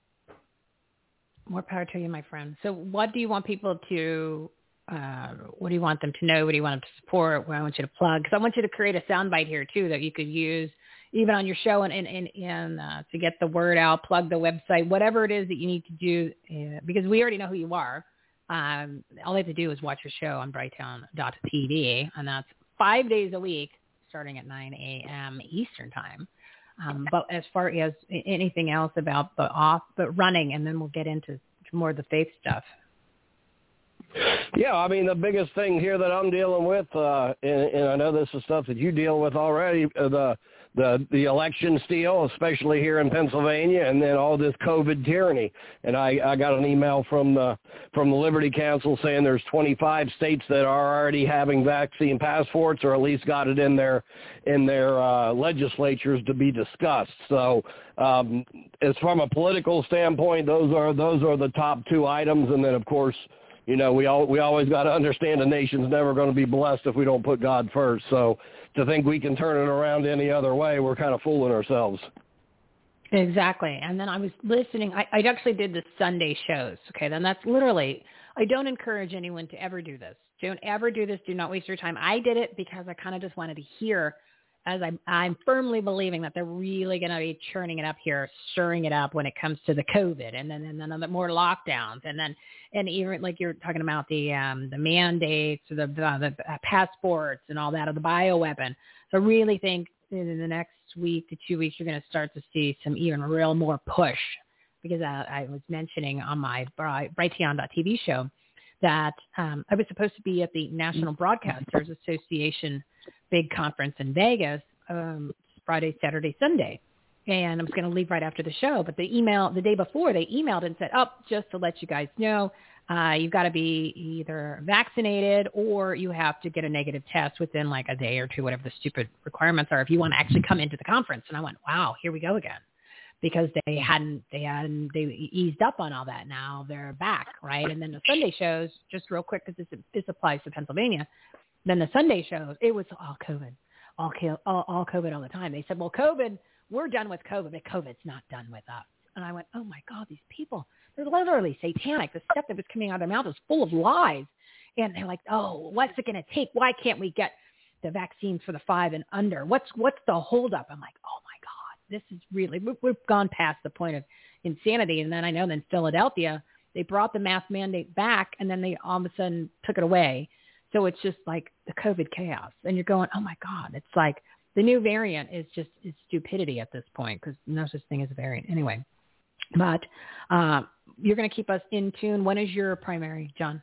more power to you, my friend. So, what do you want people to? Uh, what do you want them to know? What do you want them to support? What I want you to plug? Because I want you to create a soundbite here too that you could use even on your show and and and, and uh, to get the word out, plug the website, whatever it is that you need to do, uh, because we already know who you are. Um, all they have to do is watch your show on Brighteon.tv, and that's five days a week, starting at 9 a.m. Eastern time. Um, but as far as anything else about the off, but running, and then we'll get into more of the faith stuff. Yeah, I mean the biggest thing here that I'm dealing with, uh, and, and I know this is stuff that you deal with already. Uh, the the the election steal, especially here in Pennsylvania, and then all this COVID tyranny. And I, I got an email from the from the Liberty Council saying there's 25 states that are already having vaccine passports, or at least got it in their in their uh, legislatures to be discussed. So, um, as from a political standpoint, those are those are the top two items, and then of course you know, we all we always got to understand a nation's never going to be blessed if we don't put God first. So to think we can turn it around any other way, we're kind of fooling ourselves. Exactly. And then I was listening. I, I actually did the Sunday shows. Okay. Then that's literally, I don't encourage anyone to ever do this. Don't ever do this. Do not waste your time. I did it because I kind of just wanted to hear as I'm, I'm firmly believing that they're really going to be churning it up here, stirring it up when it comes to the COVID, and then and then the more lockdowns, and then and even like you're talking about the um, the mandates, the uh, the uh, passports, and all that, of the bioweapon. So I really think in the next week to two weeks, you're going to start to see some even real more push, because I, I was mentioning on my Brighteon.tv show that um, I was supposed to be at the National Broadcasters Association big conference in Vegas um, Friday, Saturday, Sunday. And I was going to leave right after the show, but the email the day before they emailed and said, "Up, oh, just to let you guys know, uh, you've got to be either vaccinated or you have to get a negative test within like a day or two, whatever the stupid requirements are, if you want to actually come into the conference." And I went, "Wow, here we go again." Because they hadn't they hadn't they eased up on all that. Now they're back, right? And then the Sunday shows, just real quick because this this applies to Pennsylvania. Then the Sunday shows, it was all COVID, all, all, all COVID all the time. They said, well, COVID, we're done with COVID, but COVID's not done with us. And I went, oh my God, these people, they're literally satanic. The stuff that was coming out of their mouth was full of lies. And they're like, oh, what's it going to take? Why can't we get the vaccines for the five and under? What's what's the holdup? I'm like, oh my this is really, we've gone past the point of insanity. And then I know in Philadelphia, they brought the mask mandate back and then they all of a sudden took it away. So it's just like the COVID chaos. And you're going, oh my God, it's like the new variant is just is stupidity at this point because no such thing as a variant anyway. But uh, you're going to keep us in tune. When is your primary, John?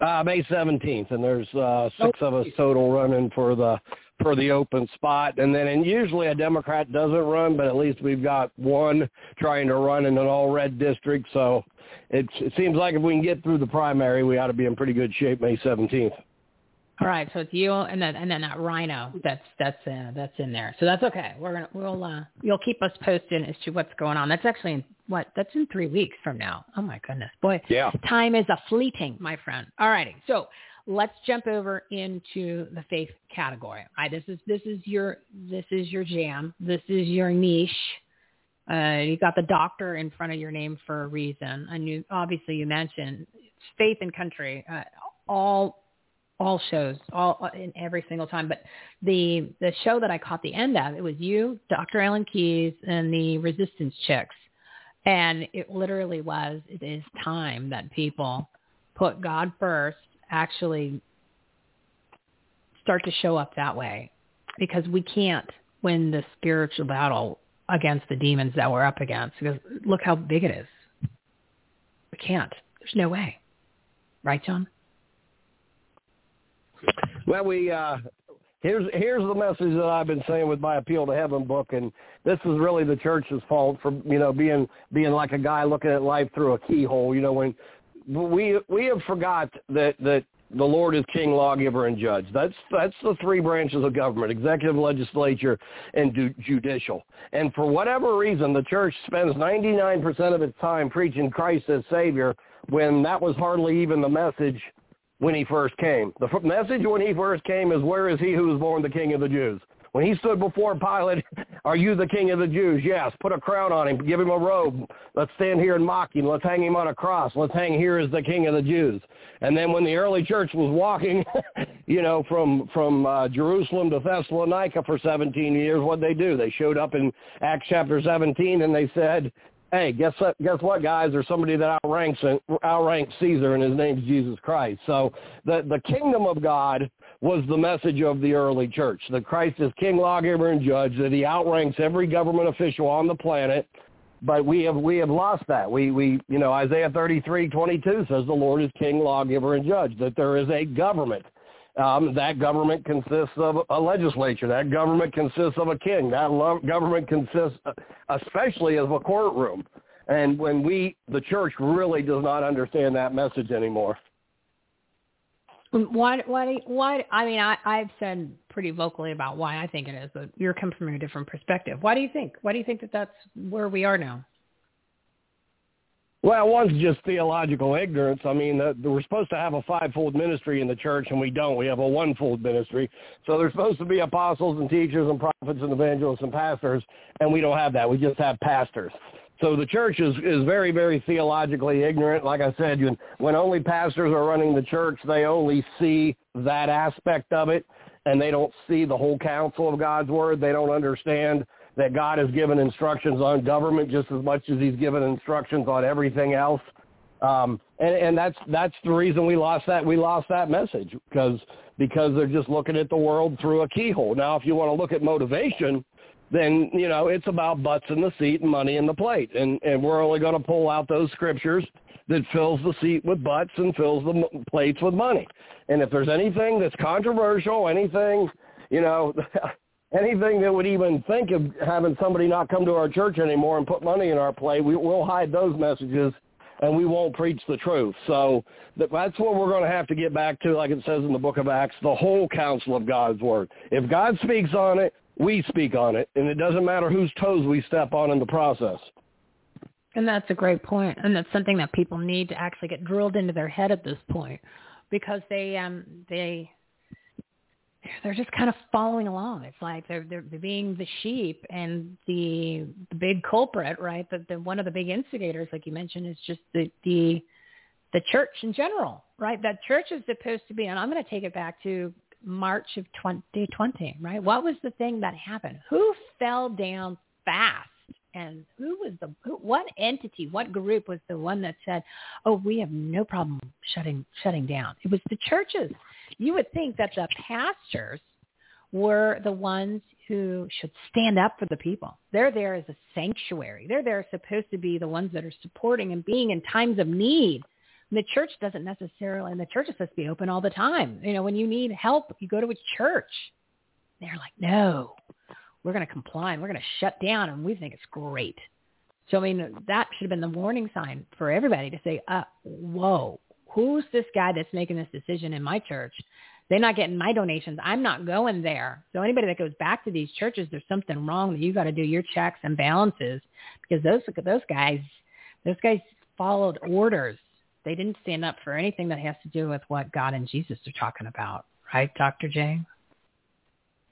Uh, May 17th, and there's uh, six of us total running for the for the open spot. And then and usually a Democrat doesn't run, but at least we've got one trying to run in an all-red district. So it, it seems like if we can get through the primary, we ought to be in pretty good shape May 17th. All right, so it's you and then and then that Rhino that's that's uh, that's in there. So that's okay. We're gonna we'll uh, you'll keep us posted as to what's going on. That's actually in, what that's in three weeks from now. Oh my goodness, boy, yeah, time is a fleeting, my friend. All righty, so let's jump over into the faith category. Right, this is this is your this is your jam. This is your niche. Uh, you got the doctor in front of your name for a reason. And you obviously you mentioned faith and country. Uh, all all shows, all uh, in every single time. But the the show that I caught the end of, it was you, Dr. Alan Keyes, and the Resistance Chicks, and it literally was. It is time that people put God first, actually start to show up that way, because we can't win the spiritual battle against the demons that we're up against. Because look how big it is. We can't. There's no way. Right, John? Well, we uh, here's here's the message that I've been saying with my appeal to heaven book, and this is really the church's fault for you know being being like a guy looking at life through a keyhole. You know when we we have forgot that that the Lord is king, lawgiver, and judge. That's that's the three branches of government: executive, legislature, and du- judicial. And for whatever reason, the church spends 99% of its time preaching Christ as Savior when that was hardly even the message when he first came. The message when he first came is, where is he who was born the king of the Jews? When he stood before Pilate, *laughs* are you the king of the Jews? Yes. Put a crown on him. Give him a robe. Let's stand here and mock him. Let's hang him on a cross. Let's hang here as the king of the Jews. And then when the early church was walking, *laughs* you know, from from uh, Jerusalem to Thessalonica for 17 years, what they do? They showed up in Acts chapter 17 and they said, hey, guess what? Guess what, guys? There's somebody that outranks outranks Caesar, and his name's Jesus Christ. So the the kingdom of God was the message of the early church. That Christ is King, lawgiver, and judge. That He outranks every government official on the planet. But we have we have lost that. We we you know Isaiah 33:22 says the Lord is King, lawgiver, and judge. That there is a government. Um, that government consists of a legislature. That government consists of a king. That lo- government consists, especially of a courtroom. And when we, the church, really does not understand that message anymore. Why? Why? Why? I mean, I, I've said pretty vocally about why I think it is, but you're coming from a different perspective. Why do you think? Why do you think that that's where we are now? Well, one's just theological ignorance. I mean, uh, we're supposed to have a fivefold ministry in the church, and we don't. We have a one-fold ministry. So there's supposed to be apostles and teachers and prophets and evangelists and pastors, and we don't have that. We just have pastors. So the church is, is very, very theologically ignorant. Like I said, when only pastors are running the church, they only see that aspect of it, and they don't see the whole counsel of God's word. They don't understand that God has given instructions on government just as much as he's given instructions on everything else. Um, and, and that's that's the reason we lost that we lost that message because because they're just looking at the world through a keyhole. Now, if you want to look at motivation, then you know it's about butts in the seat and money in the plate, and and we're only going to pull out those scriptures that fills the seat with butts and fills the plates with money. And if there's anything that's controversial, anything you know. *laughs* anything that would even think of having somebody not come to our church anymore and put money in our play, we, we'll hide those messages and we won't preach the truth. So that's what we're going to have to get back to, like it says in the book of Acts, the whole counsel of God's word. If God speaks on it, we speak on it, and it doesn't matter whose toes we step on in the process. And that's a great point, and that's something that people need to actually get drilled into their head at this point, because they um they they're just kind of following along. It's like they're they're, being the sheep, and the the big culprit, right? The, the one of the big instigators, like you mentioned, is just the the the church in general, right? That church is supposed to be, and I'm going to take it back to March of 2020, right? What was the thing that happened? Who fell down fast? And who was the who, what entity, what group was the one that said, "Oh, we have no problem shutting shutting down"? It was the churches you would think that the pastors were the ones who should stand up for the people. They're there as a sanctuary. They're there supposed to be the ones that are supporting and being in times of need, And the church doesn't necessarily, and the church is supposed to be open all the time. You know, when you need help, you go to a church. They're like, no, we're going to comply and we're going to shut down, and we think it's great. So I mean, that should have been the warning sign for everybody to say, uh, whoa, who's this guy that's making this decision in my church? They're not getting my donations. I'm not going there. So anybody that goes back to these churches, there's something wrong that you got to do your checks and balances because those those guys, those guys followed orders. They didn't stand up for anything that has to do with what God and Jesus are talking about, right, Dr. J?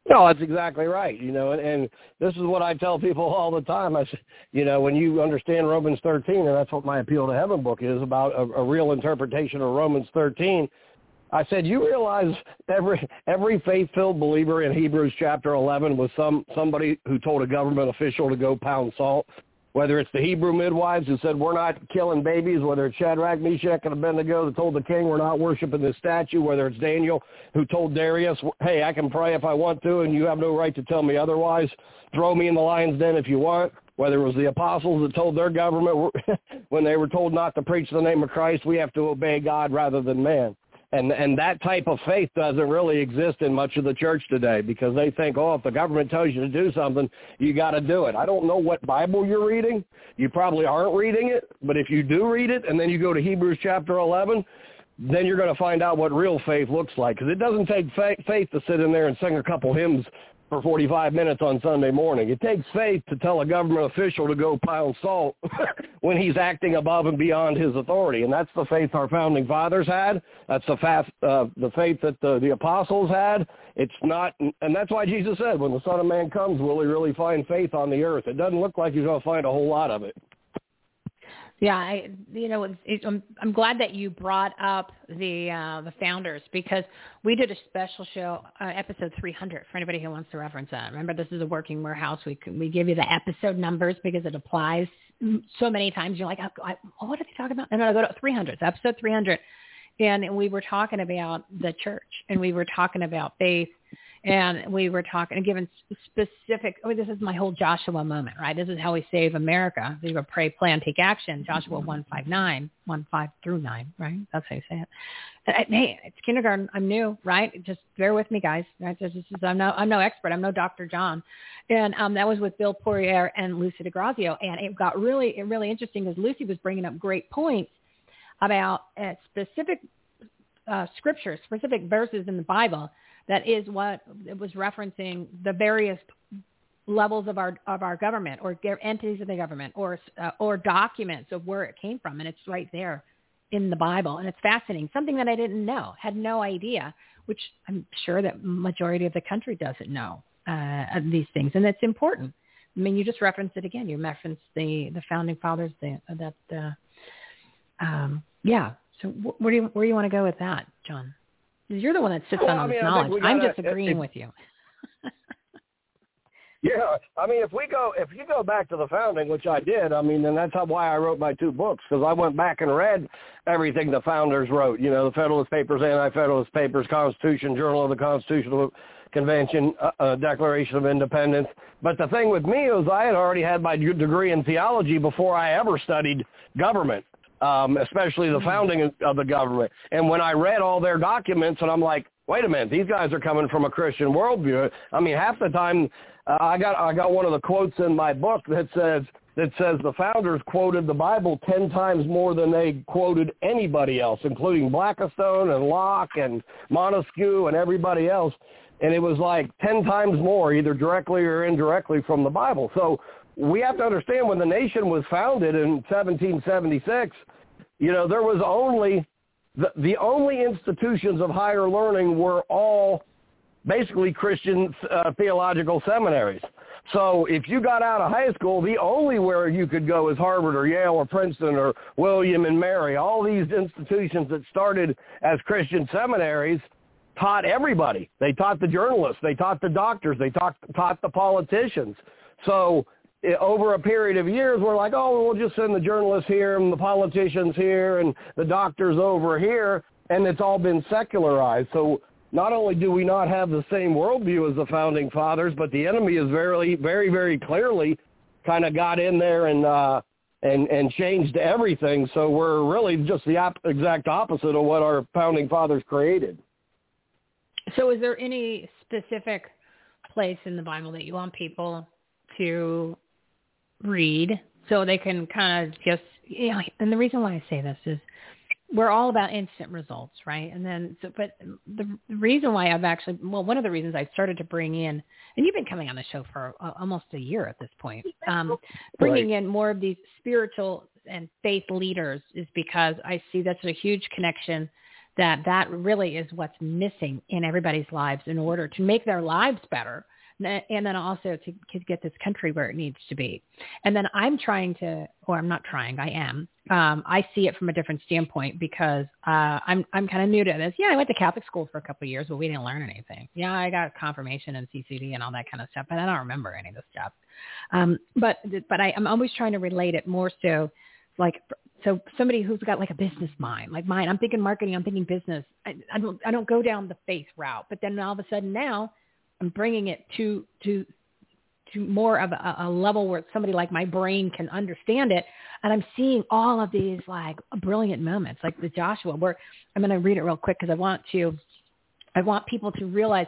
No, that's exactly right. You know, and, and this is what I tell people *laughs* all the time. I, you know, when you understand Romans 13, and that's what my Appeal to Heaven book is about, a, a real interpretation of Romans 13. I said, you realize every every faith-filled believer in Hebrews chapter 11 was some somebody who told a government official to go pound salt whether it's the Hebrew midwives who said we're not killing babies, whether it's Shadrach, Meshach, and Abednego that told the king we're not worshiping this statue, whether it's Daniel who told Darius, hey, I can pray if I want to, and you have no right to tell me otherwise. Throw me in the lion's den if you want. Whether it was the apostles that told their government *laughs* when they were told not to preach the name of Christ, we have to obey God rather than man and and that type of faith doesn't really exist in much of the church today because they think oh if the government tells you to do something you got to do it. I don't know what bible you're reading. You probably aren't reading it but if you do read it and then you go to hebrews chapter 11 then you're going to find out what real faith looks like. Because it doesn't take faith to sit in there and sing a couple hymns for 45 minutes on Sunday morning. It takes faith to tell a government official to go pound salt *laughs* when he's acting above and beyond his authority, and that's the faith our founding fathers had. That's the faith, uh, the faith that the, the apostles had. It's not, and that's why Jesus said, "When the Son of Man comes, will he really find faith on the earth?" It doesn't look like he's going to find a whole lot of it. Yeah, I, you know, it, I'm I'm glad that you brought up the uh, the founders because we did a special show, uh, episode 300, for anybody who wants to reference that. Remember, this is a working warehouse. We we give you the episode numbers because it applies so many times. You're like, oh, I, oh, what are they talking about? No, no, go to 300. Episode 300, and we were talking about the church, and we were talking about faith and we were talking and given specific oh this is my whole joshua moment right? This is how we save america. We pray plan take action joshua mm-hmm. one five nine one five through nine right? That's how you say it. And, hey it's kindergarten i'm new right? Just bear with me guys right? This is i'm no i'm no expert. I'm no dr john. And um that was with bill poirier and lucy digrazio and it got really really interesting because lucy was bringing up great points about uh, specific uh, scriptures specific verses in the bible that is what it was referencing the various levels of our of our government or entities of the government or uh, or documents of where it came from and it's right there in the Bible and it's fascinating. Something that I didn't know had no idea which I'm sure that majority of the country doesn't know uh, these things and it's important. I mean you just referenced it again. You referenced the the founding fathers the, that uh, um, yeah. So where do you where do you want to go with that John you're the one that sits well, on all I mean, this knowledge. I'm just agreeing with you. *laughs* yeah, I mean, if we go, if you go back to the founding, which I did, I mean, and that's why I wrote my two books because I went back and read everything the founders wrote. You know, the Federalist Papers, Anti-Federalist Papers, Constitution, Journal of the Constitutional Convention, uh, uh, Declaration of Independence. But the thing with me was I had already had my degree in theology before I ever studied government um, especially the mm-hmm. founding of the government. And when I read all their documents, and I'm like, wait a minute, these guys are coming from a Christian worldview. I mean, half the time, uh, I got I got one of the quotes in my book that says that says the founders quoted the Bible ten times more than they quoted anybody else, including Blackstone and Locke and Montesquieu and everybody else. And it was like ten times more, either directly or indirectly, from the Bible. So we have to understand when the nation was founded in 1776, you know, there was only the, the only institutions of higher learning were all basically Christian uh, theological seminaries. So if you got out of high school, the only where you could go is Harvard or Yale or Princeton or William and Mary. All these institutions that started as Christian seminaries taught everybody. They taught the journalists. They taught the doctors. They taught, taught the politicians. So over a period of years, we're like, oh, we'll just send the journalists here and the politicians here and the doctors over here, and it's all been secularized. So not only do we not have the same worldview as the founding fathers, but the enemy is very, very, very clearly kind of got in there and uh, and and changed everything. So we're really just the op- exact opposite of what our founding fathers created. So is there any specific place in the Bible that you want people to read so they can kind of just you know and the reason why I say this is we're all about instant results, right? And then, so, but the reason why I've actually, well, one of the reasons I started to bring in, and you've been coming on the show for uh, almost a year at this point, um, bringing right. in more of these spiritual and faith leaders is because I see that's a huge connection that that really is what's missing in everybody's lives in order to make their lives better and then also to, to get this country where it needs to be. And then I'm trying to, or I'm not trying, I am. Um, I see it from a different standpoint because uh, I'm I'm kind of new to this. Yeah, I went to Catholic school for a couple of years, but we didn't learn anything. Yeah, I got confirmation and CCD and all that kind of stuff, but I don't remember any of this stuff. Um, but but I, I'm always trying to relate it more so, like so somebody who's got like a business mind, like mine. I'm thinking marketing. I'm thinking business. I, I don't I don't go down the faith route, but then all of a sudden now I'm bringing it to to to more of a, a level where somebody like my brain can understand it, and I'm seeing all of these like brilliant moments, like the Joshua. Where I'm going to read it real quick because I want to, I want people to realize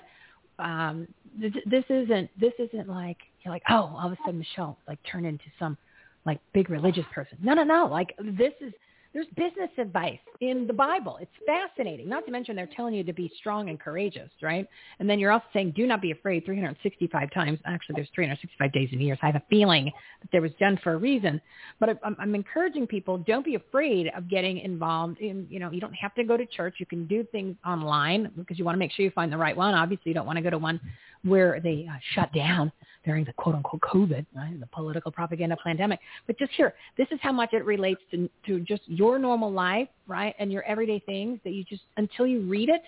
um, this, this isn't this isn't like you're like oh all of a sudden Michele like turn into some like big religious person. No, no, no. Like this is there's business advice in the Bible. It's fascinating. Not to mention they're telling you to be strong and courageous, right? And then you're also saying do not be afraid 365 times. Actually, there's 365 days in a year. So I have a feeling that there was done for a reason. But I'm, I'm encouraging people, don't be afraid of getting involved in, you know, you don't have to go to church. You can do things online because you want to make sure you find the right one. Obviously, you don't want to go to one where they uh, shut down during the quote unquote COVID, right, the political propaganda pandemic. But just here, this is how much it relates to, to just your normal life, right, and your everyday things that you just, until you read it,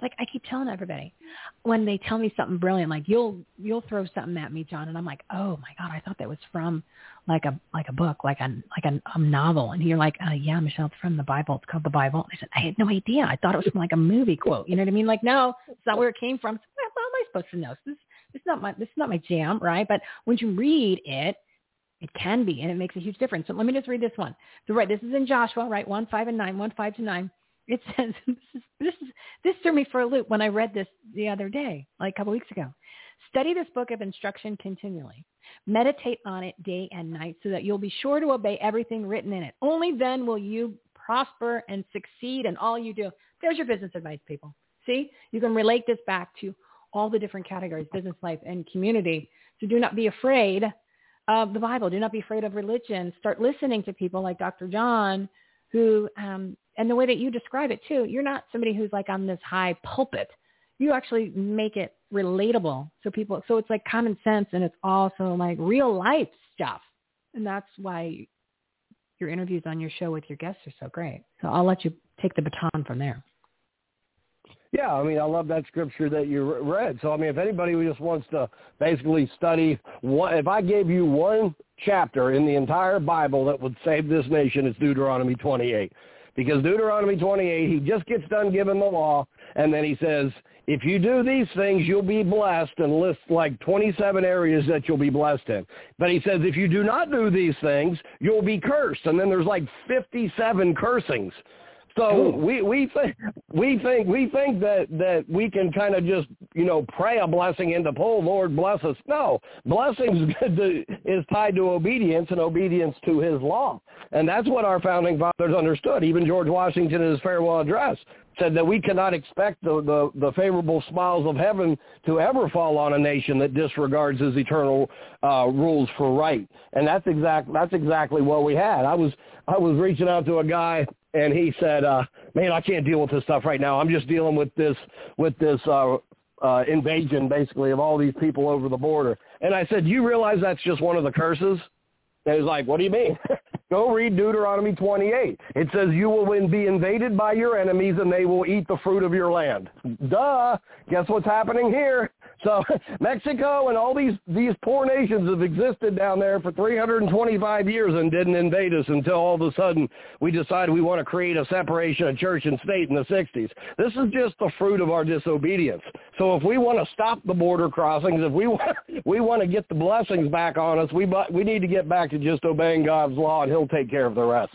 like I keep telling everybody, when they tell me something brilliant, like you'll you'll throw something at me, John, and I'm like, oh my god, I thought that was from like a like a book, like a like a, a novel, and you're like, uh, yeah, Michele, it's from the Bible. It's called the Bible. I said, I had no idea. I thought it was from like a movie quote. You know what I mean? Like, no, it's not where it came from. How am I supposed to know? This this is not my this is not my jam, right? But when you read it, it can be, and it makes a huge difference. So let me just read this one. So right, this is in Joshua, right? One five and nine, one five to nine. It *laughs* says this is this is this threw me for a loop when I read this the other day, like a couple weeks ago. Study this book of instruction continually. Meditate on it day and night so that you'll be sure to obey everything written in it. Only then will you prosper and succeed in all you do. There's your business advice, people. See, you can relate this back to all the different categories, business life and community. So do not be afraid of the Bible. Do not be afraid of religion. Start listening to people like Dr. John who, um, and the way that you describe it too, you're not somebody who's like on this high pulpit. You actually make it relatable. So people, so it's like common sense and it's also like real life stuff. And that's why your interviews on your show with your guests are so great. So I'll let you take the baton from there. Yeah, I mean, I love that scripture that you read. So, I mean, if anybody who just wants to basically study, one, if I gave you one chapter in the entire Bible that would save this nation, it's Deuteronomy 28. Because Deuteronomy 28, he just gets done giving the law, and then he says, if you do these things, you'll be blessed, and lists like 27 areas that you'll be blessed in. But he says, if you do not do these things, you'll be cursed. And then there's like 57 cursings. So we we think we think we think that that we can kind of just you know pray a blessing into pull Lord bless us. No, blessings *laughs* is tied to obedience and obedience to His law, and that's what our founding fathers understood. Even George Washington in his farewell address said that we cannot expect the, the, the favorable smiles of heaven to ever fall on a nation that disregards his eternal uh, rules for right. And that's exact that's exactly what we had. I was I was reaching out to a guy and he said, uh, "Man, I can't deal with this stuff right now. I'm just dealing with this with this uh, uh, invasion, basically, of all these people over the border." And I said, "You realize that's just one of the curses?" And he's like, "What do you mean?" *laughs* Go read Deuteronomy 28. It says, you will be invaded by your enemies and they will eat the fruit of your land. Duh. Guess what's happening here? So *laughs* Mexico and all these, these poor nations have existed down there for 325 years and didn't invade us until all of a sudden we decided we want to create a separation of church and state in the 60s. This is just the fruit of our disobedience. So if we want to stop the border crossings, if we *laughs* want, we want to get the blessings back on us, we we need to get back to just obeying God's law, and He'll take care of the rest.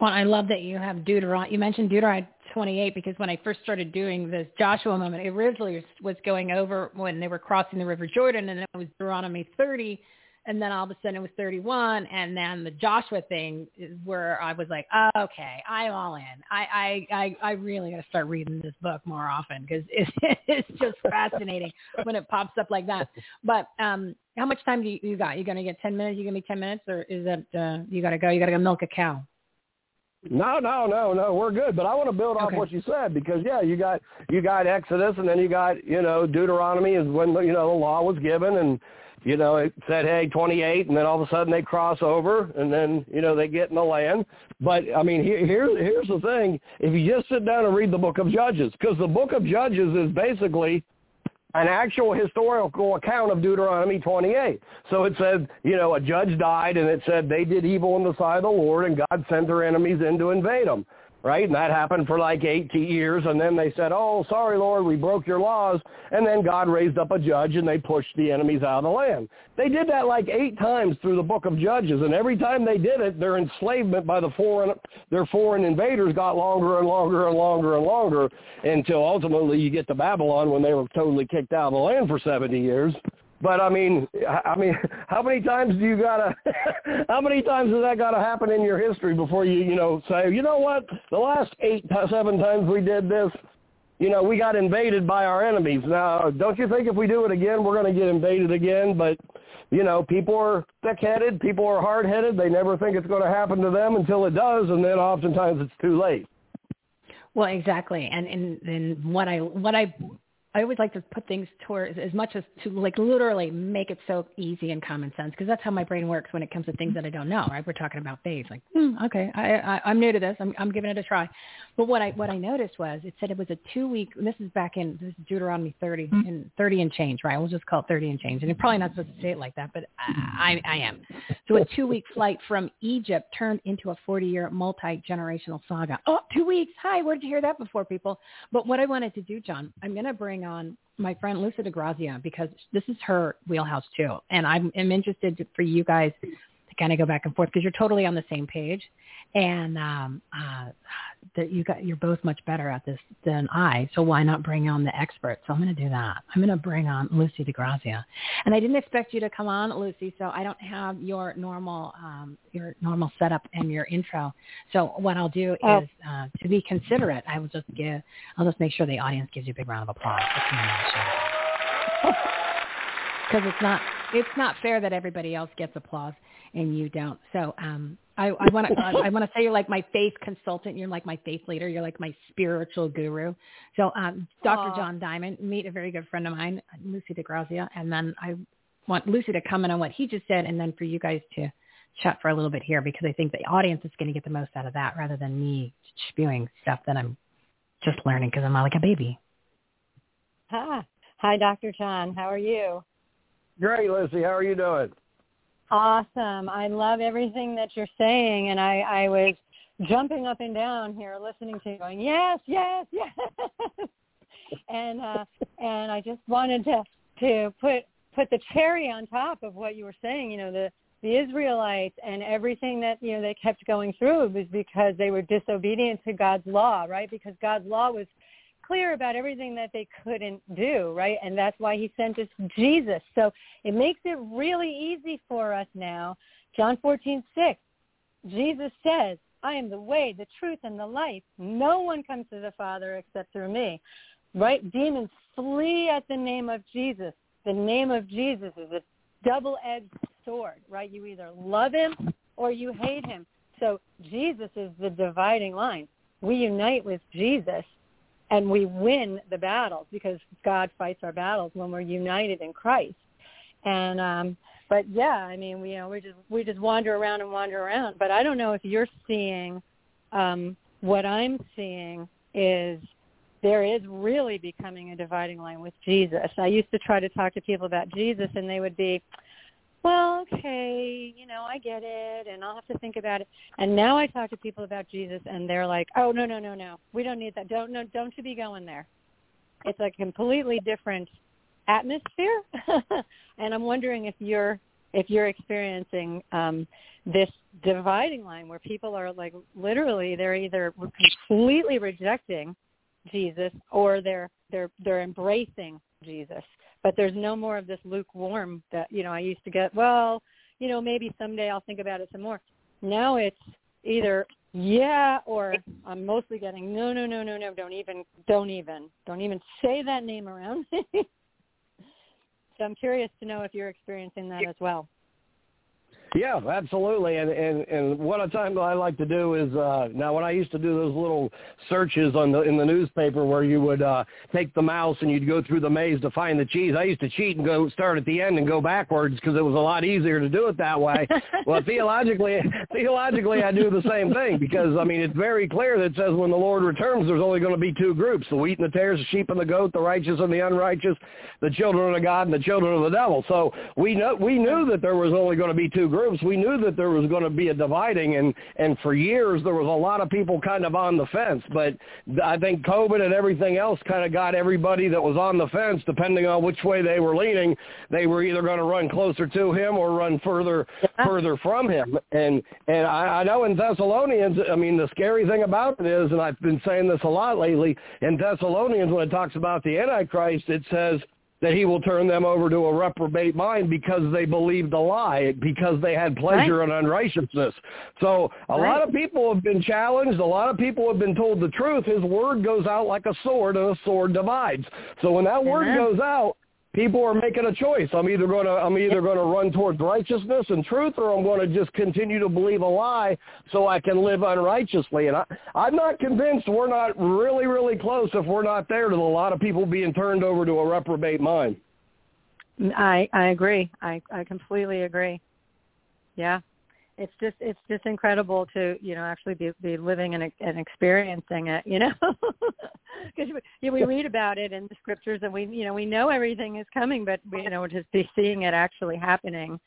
Well, I love that you have Deuteronomy. You mentioned Deuteronomy 28 because when I first started doing this Joshua moment, it originally was going over when they were crossing the River Jordan, and then it was Deuteronomy 30 and then all of a sudden it was 31 and then the joshua thing is where i was like oh, okay i'm all in. I i i, I really got to start reading this book more often because *laughs* it's, it's just fascinating when it pops up like that. But um how much time do you, you got? You're gonna get 10 minutes? You're gonna be 10 minutes or is that uh you gotta go? You gotta go milk a cow no, no, no, no. We're good, but I want to build off Okay. what you said because yeah, you got you got Exodus, and then you got you know Deuteronomy is when you know the law was given, and you know it said hey 28, and then all of a sudden they cross over, and then you know they get in the land. But I mean, here, here's here's the thing: if you just sit down and read the Book of Judges, because the Book of Judges is basically an actual historical account of Deuteronomy 28. So it said, you know, a judge died and it said they did evil in the sight of the Lord and God sent their enemies in to invade them. Right? And that happened for like 80 years. And then they said, oh, sorry, Lord, we broke your laws. And then God raised up a judge and they pushed the enemies out of the land. They did that like eight times through the book of Judges. And every time they did it, their enslavement by the foreign, their foreign invaders got longer and longer and longer and longer until ultimately you get to Babylon when they were totally kicked out of the land for 70 years. But I mean, I mean, *laughs* how many times do you gotta? *laughs* how many times has that gotta happen in your history before you, you know, say, you know what? The last eight, seven times we did this, you know, we got invaded by our enemies. Now, don't you think if we do it again, we're to get invaded again? But you know, people are thick-headed, people are hard-headed. They never think it's to happen to them until it does, and then oftentimes it's too late. Well, exactly, and and and what I what I I always like to put things towards as much as to like literally make it so easy and common sense because that's how my brain works when it comes to things that I don't know. Right? We're talking about faith, like hmm, okay, I, I I'm new to this. I'm I'm giving it a try. But what I what I noticed was it said it was a two week. This is back in this is Deuteronomy 30 mm-hmm. and 30 and change, right? We'll just call it 30 and change. And you're probably not supposed to say it like that, but I I, I am. So a two week *laughs* flight from Egypt turned into a 40 year multi generational saga. Oh, two weeks. Hi, where did you hear that before, people? But what I wanted to do, John, I'm going to bring on my friend Lucy DeGrazia because this is her wheelhouse too, and I'm, I'm interested for you guys to kind of go back and forth because you're totally on the same page, and um, uh, that you got you're both much better at this than I. So why not bring on the expert? So I'm going to do that. I'm going to bring on Lucy DeGrazia, and I didn't expect you to come on, Lucy. So I don't have your normal um, your normal setup and your intro. So what I'll do Oh. is uh, to be considerate, I will just give I'll just make sure the audience gives you a big round of applause. Because *laughs* it's not it's not fair that everybody else gets applause and you don't. So um, I want to I want to say you're like my faith consultant. You're like my faith leader. You're like my spiritual guru. So um, Dr. Aw. John Diamond, meet a very good friend of mine, Lucy DeGrazia, and then I want Lucy to comment on what he just said, and then for you guys to chat for a little bit here because I think the audience is going to get the most out of that rather than me spewing stuff that I'm just learning because I'm not like a baby. Hi. Hi, Dr. John. How are you? Great, Lucy. How are you doing? Awesome. I love everything that you're saying, and I, I was jumping up and down here listening to you going, yes, yes, yes. *laughs* and uh, and I just wanted to to put put the cherry on top of what you were saying. You know, the the Israelites and everything that you know they kept going through was because they were disobedient to God's law, right? Because God's law was clear about everything that they couldn't do, right? And that's why he sent us Jesus. So it makes it really easy for us now. John 14, 6, Jesus says, I am the way, the truth, and the life. No one comes to the Father except through me. Right? Demons flee at the name of Jesus. The name of Jesus is a double-edged sword, right? You either love him or you hate him. So Jesus is the dividing line. We unite with Jesus and we win the battles because God fights our battles when we're united in Christ. And um but yeah, I mean, we you know, we just we just wander around and wander around, but I don't know if you're seeing um what I'm seeing is there is really becoming a dividing line with Jesus. I used to try to talk to people about Jesus and they would be well, okay, you know, I get it, and I'll have to think about it. And now I talk to people about Jesus, and they're like, "Oh, no, no, no, no, we don't need that. Don't, no, don't you be going there." it's a completely different atmosphere, *laughs* and I'm wondering if you're if you're experiencing um, this dividing line where people are like literally they're either completely rejecting Jesus or they're they're they're embracing Jesus. But there's no more of this lukewarm that you know I used to get. Well, you know maybe someday I'll think about it some more. Now it's either yeah or I'm mostly getting no no no no no don't even don't even don't even say that name around. *laughs* so I'm curious to know if you're experiencing that as well. Yeah, absolutely. And and and what a time I like to do is uh now when I used to do those little searches on the in the newspaper where you would uh take the mouse and you'd go through the maze to find the cheese. I used to cheat and go start at the end and go backwards because it was a lot easier to do it that way. *laughs* well, theologically theologically I do the same thing because I mean it's very clear that it says when the Lord returns there's only going to be two groups, the wheat and the tares, the sheep and the goat, the righteous and the unrighteous, the children of God and the children of the devil. So we know we knew that there was only going to be two groups groups, we knew that there was going to be a dividing, and and for years there was a lot of people kind of on the fence. But I think COVID and everything else kind of got everybody that was on the fence, depending on which way they were leaning, they were either going to run closer to him or run further yeah. further from him. And and I, I know in Thessalonians, I mean the scary thing about it is, and I've been saying this a lot lately, in Thessalonians when it talks about the Antichrist, it says that he will turn them over to a reprobate mind because they believed a lie, because they had pleasure right. in unrighteousness. So a right. lot of people have been challenged. A lot of people have been told the truth. His word goes out like a sword, and a sword divides. So when that word goes out, people are making a choice. I'm either going to I'm either going to run towards righteousness and truth, or I'm going to just continue to believe a lie so I can live unrighteously. And I, I'm not convinced we're not really really close if we're not there to a lot of people being turned over to a reprobate mind. I I agree. I I completely agree. Yeah it's just it's just incredible to you know actually be be living and and experiencing it you know? *laughs* Because we, we read about it in the scriptures and we you know we know everything is coming but we, you know just be seeing it actually happening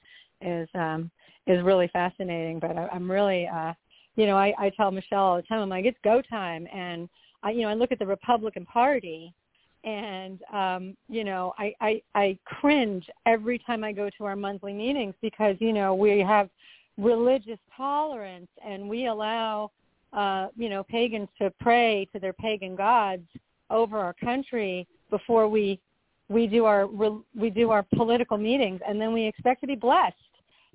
is um is really fascinating. But I, i'm really uh you know i i tell Michele all the time i'm like it's go time. And i you know i look at the republican party and um you know i i i cringe every time i go to our monthly meetings because you know we have religious tolerance and we allow uh, you know pagans to pray to their pagan gods over our country before we we do our we do our political meetings and then we expect to be blessed.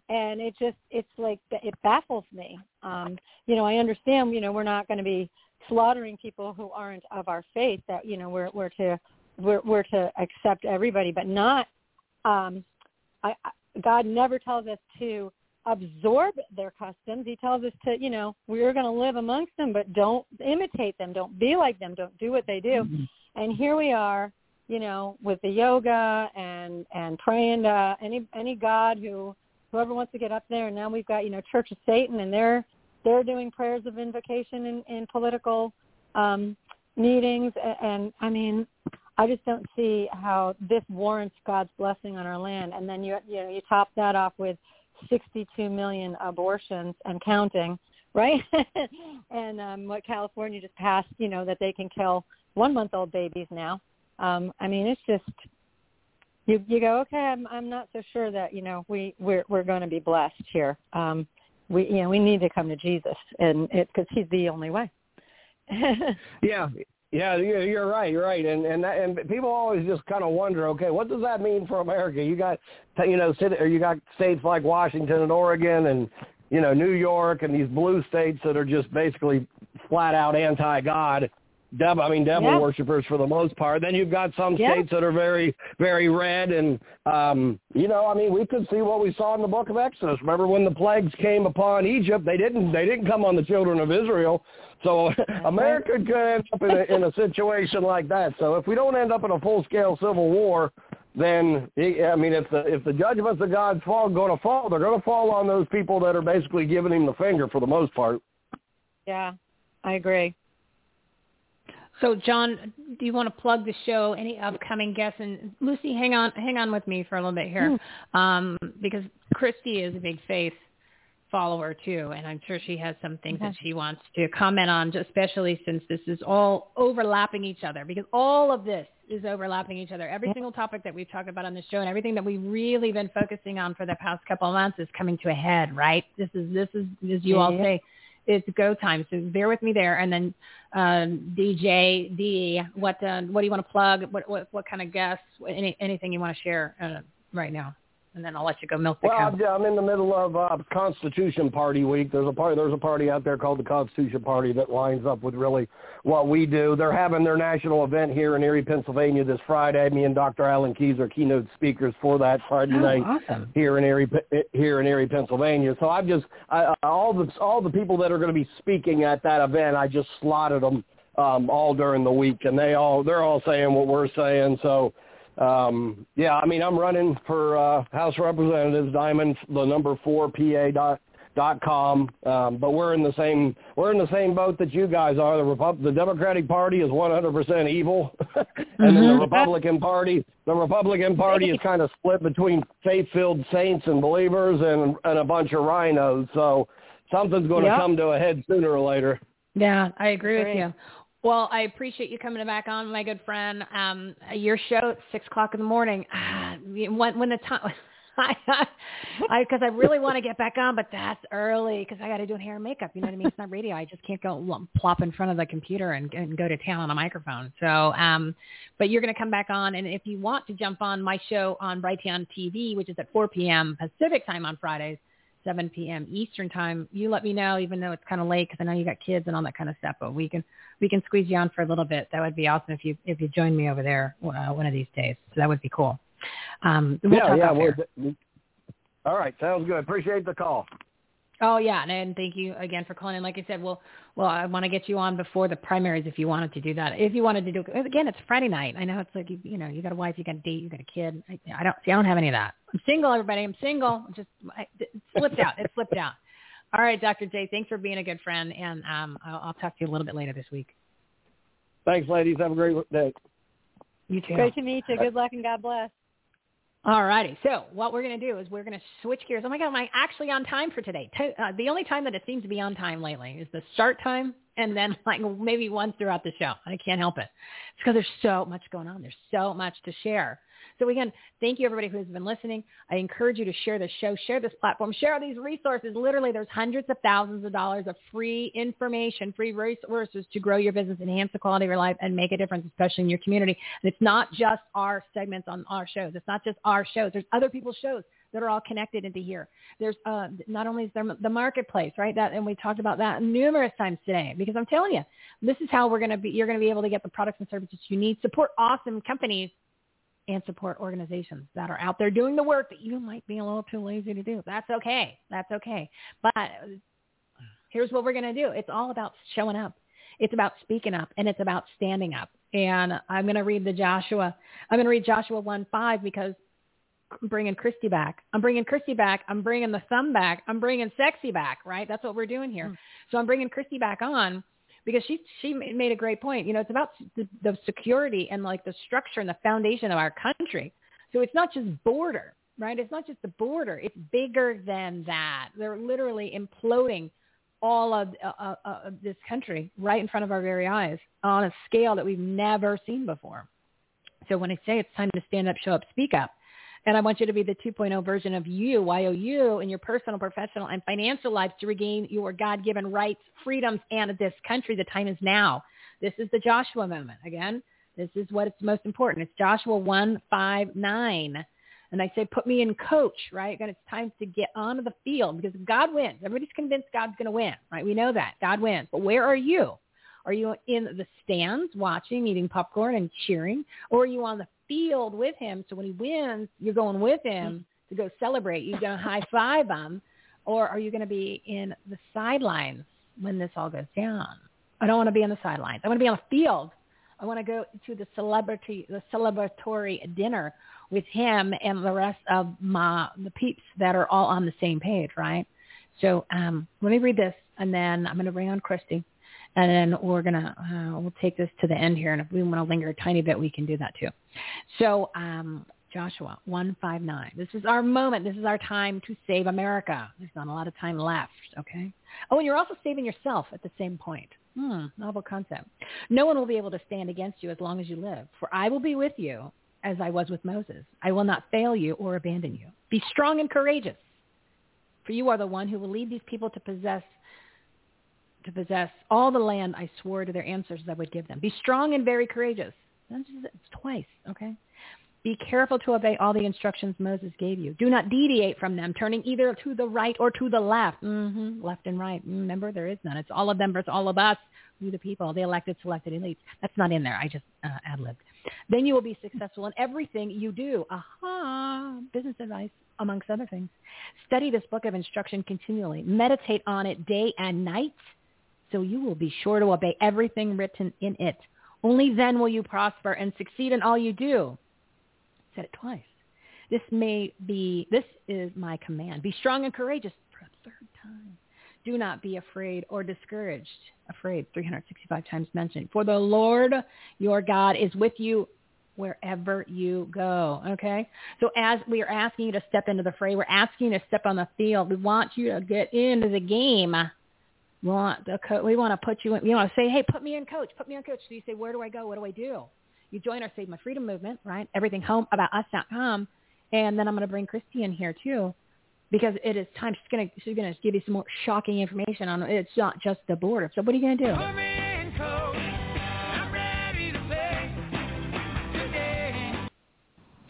And it just it's like it baffles me. Um you know i understand you know we're not going to be slaughtering people who aren't of our faith that you know we're we're to we're we're to accept everybody but not um i god never tells us to absorb their customs. He tells us to, you know, we're going to live amongst them, but don't imitate them. Don't be like them. Don't do what they do. Mm-hmm. And here we are, you know, with the yoga and and praying to any any god who whoever wants to get up there. And now we've got, you know, Church of Satan, and they're they're doing prayers of invocation in, in political um, meetings. And, and I mean, I just don't see how this warrants God's blessing on our land. And then you you know you top that off with 62 million abortions and counting, right? *laughs* and um, what California just passed, you know, that they can kill one-month-old babies now. Um, I mean, it's just you you go, okay, I'm I'm not so sure that you know we we're we're going to be blessed here. Um, we you know we need to come to Jesus, and it because He's the only way. *laughs* yeah, yeah, you're right. You're right, and and that, and people always just kind of wonder, okay, what does that mean for America? You got, you know, or you got states like Washington and Oregon, and you know, New York, and these blue states that are just basically flat out anti-God. Devil, I mean, devil yeah. worshippers for the most part. Then you've got some yeah. states that are very, very red, and um, you know, I mean, we could see what we saw in the Book of Exodus. Remember when the plagues came upon Egypt? They didn't, they didn't come on the children of Israel. So *laughs* America could end up in a, in a situation like that. So if we don't end up in a full-scale civil war, then I mean, if the if the judgments of God fall going to fall, they're going to fall on those people that are basically giving him the finger for the most part. Yeah, I agree. So, John, do you want to plug the show? Any upcoming guests? And Lucy, hang on, hang on with me for a little bit here, mm. um, because Christie is a big faith follower too, and I'm sure she has some things that she wants to comment on, especially since this is all overlapping each other. Because all of this is overlapping each other. Every single topic that we've talked about on the show, and everything that we've really been focusing on for the past couple of months, is coming to a head. Right? This is this is as you all say, it's go time. So bear with me there, and then um, DJ D, what uh, what do you want to plug? What what what kind of guests? Any anything you want to share uh, right now? And then I'll let you go milk the Well, cow. I'm, I'm in the middle of uh, Constitution Party week. There's a party. There's a party out there called the Constitution Party that lines up with really what we do. They're having their national event here in Erie, Pennsylvania this Friday. Me and Dr. Alan Keyes are keynote speakers for that Friday Oh, night awesome. here in Erie, here in Erie, Pennsylvania. So I've just I- all the all the people that are going to be speaking at that event. I just slotted them um, all during the week, and they all they're all saying what we're saying. So um, yeah, I mean, I'm running for uh, House of Representatives, Diamond, the number four PA dot dot com. Um, but we're in the same we're in the same boat that you guys are. The Repub- the Democratic Party is 100% evil, *laughs* and then the Mhm. Republican Party the Republican Party is kind of split between faith-filled saints and believers and and a bunch of RINOs. So something's going to Yep. come to a head sooner or later. Yeah, I agree with you. Well, I appreciate you coming back on, my good friend. Um, your show at six o'clock in the morning. *sighs* When when the time, *laughs* I I because I really want to get back on, but that's early because I got to do hair and makeup. You know what I mean? It's not radio. I just can't go plop in front of the computer and, and go to town on a microphone. So, um, but you're going to come back on, and if you want to jump on my show on Brighteon TV, which is at 4 p.m. Pacific time on Fridays. 7 p.m. Eastern time. You let me know, even though it's kind of late, because I know you got kids and all that kind of stuff. But we can we can squeeze you on for a little bit. That would be awesome if you if you join me over there uh, one of these days. So that would be cool. Um, we'll yeah, yeah. we're- all right, sounds good. Appreciate the call. Oh yeah, and, and thank you again for calling in. Like I said, well, well, I want to get you on before the primaries if you wanted to do that. If you wanted to do it again, it's Friday night. I know it's like you, you know, you got a wife, you got a date, you got a kid. I, I don't see. I don't have any of that. I'm single, everybody. I'm single. I'm just I, it slipped out. It slipped out. All right, Dr. J. Thanks for being a good friend, and um, I'll, I'll talk to you a little bit later this week. Thanks, ladies. Have a great day. You too. Great to meet you. Good luck and God bless. All righty. So what we're going to do is we're going to switch gears. Oh my God, am I actually on time for today? To, uh, the only time that it seems to be on time lately is the start time and then *laughs* like maybe once throughout the show. I can't help it. It's because there's so much going on. There's so much to share. So again, thank you everybody who's been listening. I encourage you to share this show, share this platform, share these resources. Literally, there's hundreds of thousands of dollars of free information, free resources to grow your business, enhance the quality of your life, and make a difference, especially in your community. And it's not just our segments on our shows. It's not just our shows. There's other people's shows that are all connected into here. There's uh, not only is there the marketplace, right? That and we talked about that numerous times today because I'm telling you, this is how we're going to be. You're going to be able to get the products and services you need, support awesome companies and support organizations that are out there doing the work that you might be a little too lazy to do. That's okay. That's okay. But here's what we're going to do. It's all about showing up. It's about speaking up and it's about standing up. And I'm going to read the Joshua. I'm going to read Joshua 1 5 because I'm bringing Christie back. I'm bringing Christie back. I'm bringing the thumb back. I'm bringing sexy back, right? That's what we're doing here. Hmm. So I'm bringing Christie back on because she she made a great point. You know, it's about the, the security and like the structure and the foundation of our country. So it's not just border, right? It's not just the border. It's bigger than that. They're literally imploding all of, uh, uh, uh, of this country right in front of our very eyes on a scale that we've never seen before. So when I say it's time to stand up, show up, speak up, and I want you to be the 2.0 version of you, Y-O-U, in your personal, professional, and financial lives to regain your God-given rights, freedoms, and this country. The time is now. This is the Joshua moment. Again, this is what is most important. It's Joshua 1, 5, 9. And I say, put me in coach, right? And it's time to get onto the field because God wins. Everybody's convinced God's going to win, right? We know that. God wins. But where are you? Are you in the stands watching, eating popcorn and cheering? Or are you on the field with him? So when he wins, you're going with him to go celebrate. You're going to high five him. Or are you going to be in the sidelines when this all goes down? I don't want to be on the sidelines. I want to be on the field. I want to go to the celebrity, the celebratory dinner with him and the rest of my the peeps that are all on the same page, right? So um, let me read this, and then I'm going to bring on Christie, and then we're gonna uh, we'll take this to the end here, and if we want to linger a tiny bit, we can do that too. So um, Joshua 159. This is our moment. This is our time to save America. There's not a lot of time left, okay? Oh, and you're also saving yourself at the same point. Hmm, novel concept. No one will be able to stand against you as long as you live, for I will be with you as I was with Moses. I will not fail you or abandon you. Be strong and courageous, for you are the one who will lead these people to possess to possess all the land I swore to their ancestors I would give them. Be strong and very courageous. That's it's twice, okay? Be careful to obey all the instructions Moses gave you. Do not deviate from them, turning either to the right or to the left. Mm-hmm. Left and right. Remember, there is none. It's all of them versus all of us. We the people, the elected, selected elites. That's not in there. I just uh, ad-libbed. Then you will be successful in everything you do. Aha! Business advice, amongst other things. Study this book of instruction continually. Meditate on it day and night so you will be sure to obey everything written in it. Only then will you prosper and succeed in all you do. said it twice. This may be, this is my command. Be strong and courageous for a third time. Do not be afraid or discouraged. Afraid, 365 times mentioned. For the Lord your God is with you wherever you go. Okay? So as we are asking you to step into the fray, we're asking you to step on the field. We want you to get into the game want the co- we want to put you in. You want to say, hey, put me in, coach. Put me in, coach. So you say, where do I go? What do I do? You join our Save My Freedom movement, right? Everything home about us.com, and then I'm going to bring Christie in here too, because it is time. She's going to she's going to give you some more shocking information on it's not just the border. So what are you going to do?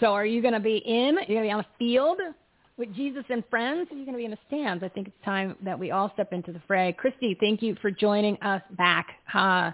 So are you going to be in? You're going to be on the field? With Jesus and friends, you're going to be in the stands. I think it's time that we all step into the fray. Christie, thank you for joining us back. Uh,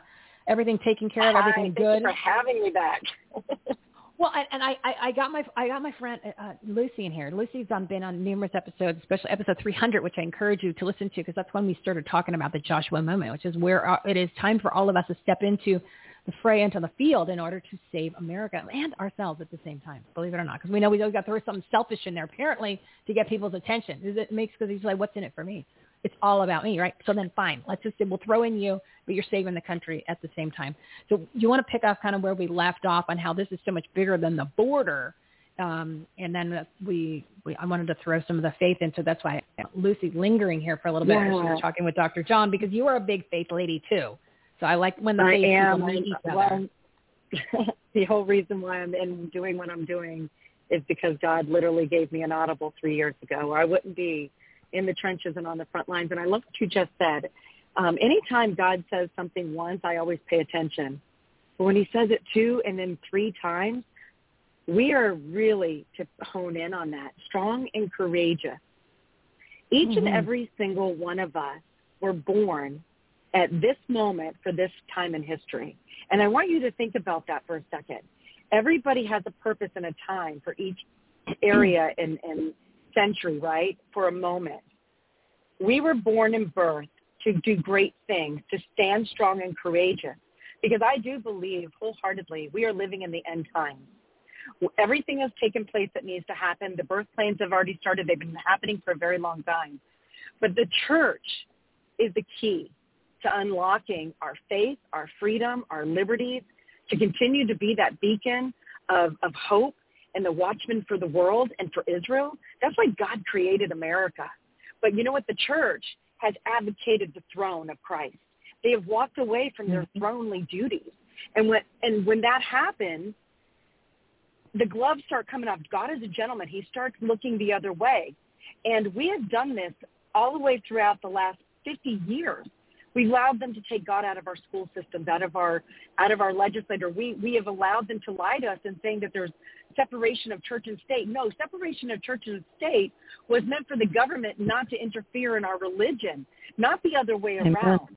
everything taken care of, everything Hi, good. Thank you for having me back. *laughs* Well, and, and I, I, I got my I got my friend uh, Lucy in here. Lucy's on, been on numerous episodes, especially episode 300, which I encourage you to listen to because that's when we started talking about the Joshua moment, which is where uh, it is time for all of us to step into the fray into the field in order to save America and ourselves at the same time, believe it or not. Because we know we always got to throw something selfish in there, apparently, to get people's attention. Is it makes because he's like, what's in it for me? It's all about me, right? So then fine, let's just say we'll throw in you, but you're saving the country at the same time. So you want to pick up kind of where we left off on how this is so much bigger than the border. Um, and then we, we, I wanted to throw some of the faith into. That's why Lucy lingering here for a little bit. Yeah. She was talking with Dr. John because you are a big faith lady too. So I like when the I am. meet each other. Well, *laughs* the whole reason why I'm in doing what I'm doing is because God literally gave me an audible three years ago, or I wouldn't be in the trenches and on the front lines. And I love what you just said. Um, anytime God says something once, I always pay attention. But when he says it two and then three times, we are really to hone in on that. Strong and courageous. Each Mhm. and every single one of us were born at this moment for this time in history. And I want you to think about that for a second. Everybody has a purpose and a time for each area *clears throat* and, and century, right? For a moment. We were born and birthed to do great things, to stand strong and courageous. Because I do believe wholeheartedly we are living in the end times. Everything has taken place that needs to happen. The birth plans have already started. They've been happening for a very long time. But the church is the key to unlocking our faith, our freedom, our liberties, to continue to be that beacon of, of hope and the watchman for the world and for Israel. That's why God created America. But you know what? The church has advocated the throne of Christ. They have walked away from their mm-hmm. thronely duties. And when, and when that happens, the gloves start coming off. God is a gentleman. He starts looking the other way. And we have done this all the way throughout the last 50 years. We allowed them to take God out of our school systems, out of our out of our legislature. We we have allowed them to lie to us and saying that there's separation of church and state. No, separation of church and state was meant for the government not to interfere in our religion, not the other way around.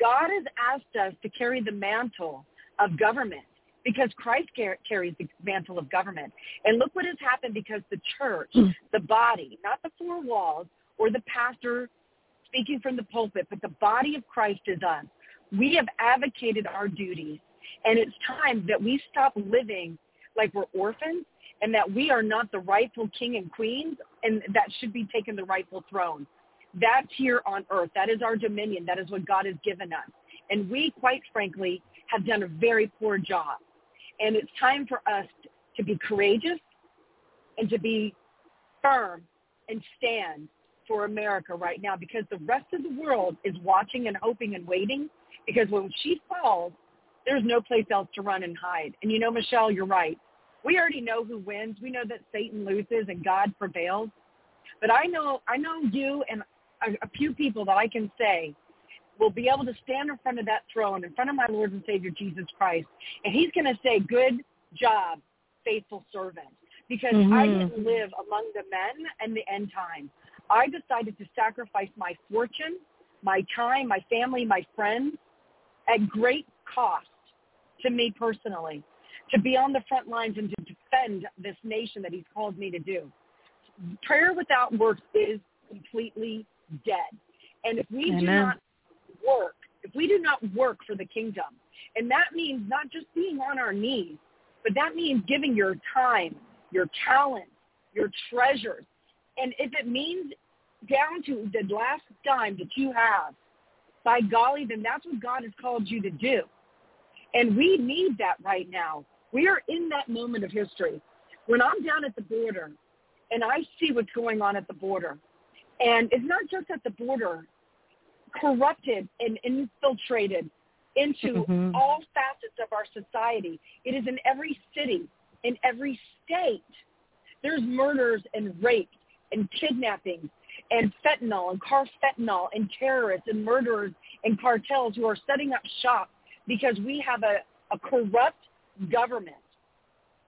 God has asked us to carry the mantle of government because Christ car- carries the mantle of government. And look what has happened because the church, hmm. the body, not the four walls or the pastor speaking from the pulpit, but the body of Christ is us. We have advocated our duties, and it's time that we stop living like we're orphans and that we are not the rightful king and queens and that should be taking the rightful throne. That's here on earth. That is our dominion. That is what God has given us. And we, quite frankly, have done a very poor job. And it's time for us to be courageous, and to be firm and stand for America right now because the rest of the world is watching and hoping and waiting because when she falls, there's no place else to run and hide. And you know, Michele, you're right. We already know who wins. We know that Satan loses and God prevails. But I know, I know you and a, a few people that I can say will be able to stand in front of that throne, in front of my Lord and Savior Jesus Christ, and He's going to say, "Good job, faithful servant." Because mm-hmm. I didn't live among the men and the end time. I decided to sacrifice my fortune, my time, my family, my friends at great cost to me personally to be on the front lines and to defend this nation that he's called me to do. Prayer without works is completely dead. And if we Amen. do not work, if we do not work for the kingdom, and that means not just being on our knees, but that means giving your time, your talent, your treasures. And if it means down to the last dime that you have, by golly, then that's what God has called you to do. And we need that right now. We are in that moment of history. When I'm down at the border and I see what's going on at the border, and it's not just at the border, corrupted and infiltrated into mm-hmm. all facets of our society. It is in every city, in every state. There's murders and rape and kidnappings and fentanyl and carfentanil and terrorists and murderers and cartels who are setting up shop because we have a, a corrupt government,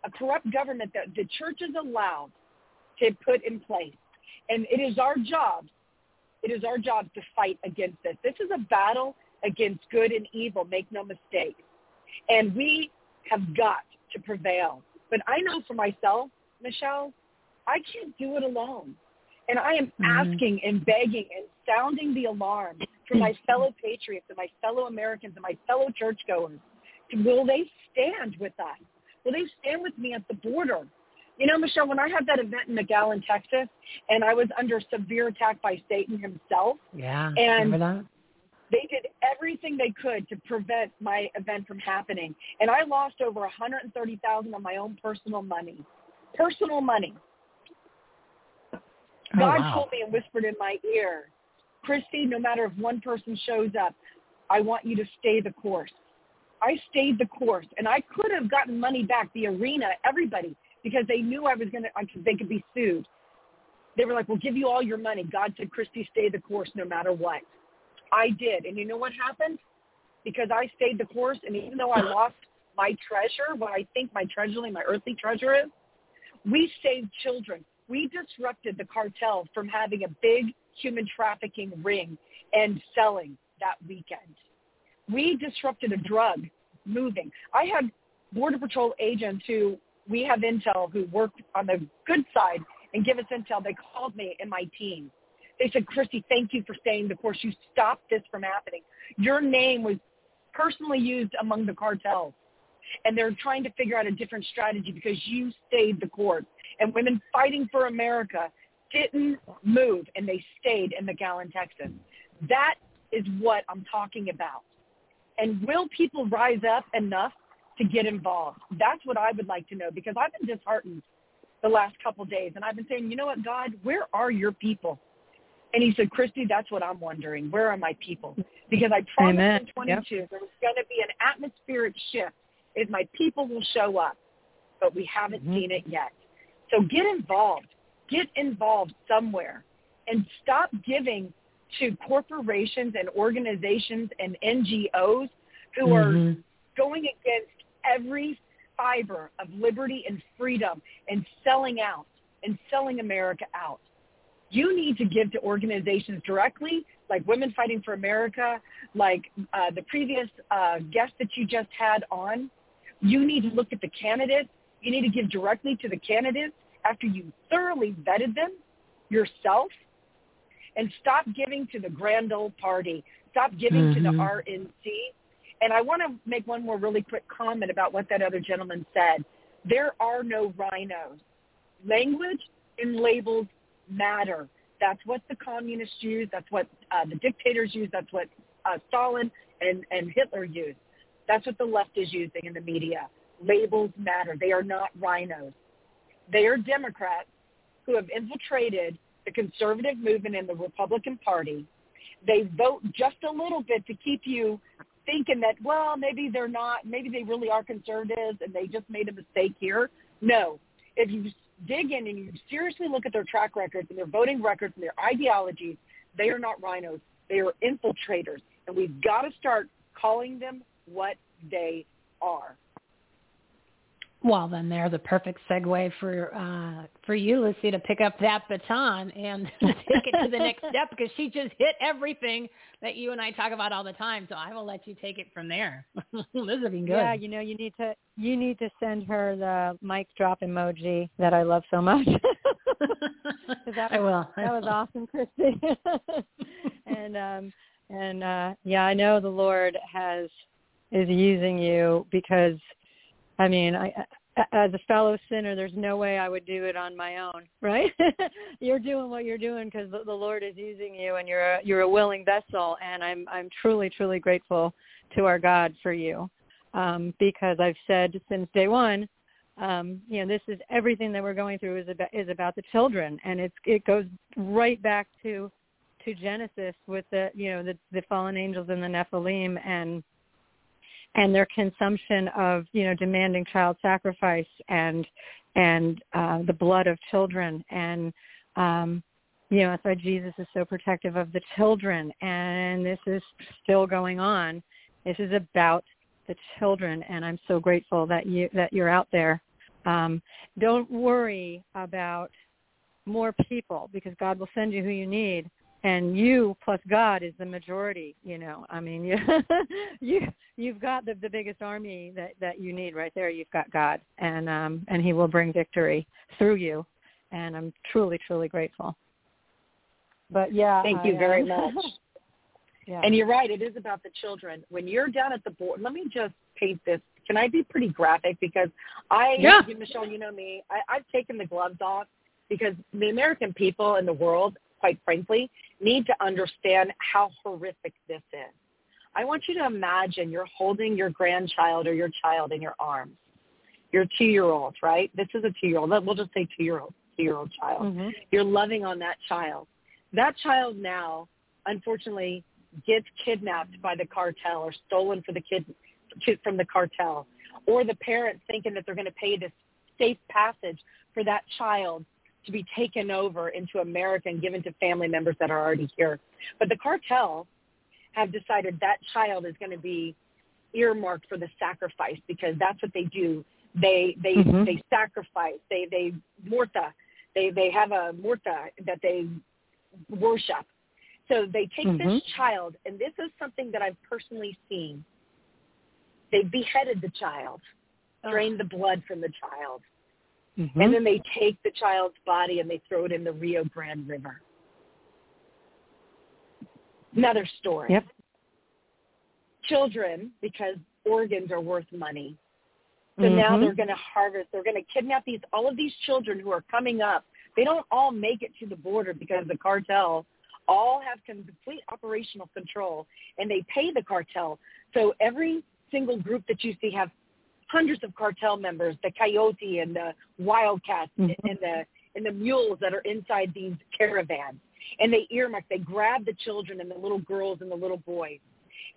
a corrupt government that the church is allowed to put in place. And it is our job, it is our job to fight against this. This is a battle against good and evil, make no mistake. And we have got to prevail. But I know for myself, Michele, I can't do it alone. And I am mm-hmm. asking and begging and sounding the alarm for my fellow patriots and my fellow Americans and my fellow churchgoers. Will they stand with us? Will they stand with me at the border? You know, Michele, when I had that event in McAllen, Texas, and I was under severe attack by Satan himself. Yeah, and remember that? They did everything they could to prevent my event from happening, and I lost over 130,000 of my own personal money, personal money. Oh, God wow. told me and whispered in my ear, Christie, no matter if one person shows up, I want you to stay the course. I stayed the course, and I could have gotten money back, the arena, everybody, because they knew I was going to, they could be sued. They were like, we'll give you all your money. God said, Christie, stay the course no matter what. I did. And you know what happened? Because I stayed the course, and even though I *laughs* lost my treasure, what I think my treasure, my earthly treasure is, we saved children. We disrupted the cartel from having a big human trafficking ring and selling that weekend. We disrupted a drug moving. I had Border Patrol agents who we have intel who work on the good side and give us intel. They called me and my team. They said, Christie, thank you for staying the course. You stopped this from happening. Your name was personally used among the cartels. And they're trying to figure out a different strategy because you stayed the course. And women fighting for America didn't move and they stayed in McAllen, Texas. That is what I'm talking about. And will people rise up enough to get involved? That's what I would like to know because I've been disheartened the last couple of days and I've been saying, you know what, God, where are your people? And he said, Christie, that's what I'm wondering. Where are my people? Because I promised Amen. in 22 yep. there was going to be an atmospheric shift if my people will show up, but we haven't mm-hmm. seen it yet. So get involved get involved somewhere and stop giving to corporations and organizations and NGOs who mm-hmm. are going against every fiber of liberty and freedom and selling out and selling America out. You need to give to organizations directly, like Women Fighting for America, like uh, the previous uh, guest that you just had on. You need to look at the candidates. You need to give directly to the candidates after you thoroughly vetted them yourself and stop giving to the grand old party. Stop giving mm-hmm. to the Mm-hmm. RNC. And I want to make one more really quick comment about what that other gentleman said. There are no RINOs. Language and labels matter. That's what the communists use. That's what uh, the dictators use. That's what uh, Stalin and, and Hitler used. That's what the left is using in the media. Labels matter. They are not RINOs. They are Democrats who have infiltrated the conservative movement in the Republican Party. They vote just a little bit to keep you thinking that, well, maybe they're not, maybe they really are conservatives and they just made a mistake here. No. If you dig in and you seriously look at their track records and their voting records and their ideologies, they are not RINOs. They are infiltrators. And we've got to start calling them what they are. Well, then they're the perfect segue for uh, for you, Lucy, to pick up that baton and *laughs* take it to the next *laughs* step because she just hit everything that you and I talk about all the time. So I will let you take it from there. *laughs* this has been good. Yeah, you know, you need to you need to send her the mic drop emoji that I love so much. that I will. That was awesome, Christie. and um and uh yeah, I know the Lord has is using you because I mean, I, as a fellow sinner, there's no way I would do it on my own, right? *laughs* you're doing what you're doing because the, the Lord is using you, and you're a, you're a willing vessel, and I'm I'm truly truly grateful to our God for you, um, because I've said since day one, um, you know, this is everything that we're going through is about is about the children, and it's it goes right back to to Genesis with the you know the the fallen angels and the Nephilim. And and their consumption of you know demanding child sacrifice and and uh, the blood of children and um, you know that's why Jesus is so protective of the children and this is still going on. This is about the children and I'm so grateful that you that you're out there. Um, don't worry about more people because God will send you who you need and you plus God is the majority. You know, I mean, *laughs* you you you've got the the biggest army that that you need right there. You've got God, and um and He will bring victory through you, and I'm truly truly grateful. But yeah, thank I, you very uh, much. *laughs* yeah. And you're right; it is about the children. When you're down at the board, let me just paint this. Can I be pretty graphic? Because I, Yeah. you- Michele, you know me. I, I've taken the gloves off because the American people and the world, quite frankly, need to understand how horrific this is. I want you to imagine you're holding your grandchild or your child in your arms. Your two-year-old, right? This is a two-year-old. We'll just say two-year-old, two-year-old child. Mhm. You're loving on that child. That child now, unfortunately, gets kidnapped by the cartel or stolen for the kid kid from the cartel, or the parents thinking that they're going to pay this safe passage for that child to be taken over into America and given to family members that are already here. But the cartel have decided that child is going to be earmarked for the sacrifice because that's what they do. They they Mhm. they sacrifice. They they morta. They they have a morta that they worship. So they take this Mhm. child, and this is something that I've personally seen. They beheaded the child, drained the blood from the child, Mhm. and then they take the child's body and they throw it in the Rio Grande River. Another story. Yep. Children, because organs are worth money. So now Mhm. they're going to harvest. They're going to kidnap these all of these children who are coming up. They don't all make it to the border because the cartel all have complete operational control, and they pay the cartel. So every single group that you see have hundreds of cartel members, the coyote and the wildcats Mhm. and the and the mules that are inside these caravans. And they earmark, they grab the children and the little girls and the little boys.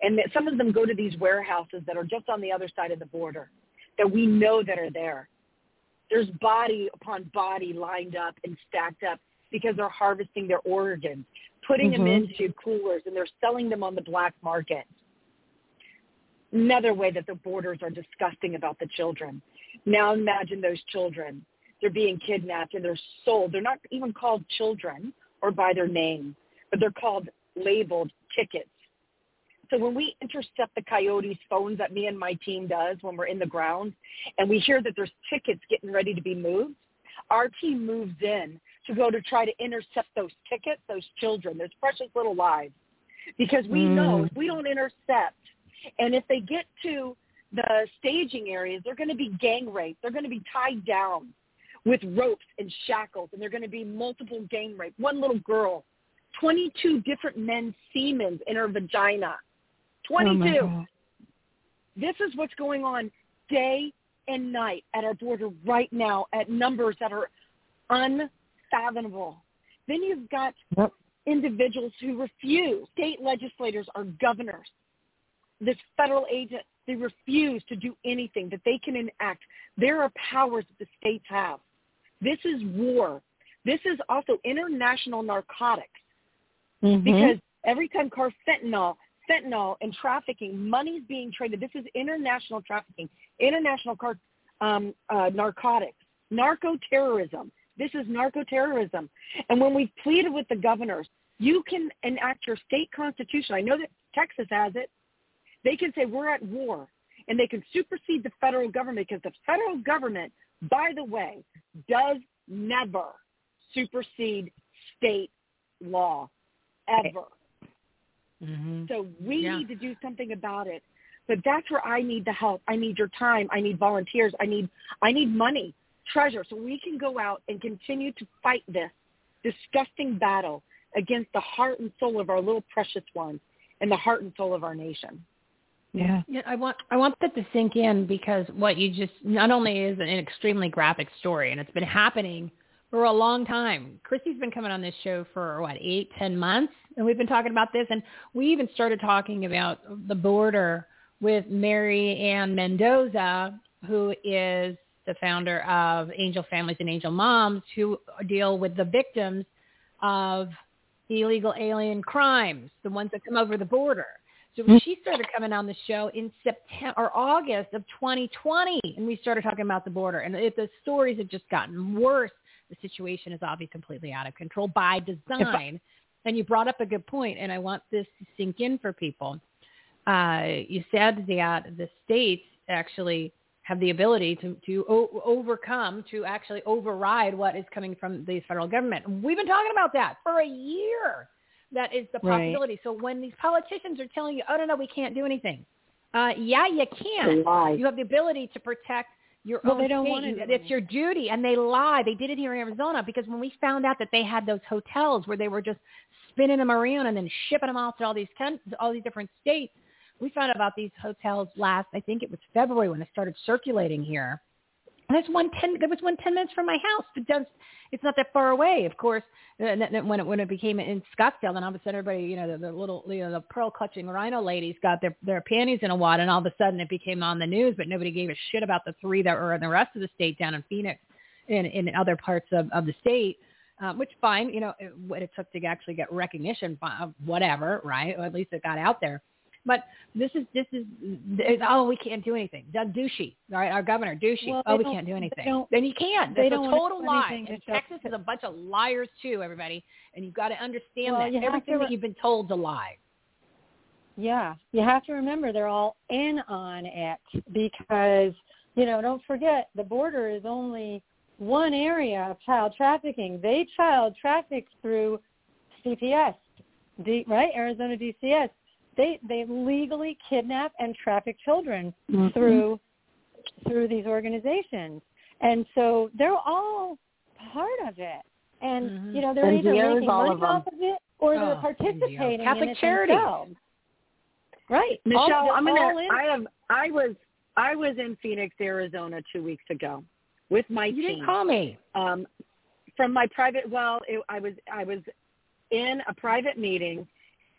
And that some of them go to these warehouses that are just on the other side of the border that we know that are there. There's body upon body lined up and stacked up because they're harvesting their organs, putting them Mhm. into coolers, and they're selling them on the black market. Another way that the borders are disgusting about the children. Now imagine those children. They're being kidnapped and they're sold. They're not even called children or by their name, but they're called labeled tickets. So when we intercept the coyotes' phones that me and my team does when we're in the ground and we hear that there's tickets getting ready to be moved, our team moves in to go to try to intercept those tickets, those children, those precious little lives. Because we know Mm. if we don't intercept and if they get to the staging areas, they're going to be gang raped. They're going to be tied down with ropes and shackles, and they're going to be multiple gang rape. One little girl, 22 different men's semen in her vagina. Oh 22. God. this is what's going on day and night at our border right now at numbers that are unfathomable. Then you've got Yep. individuals who refuse. State legislators are governors. This federal agent, they refuse to do anything that they can enact. There are powers that the states have. This is war. This is also international narcotics Mhm. because every time car fentanyl, fentanyl and trafficking, money's being traded. This is international trafficking, international car, um, uh, narcotics, narco terrorism. This is narco terrorism. And when we've pleaded with the governors, you can enact your state constitution. I know that Texas has it. They can say we're at war, and they can supersede the federal government because the federal government, by the way, does never supersede state law ever. Mm-hmm. So we Yeah. need to do something about it. But that's where I need the help. I need your time. I need volunteers. I need I need money, treasure, so we can go out and continue to fight this disgusting battle against the heart and soul of our little precious ones and the heart and soul of our nation. Yeah. Yeah, I want I want that to sink in because what you just not only is an extremely graphic story and it's been happening for a long time. Christie's been coming on this show for what eight, ten months, and we've been talking about this, and we even started talking about the border with Mary Ann Mendoza, who is the founder of Angel Families and Angel Moms, who deal with the victims of illegal alien crimes, the ones that come over the border. So she started coming on the show in September or August of 2020, and we started talking about the border. And it, the stories have just gotten worse. The situation is obviously completely out of control by design. *laughs* And you brought up a good point, and I want this to sink in for people. Uh, you said that the states actually have the ability to, to o- overcome, to actually override what is coming from the federal government. We've been talking about that for a year. That is the Right. possibility. So when these politicians are telling you, oh, no, no, we can't do anything. Uh, yeah, you can. You have the ability to protect your Well, own they don't state. wanna do It's your duty, and they lie. They did it here in Arizona because when we found out that they had those hotels where they were just spinning them around and then shipping them off to all these con- all these different states, we found out about these hotels last. I think it was February when it started circulating here. There's one ten. There was one ten minutes from my house. It does. It's not that far away, of course. And then when it when it became in Scottsdale, then all of a sudden everybody, you know, the, the little, you know, the pearl clutching RINO ladies got their their panties in a wad, and all of a sudden it became on the news. But nobody gave a shit about the three that were in the rest of the state down in Phoenix, and in other parts of of the state. Um, which fine, you know, it, what it took to actually get recognition, whatever, right? Or at least it got out there. But this is this is oh we can't do anything. Doug Ducey, right, our governor Ducey. Well, oh we can't do anything. Then you can't. they That's a total lie. And Texas is a bunch of liars too, everybody, and you've got to understand Well, that everything that you've been told to lie. Yeah, you have to remember they're all in on it because, you know, don't forget the border is only one area of child trafficking. They child traffic through CPS, D, right? Arizona DCS. They they legally kidnap and traffic children Mhm. through through these organizations, and so they're all part of it. And you know they're either NGOs, making money of off of it or they're Oh, participating Catholic in it charities. themselves. Right. Michele, All- I'm gonna. all in. I have. I was. I was in Phoenix, Arizona, two weeks ago, with my You team. didn't call me. Um, from my private. Well, it, I was. I was in a private meeting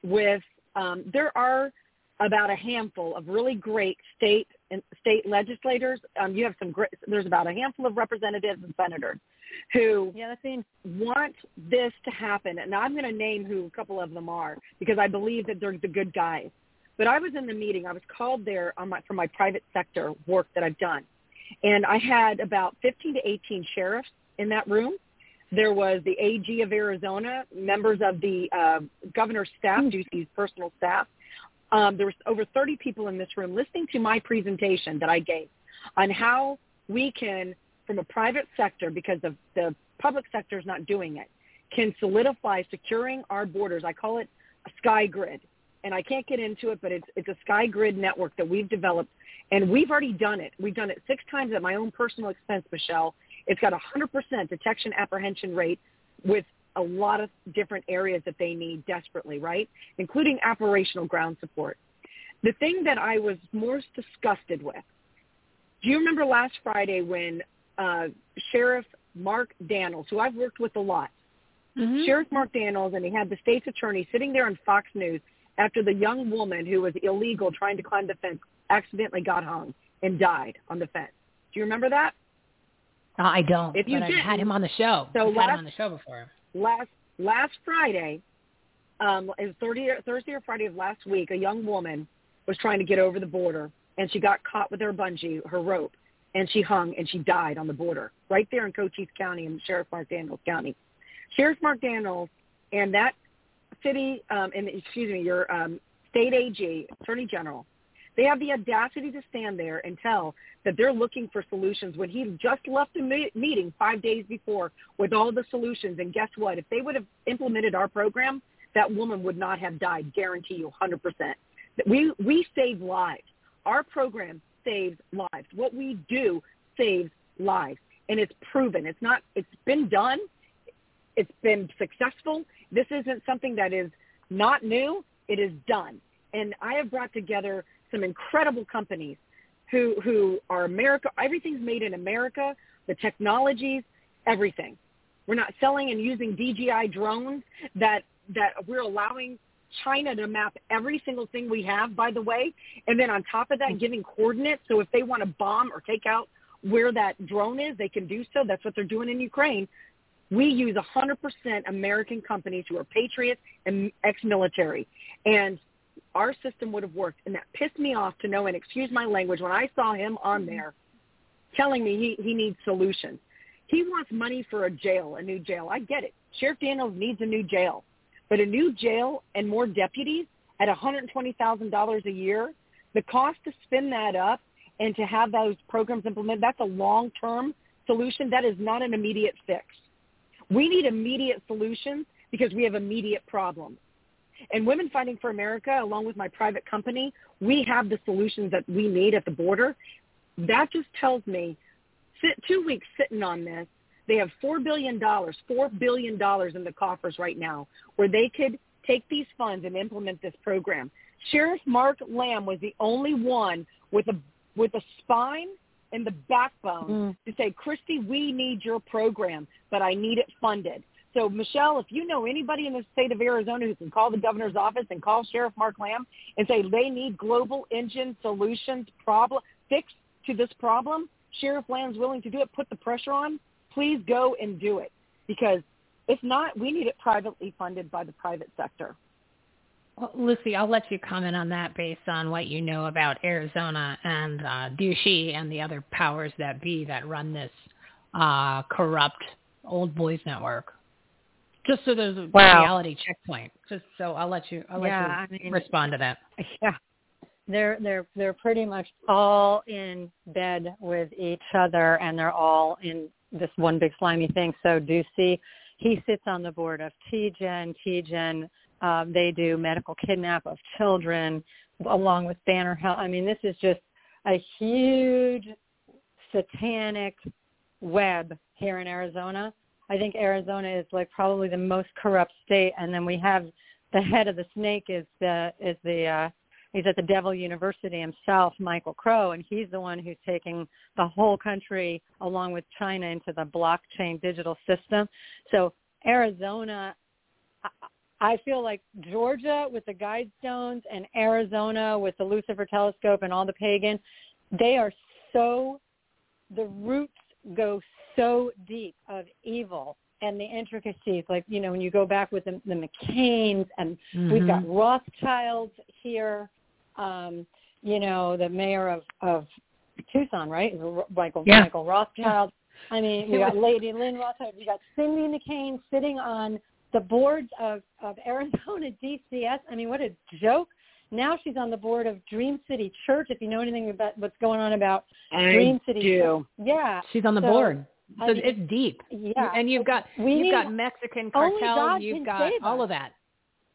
with. Um, there are about a handful of really great state and state legislators. Um, you have some great. There's about a handful of representatives and senators who Yeah, want this to happen. And I'm going to name who a couple of them are because I believe that they're the good guys. But I was in the meeting. I was called there on my, for my private sector work that I've done. And I had about 15 to 18 sheriffs in that room. There was the AG of Arizona, members of the uh, governor's staff, Ducey's personal staff. Um, there was over 30 people in this room listening to my presentation that I gave on how we can, from a private sector, because the, the public sector is not doing it, can solidify securing our borders. I call it a sky grid. And I can't get into it, but it's, it's a sky grid network that we've developed. And we've already done it. We've done it six times at my own personal expense, Michele. It's got a 100% detection apprehension rate with a lot of different areas that they need desperately, right? Including operational ground support. The thing that I was most disgusted with Do you remember last Friday when uh, Sheriff Mark Dannels, who I've worked with a lot, Mm-hmm. Sheriff Mark Dannels, and he had the state's attorney sitting there on Fox News after the young woman who was illegal trying to climb the fence accidentally got hung and died on the fence. Do you remember that? Uh, I don't. If you but I've had him on the show. So I've had last- him on the show before. last last Friday, um, it was 30, Thursday or Friday of last week, a young woman was trying to get over the border, and she got caught with her bungee, her rope, and she hung and she died on the border, right there in Cochise County in Sheriff Mark Dannels County. Sheriff Mark Dannels and that city, um, and excuse me, your um, state AG, Attorney General, they have the audacity to stand there and tell that they're looking for solutions when he just left a meeting five days before with all the solutions. And guess what? If they would have implemented our program, that woman would not have died. Guarantee you, 100%. We we save lives. Our program saves lives. What we do saves lives, and it's proven. It's not. It's been done. It's been successful. This isn't something that is not new. It is done. And I have brought together some incredible companies who who are America. Everything's made in America. The technologies, everything. We're not selling and using DJI drones that that we're allowing China to map every single thing we have, by the way, and then on top of that, giving coordinates. So if they want to bomb or take out where that drone is, they can do so. That's what they're doing in Ukraine. We use 100% American companies who are patriots and ex-military. And our system would have worked. And that pissed me off to know, and excuse my language, when I saw him on mm-hmm. there telling me he, he needs solutions. He wants money for a jail, a new jail. I get it. Sheriff Dannels needs a new jail. But a new jail and more deputies at $120,000 a year, the cost to spin that up and to have those programs implemented, that's a long-term solution. That is not an immediate fix. We need immediate solutions because we have immediate problems. And Women Fighting for America, along with my private company, we have the solutions that we need at the border. That just tells me, sit, two weeks sitting on this, they have $4 billion, $4 billion in the coffers right now where they could take these funds and implement this program. Sheriff Mark Lamb was the only one with a, with a spine and the backbone mm. to say, Christie, we need your program, but I need it funded. So, Michele, if you know anybody in the state of Arizona who can call the governor's office and call Sheriff Mark Lamb and say they need global engine solutions problem fix to this problem, Sheriff Lamb's willing to do it, put the pressure on, please go and do it. Because if not, we need it privately funded by the private sector. Well, Lucy, I'll let you comment on that based on what you know about Arizona and uh, Ducey and the other powers that be that run this uh, corrupt old boys network. Just so there's a Wow. reality checkpoint. Just so I'll let you. I'll let Yeah, you I mean- respond to that. *laughs* Yeah. They're they're they're pretty much all in bed with each other and they're all in this one big slimy thing. So Ducey, he sits on the board of TGen. TGen, um, they do medical kidnap of children along with Banner Health. I mean, this is just a huge satanic web here in Arizona. I think Arizona is like probably the most corrupt state, and then we have the head of the snake is the is the uh, he's at the Devil University himself, Michael Crow, and he's the one who's taking the whole country along with China into the blockchain digital system. So Arizona, I, I feel like Georgia with the Guidestones and Arizona with the Lucifer Telescope and all the pagan, they are so the roots go so deep of evil and the intricacies like you know when you go back with the, the mccains and we've got Mhm. rothschilds here um you know the mayor of of tucson right michael Yeah. michael rothschild i mean *laughs* we got lady lynn rothschild we got cindy mccain sitting on the boards of of arizona *laughs* dcs i mean what a joke now she's on the board of Dream City Church. If you know anything about what's going on about I Dream City do. Church, yeah, She's on the So, board. I So mean, it's deep. Yeah, And you've got we you've got Mexican cartel. You've got all of that.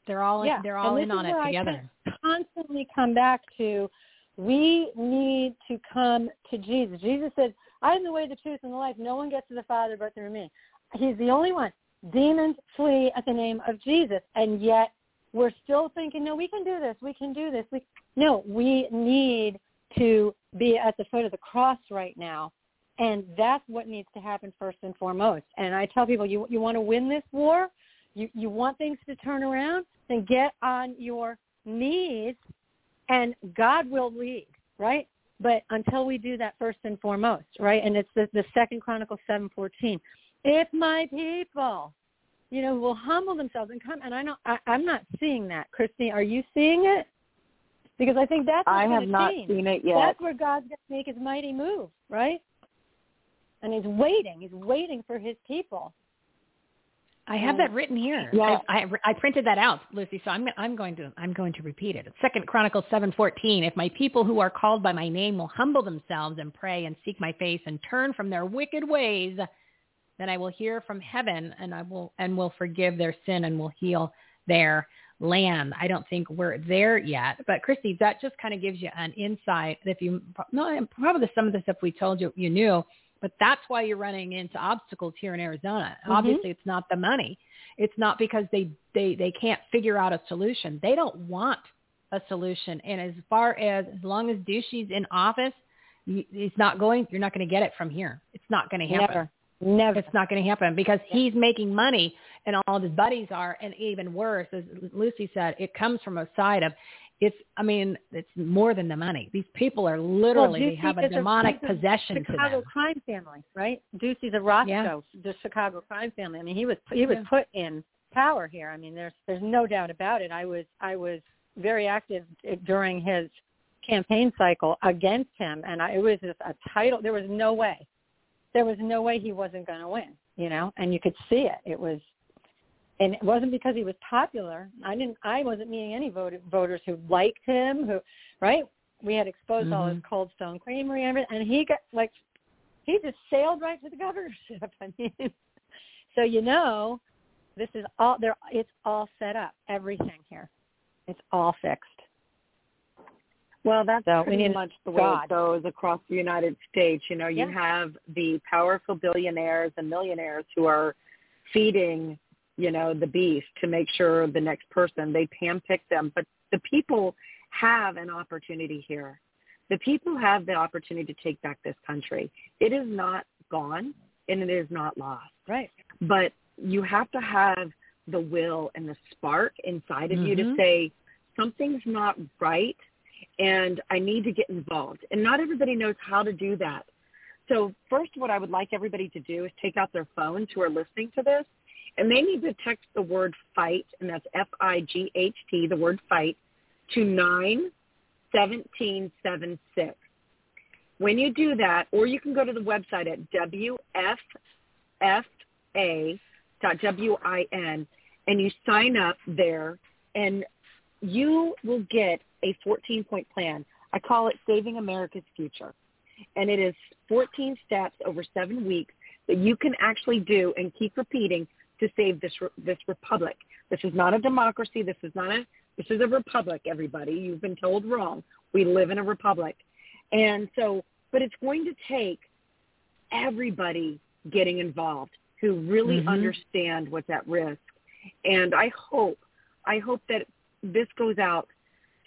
They're all yeah. they're all in on it I together. constantly come back to we need to come to Jesus. Jesus said, I am the way, the truth, and the life. No one gets to the Father but through me. He's the only one. Demons flee at the name of Jesus. And yet we're still thinking, no, we can do this. We can do this. We No, we need to be at the foot of the cross right now. And that's what needs to happen first and foremost. And I tell people, you you want to win this war, you you want things to turn around, then get on your knees, and God will lead, right? But until we do that first and foremost, right? And it's the, the Second Chronicles seven fourteen. If my people, you know, will humble themselves and come, and I know I, I'm not seeing that. Christine, are you seeing it? Because I think that's I have not change. seen it yet. That's where God's going to make his mighty move, right? And he's waiting. He's waiting for his people. I have that written here. Yeah. I, I, I printed that out, Lucy. So I'm I'm going to I'm going to repeat it. Second Chronicles seven fourteen. If my people who are called by my name will humble themselves and pray and seek my face and turn from their wicked ways, then I will hear from heaven and I will and will forgive their sin and will heal their land. I don't think we're there yet, but Christie, that just kind of gives you an insight. If you no, probably some of the stuff we told you you knew, but that's why you're running into obstacles here in Arizona. Mhm. Obviously, it's not the money. It's not because they they they can't figure out a solution. They don't want a solution. And as far as as long as Ducey's in office, it's not going. You're not going to get it from here. It's not going to happen. Never. Never. It's not going to happen because he's making money and all of his buddies are. And even worse, as Lucy said, it comes from a side of it's, I mean, it's more than the money. These people are literally, well, they have a demonic a possession to Chicago crime family, right? Ducey's a Roscoe, the Chicago crime family. I mean, he was he was Yeah. put in power here. I mean, there's there's no doubt about it. I was I was very active eh, during his campaign cycle against him, and I, it was just a title. There was no way, there was no way he wasn't going to win. You know, and you could see it. It was and it wasn't because he was popular. I didn't. I wasn't meeting any voter, voters who liked him. Who, right? We had exposed all his mm-hmm. Cold Stone Creamery and everything, and he got like, he just sailed right to the governorship. *laughs* I mean, so you know, this is all there. It's all set up. Everything here, it's all fixed. Well, that's So pretty need much the way God. it goes across the United States. You know, you Yeah. have the powerful billionaires and millionaires who are feeding, you know, the beast to make sure the next person they handpick them. But the people have an opportunity here. The people have the opportunity to take back this country. It is not gone and it is not lost. Right. But you have to have the will and the spark inside of you to Mhm. say something's not right and I need to get involved. And not everybody knows how to do that. So first what I would like everybody to do is take out their phones who are listening to this and they need to text the word fight and that's F I G H T, the word fight to nine seventeen seven six. When you do that, or you can go to the website at wffa.win and you sign up there and you will get a 14-point plan. I call it Saving America's Future. And it is 14 steps over seven weeks that you can actually do and keep repeating to save this this republic. This is not a democracy. This is not a this is a republic. Everybody, you've been told wrong. We live in a republic, and so, but it's going to take everybody getting involved who really Mhm. understand what's at risk. And I hope, I hope that this goes out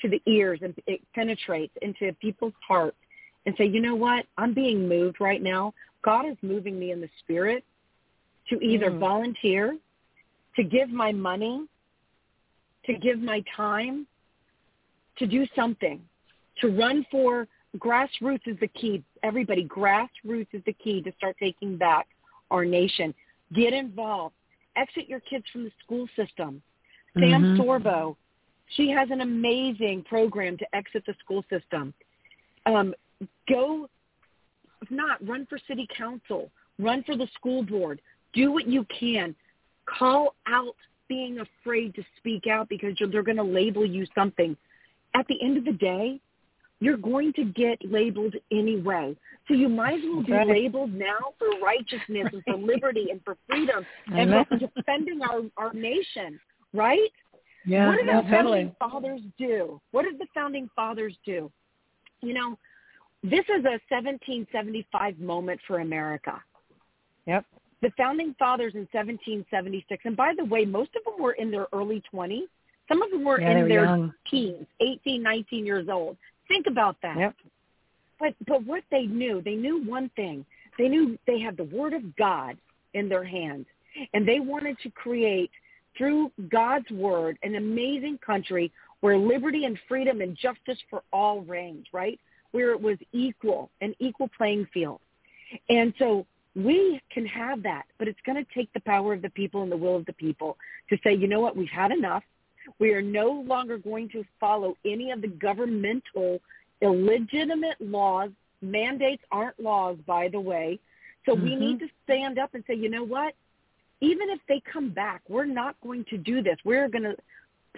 to the ears and it penetrates into people's hearts and say, you know what? I'm being moved right now. God is moving me in the spirit to either Mm. volunteer, to give my money, to give my time, to do something, to run for grassroots is the key. Everybody, grassroots is the key to start taking back our nation. Get involved. Exit your kids from the school system. Sam Mhm. Sorbo, she has an amazing program to exit the school system. Um, go, if not, run for city council, run for the school board. Do what you can. Call out being afraid to speak out because you're, they're going to label you something. At the end of the day, you're going to get labeled anyway. So you might as well be Right. labeled now for righteousness and for *laughs* liberty and for freedom and for defending our, our nation, right? Yeah, what did no, the totally. founding fathers do? What did the founding fathers do? You know, this is a 1775 moment for America. Yep. The founding fathers in 1776, and by the way, most of them were in their early 20s. Some of them were Yeah, in were their young. teens, 18, 19 years old. Think about that. Yep. but but what they knew, they knew one thing. They knew they had the word of God in their hands, and they wanted to create through God's word an amazing country where liberty and freedom and justice for all reigned, right? Where it was equal, an equal playing field. And so we can have that, but it's going to take the power of the people and the will of the people to say, you know what, we've had enough. We are no longer going to follow any of the governmental illegitimate laws. Mandates aren't laws, by the way. So mm-hmm. we need to stand up and say, you know what? Even if they come back, we're not going to do this. We're going to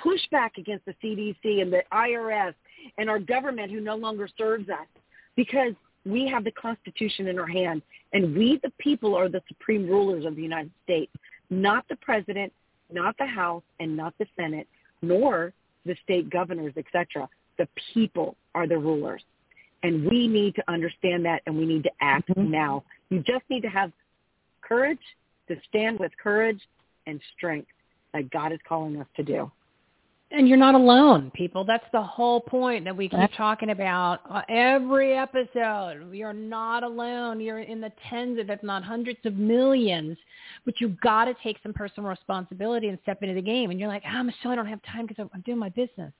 push back against the CDC and the IRS and our government who no longer serves us because we have the Constitution in our hand and we, the people, are the supreme rulers of the United States, not the president, not the House, and not the Senate, nor the state governors, etc. The people are the rulers. And we need to understand that and we need to act mm-hmm. now. You just need to have courage to stand with courage and strength that God is calling us to do. And you're not alone, people. That's the whole point that we keep talking about uh, every episode. You're not alone. You're in the tens of, if not hundreds of millions. But you've got to take some personal responsibility and step into the game. And you're like, ah, Michele, I don't have time because I'm doing my business.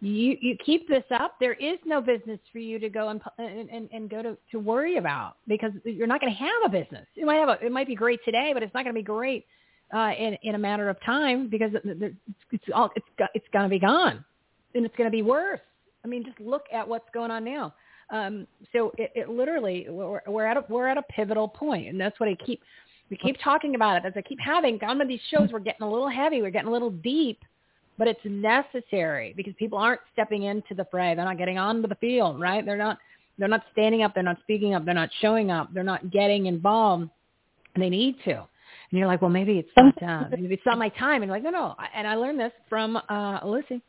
You you keep this up. There is no business for you to go and and, and go to, to worry about because you're not going to have a business. It might have a, it might be great today, but it's not going to be great uh, in in a matter of time because it's all it's it's going to be gone, and it's going to be worse. I mean, just look at what's going on now. Um, so it, it literally we're, we're at a we're at a pivotal point, and that's what I keep we keep talking about it as I keep having of these shows. We're getting a little heavy, we're getting a little deep, but it's necessary because people aren't stepping into the fray. They're not getting onto the field, right? They're not they're not standing up. They're not speaking up. They're not showing up. They're not getting involved. They need to. And you're like, well, maybe it's not, uh, maybe it's not my time. And you're like, no, no. And I learned this from uh, Alyssa.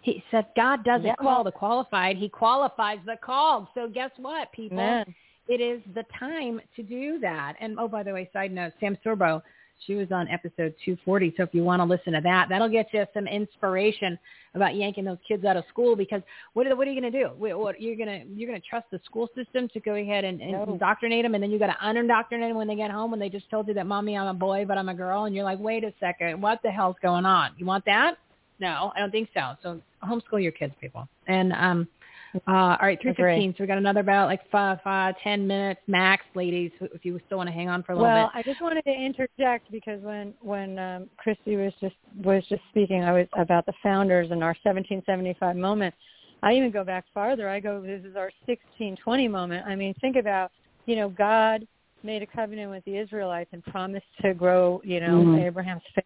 He said, God doesn't yeah. call the qualified. He qualifies the called. So guess what, people? Amen. It is the time to do that. And oh, by the way, side note, Sam Sorbo she was on episode 240. So if you want to listen to that, that'll get you some inspiration about yanking those kids out of school. Because what are, what are you going to do? What, you're going to you're going to trust the school system to go ahead and, and no. indoctrinate them, and then you got to unindoctrinate them when they get home when they just told you that mommy I'm a boy but I'm a girl, and you're like, wait a second, what the hell's going on? You want that? No, I don't think so. So homeschool your kids, people. And um, uh, all right, three fifteen. So we got another about like five, five, ten minutes max, ladies. If you still want to hang on for a little well, bit. Well, I just wanted to interject because when when um, Christie was just was just speaking, I was about the founders and our 1775 moment. I even go back farther. I go, this is our 1620 moment. I mean, think about, you know, God made a covenant with the Israelites and promised to grow, you know, mm-hmm. Abraham's faith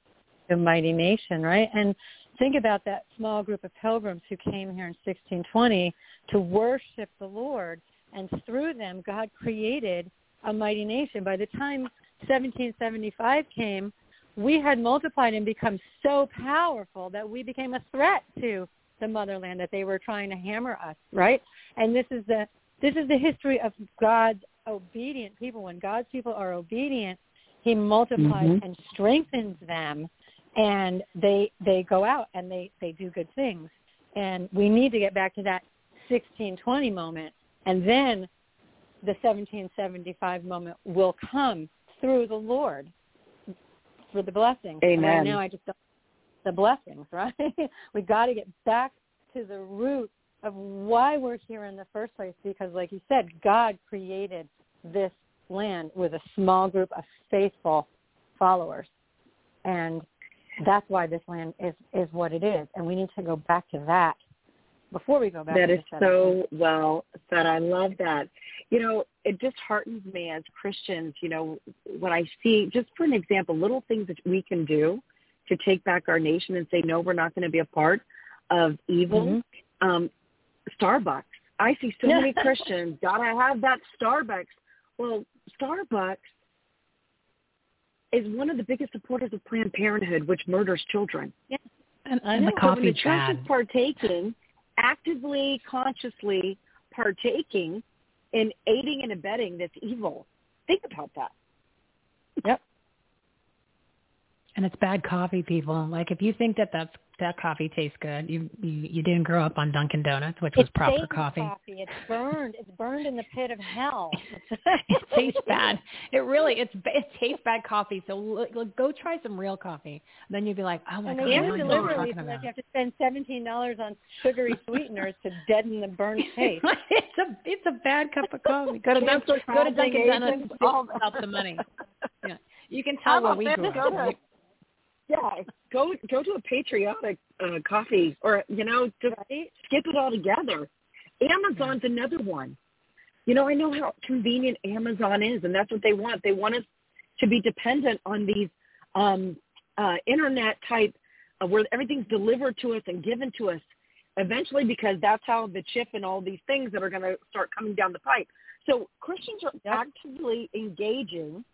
a mighty nation, right? And think about that small group of pilgrims who came here in 1620 to worship the Lord, and through them, God created a mighty nation. By the time 1775 came, we had multiplied and become so powerful that we became a threat to the motherland that they were trying to hammer us, right? And this is the this is the history of God's obedient people. When God's people are obedient, he multiplies mm-hmm. and strengthens them and they they go out and they they do good things. And we need to get back to that 1620 moment. And then the 1775 moment will come through the lord for the blessings. Amen. right now i just don't the blessings *laughs* right? We got to get back to the root of why we're here in the first place. Because like you said god created this land with a small group of faithful followers. And that's why this land is is what it is, and we need to go back to that before we go back. That is so well said. I love that. You know, it disheartens me as Christians. You know, when I see, just for an example, little things that we can do to take back our nation and say, no, we're not going to be a part of evil. Mm-hmm. Um, Starbucks. I see so many *laughs* Christians. Gotta have that Starbucks. Well, Starbucks is one of the biggest supporters of Planned Parenthood, which murders children. Yeah. And, and the coffee when the church is partaking, actively, consciously partaking in aiding and abetting this evil. Think about that. Yep. And it's bad coffee, people. Like if you think that that's that coffee tastes good, you you, you didn't grow up on Dunkin' Donuts, which was it's proper Satan coffee. coffee. It's burned. It's burned in the pit of hell. *laughs* it tastes bad. It really it's it tastes bad coffee. So look, look, go try some real coffee. and Then you'll be like, oh my and god, they I give know what you're delivery talking about. you have to spend seventeen dollars on sugary sweeteners to deaden the burnt *laughs* taste. it's a it's a bad cup of coffee. Go to Cancer go to Dunkin' causing Donuts. agents, Save all yourself the money. Yeah, you can How tell where we this? grew Go up. Yeah, go go to a patriotic uh, coffee, or you know, just skip it all together. Amazon's another one. You know, I know how convenient Amazon is, and that's what they want. They want us to be dependent on these um, uh, internet type, uh, where everything's delivered to us and given to us. Eventually, because that's how the chip and all these things that are going to start coming down the pipe. So Christians are actively engaging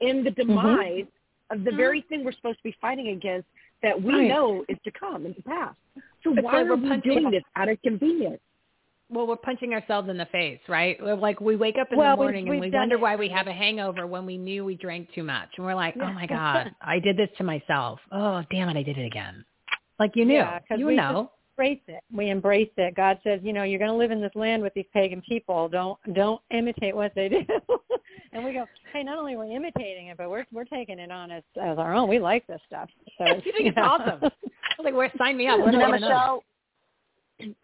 in the demise of the mm-hmm. very thing we're supposed to be fighting against that we Right. know is to come and to pass. So It's why like are we're punching- doing this out of convenience? Well, we're punching ourselves in the face, right? We're like we wake up in Well, the morning and we've we wonder it. why we have a hangover when we knew we drank too much, and we're like, oh my god, I did this to myself. Oh damn it, I did it again. Like you knew, Yeah, you know. Just embrace it. We embrace it. God says, you know, you're going to live in this land with these pagan people. Don't don't imitate what they do. *laughs* and we go, hey, not only are we imitating it, but we're we're taking it on as as our own. We like this stuff. So *laughs* you think it's awesome. *laughs* I was like, where sign me up? Where You do I? Michele,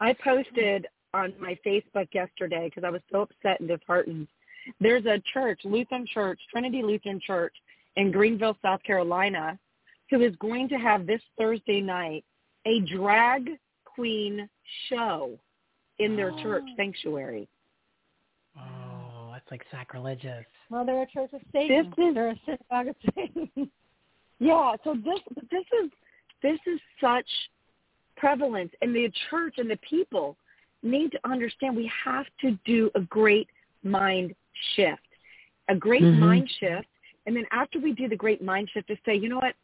I posted on my Facebook yesterday because I was so upset and disheartened. There's a church, Lutheran Church, Trinity Lutheran Church in Greenville, South Carolina, who is going to have this Thursday night a drag queen show in their church sanctuary. Oh, that's like sacrilegious. well, they're a church of Satan. This is- they're a synagogue of Satan. *laughs* Yeah, so this this is this is such prevalence and the church and the people need to understand we have to do a great mind shift. A great Mhm. mind shift and then after we do the great mind shift to say, you know what,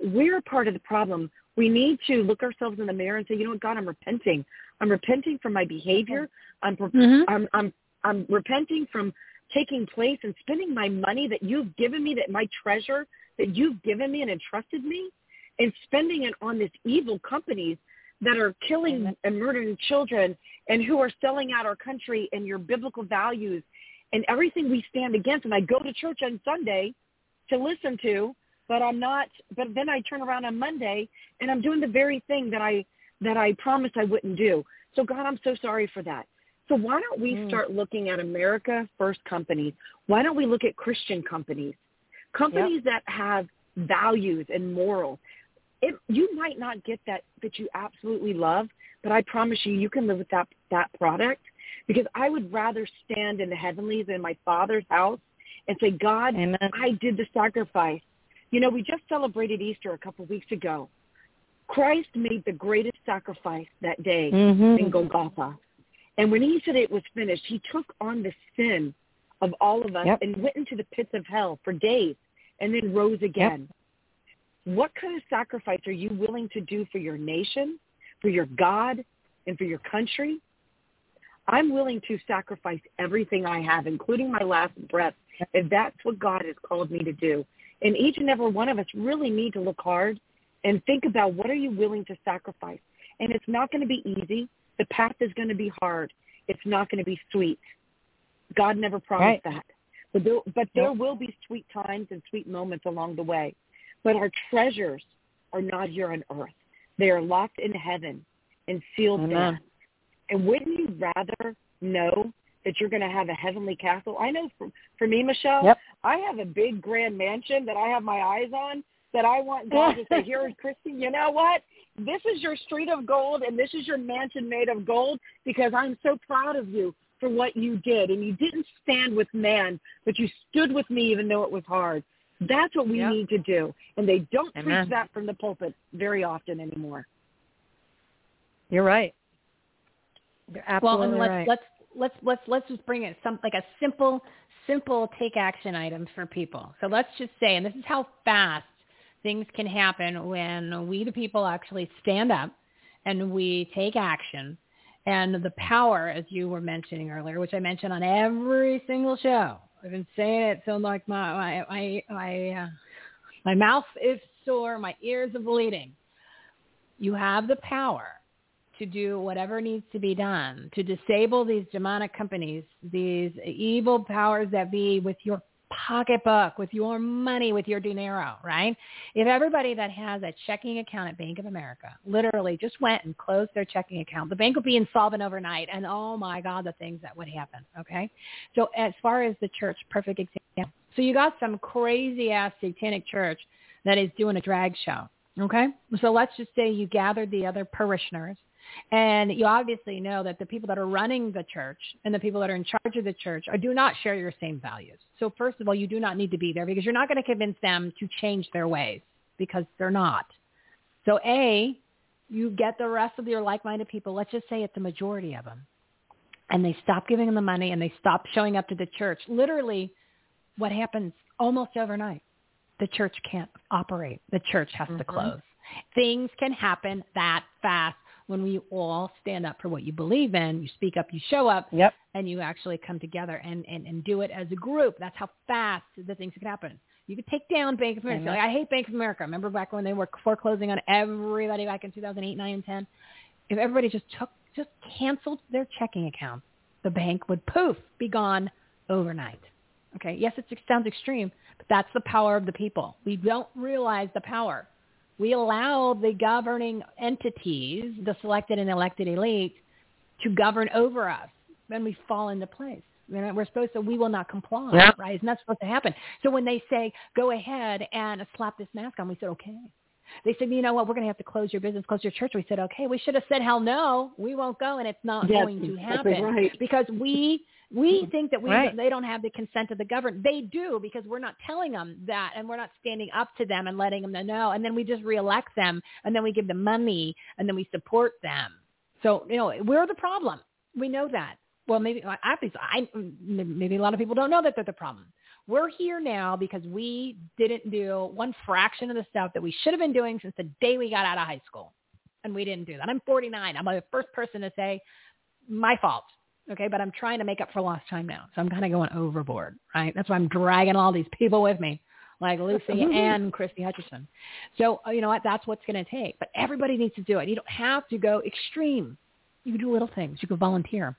we're part of the problem. We need to look ourselves in the mirror and say, you know what, God, I'm repenting. I'm repenting from my behavior. I'm Mhm. I'm I'm I'm repenting from taking place and spending my money that you've given me, that my treasure that you've given me and entrusted me, and spending it on these evil companies that are killing and murdering children and who are selling out our country and your biblical values and everything we stand against. And I go to church on Sunday to listen to, but I'm not. But then I turn around on Monday and I'm doing the very thing that I that I promised I wouldn't do. So God, I'm so sorry for that. So why don't we Mm. start looking at America First companies? Why don't we look at Christian companies? Companies that have values and morals. It, you might not get that that you absolutely love, but I promise you, you can live with that that product. Because I would rather stand in the heavenlies in my Father's house and say, God, I did the sacrifice. You know, we just celebrated Easter a couple of weeks ago. Christ made the greatest sacrifice that day Mhm. in Golgotha. And when he said it was finished, he took on the sin of all of us Yep. and went into the pits of hell for days and then rose again. What kind of sacrifice are you willing to do for your nation, for your God, and for your country? I'm willing to sacrifice everything I have, including my last breath, if that's what God has called me to do. And each and every one of us really need to look hard and think about what are you willing to sacrifice. And it's not going to be easy. The path is going to be hard. It's not going to be sweet. God never promised that. But there, but there will be sweet times and sweet moments along the way. But our treasures are not here on earth. They are locked in heaven and sealed Amen. there. And wouldn't you rather know that you're going to have a heavenly castle? I know for, for me, Michele, Yep. I have a big grand mansion that I have my eyes on that I want God to say, here, Christie, you know what? This is your street of gold and this is your mansion made of gold because I'm so proud of you for what you did. And you didn't stand with man, but you stood with me even though it was hard. That's what we Yep. need to do. And they don't Amen. preach that from the pulpit very often anymore. You're right. You're well, absolutely and let's right. let's let's let's let's just bring it some like a simple simple take action items for people. So let's just say, and this is how fast things can happen when we the people actually stand up and we take action. And the power, as you were mentioning earlier, which I mentioned on every single show. I've been saying it so like my my my my, uh, my mouth is sore, my ears are bleeding. You have the power to do whatever needs to be done to disable these demonic companies, these evil powers that be with your pocketbook, with your money, with your dinero, right? If everybody that has a checking account at Bank of America literally just went and closed their checking account, the bank would be insolvent overnight. And oh my God, the things that would happen. Okay. So as far as the church, perfect example. So you got some crazy ass satanic church that is doing a drag show. Okay. So let's just say you gathered the other parishioners and you obviously know that the people that are running the church and the people that are in charge of the church are, do not share your same values. So first of all, you do not need to be there because you're not going to convince them to change their ways because they're not. So A, you get the rest of your like-minded people, let's just say it's the majority of them, and they stop giving them the money and they stop showing up to the church. Literally, what happens almost overnight? The church can't operate. The church has mm-hmm. to close. Things can happen that fast when we all stand up for what you believe in, you speak up, you show up, yep. and you actually come together and, and, and do it as a group. That's how fast the things can happen. You could take down Bank of America. Like, I hate Bank of America. Remember back when they were foreclosing on everybody back in 2008, 9, and 10? If everybody just took, just canceled their checking accounts, the bank would poof, be gone overnight. Okay, yes, it sounds extreme, but that's the power of the people. We don't realize the power we allow the governing entities, the selected and elected elite, to govern over us. Then we fall into place. we're supposed to, we will not comply, yeah. right? Isn't supposed to happen? So when they say, go ahead and slap this mask on, we said, okay. They said, you know what, we're going to have to close your business, close your church. We said, okay, we should have said, hell no, we won't go, and it's not yes, going to happen right. because we we mm-hmm. think that we right. they don't have the consent of the government. They do because we're not telling them that, and we're not standing up to them and letting them know. And then we just reelect them, and then we give them money, and then we support them. So you know we're the problem. We know that. Well, maybe obviously, I maybe a lot of people don't know that they're the problem. We're here now because we didn't do one fraction of the stuff that we should have been doing since the day we got out of high school, and we didn't do that. I'm 49. I'm the first person to say my fault. Okay, but I'm trying to make up for lost time now. So I'm kind of going overboard, right? That's why I'm dragging all these people with me, like Lucy *laughs* and Christie Hutcherson. So, uh, you know what? That's what's going to take. But everybody needs to do it. You don't have to go extreme. You can do little things. You could volunteer.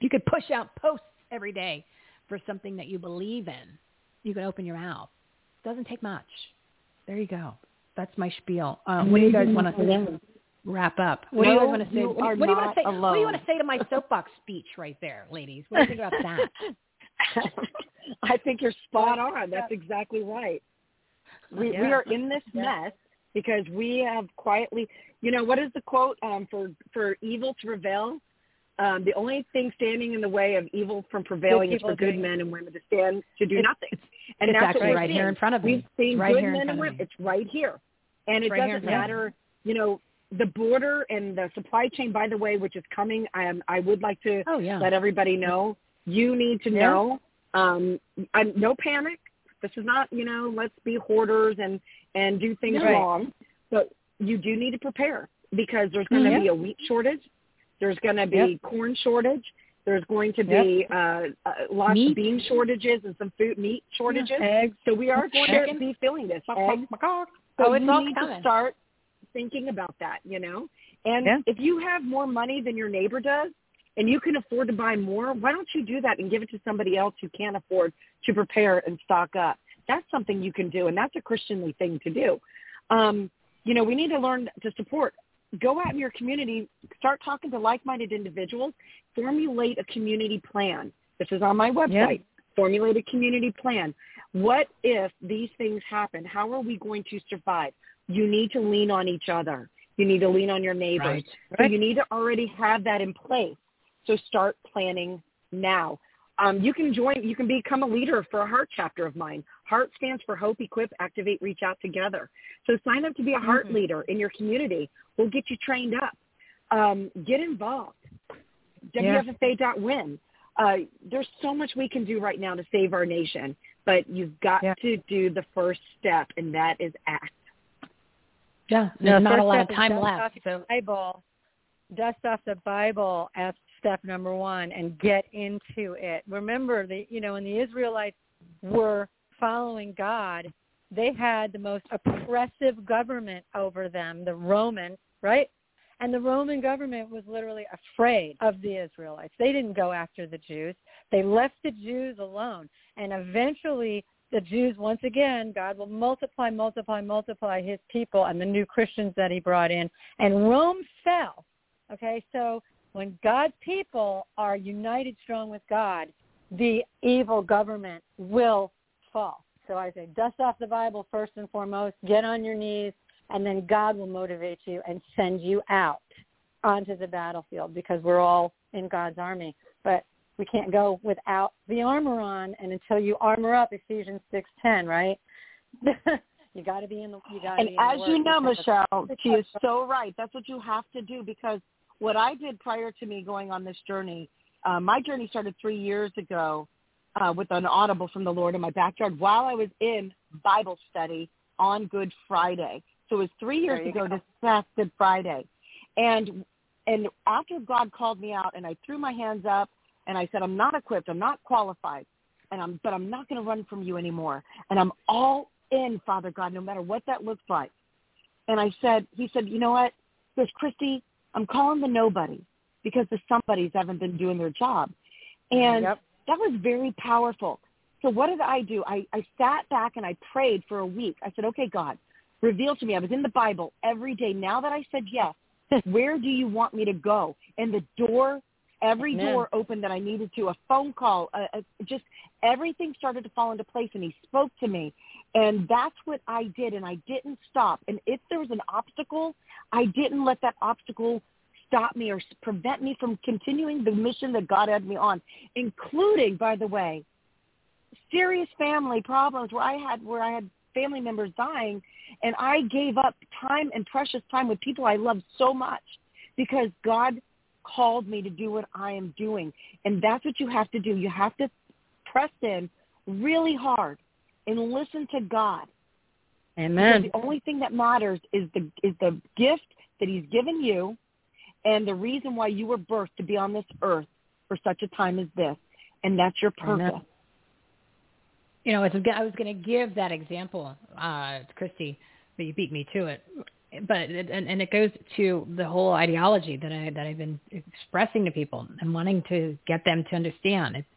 You could push out posts every day for something that you believe in. You can open your mouth. It doesn't take much. There you go. That's my spiel. Uh, what do you guys want to wrap up. What no, do you want to say? You what, what do you want to say? Alone. What do you want to say to my soapbox speech right there, ladies? What do you think about that? *laughs* *laughs* I think you're spot on. That's exactly right. We yeah. we are in this yeah. mess because we have quietly. You know what is the quote um, for for evil to prevail? Um, the only thing standing in the way of evil from prevailing is for good men and women to stand to do it's, nothing. And it's that's actually what right seen. here in front of me. We've seen right good here men and women. It's right here, and it right doesn't matter. You know, the border and the supply chain, by the way, which is coming, I, am, I would like to oh, yeah. let everybody know. You need to yeah. know. Um, I'm, no panic. This is not, you know, let's be hoarders and and do things right. wrong. But you do need to prepare because there's going to mm-hmm. be a wheat shortage. There's going to be yep. corn shortage. There's going to be yep. uh, uh, lots meat. of bean shortages and some food meat shortages. Yeah. Eggs. So we are going Chicken. to be feeling this. Eggs. So oh, it's you all need coming. to start thinking about that, you know? And yeah. if you have more money than your neighbor does and you can afford to buy more, why don't you do that and give it to somebody else who can't afford to prepare and stock up? That's something you can do, and that's a Christianly thing to do. Um, you know, we need to learn to support. Go out in your community, start talking to like-minded individuals, formulate a community plan. This is on my website. Yeah. Formulate a community plan. What if these things happen? How are we going to survive? You need to lean on each other. You need to lean on your neighbors. Right. So Right. you need to already have that in place. So start planning now. Um, you can join. You can become a leader for a Heart chapter of mine. Heart stands for Hope, Equip, Activate, Reach Out Together. So sign up to be a Heart Mm-hmm. leader in your community. We'll get you trained up. Um, get involved. Yeah. WFFA.win. Uh, there's so much we can do right now to save our nation, but you've got Yeah. to do the first step, and that is act. Yeah, No, there's not a lot of time left. Off the Bible, dust off the Bible as step number one and get into it. Remember that you know when the Israelites were following God, they had the most oppressive government over them, the Roman, right? And the Roman government was literally afraid of the Israelites. They didn't go after the Jews. They left the Jews alone. And eventually the Jews, once again, God will multiply, multiply, multiply his people and the new Christians that he brought in. And Rome fell. Okay, so when God's people are united strong with God, the evil government will fall. So I say, dust off the Bible first and foremost, get on your knees, and then God will motivate you and send you out onto the battlefield because we're all in God's army. But we can't go without the armor on, and until you armor up, Ephesians six ten, right? *laughs* you got to be in the. You got And be in the as you know, Michele, she is so right. That's what you have to do because what I did prior to me going on this journey, uh, my journey started three years ago uh, with an audible from the Lord in my backyard while I was in Bible study on Good Friday. So it was three years ago go. this past Good Friday, and and after God called me out and I threw my hands up and I said I'm not equipped, I'm not qualified, and I'm but I'm not going to run from you anymore, and I'm all in, Father God, no matter what that looks like. And I said, he said, you know what? He goes, Christie, I'm calling the nobody because the somebodies haven't been doing their job. And Yep. that was very powerful. So what did I do? I, I sat back and I prayed for a week. I said, okay, God, reveal to me. I was in the Bible every day. Now that I said yes, *laughs* where do you want me to go? And the door, every Amen. door opened that I needed to, a phone call, uh, uh, just everything started to fall into place and he spoke to me. And that's what I did, and I didn't stop. And if there was an obstacle, I didn't let that obstacle stop me or prevent me from continuing the mission that God had me on, including, by the way, serious family problems where I had where I had family members dying, and I gave up time and precious time with people I loved so much because God called me to do what I am doing, and that's what you have to do. You have to press in really hard and listen to God. Amen. Because the only thing that matters is the is the gift that He's given you, and the reason why you were birthed to be on this earth for such a time as this, and that's your purpose. Amen. You know, I was going to give that example, uh, Christie, but you beat me to it. But it, and, and it goes to the whole ideology that I that I've been expressing to people and wanting to get them to understand. It's,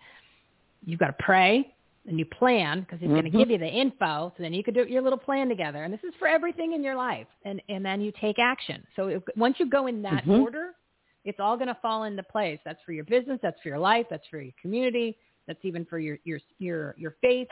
you've got to pray and you plan because he's going to give you the info, so then you could do your little plan together. And this is for everything in your life, and and then you take action. So if, once you go in that Mhm. order, it's all going to fall into place. That's for your business. That's for your life. That's for your community. That's even for your your your your faith.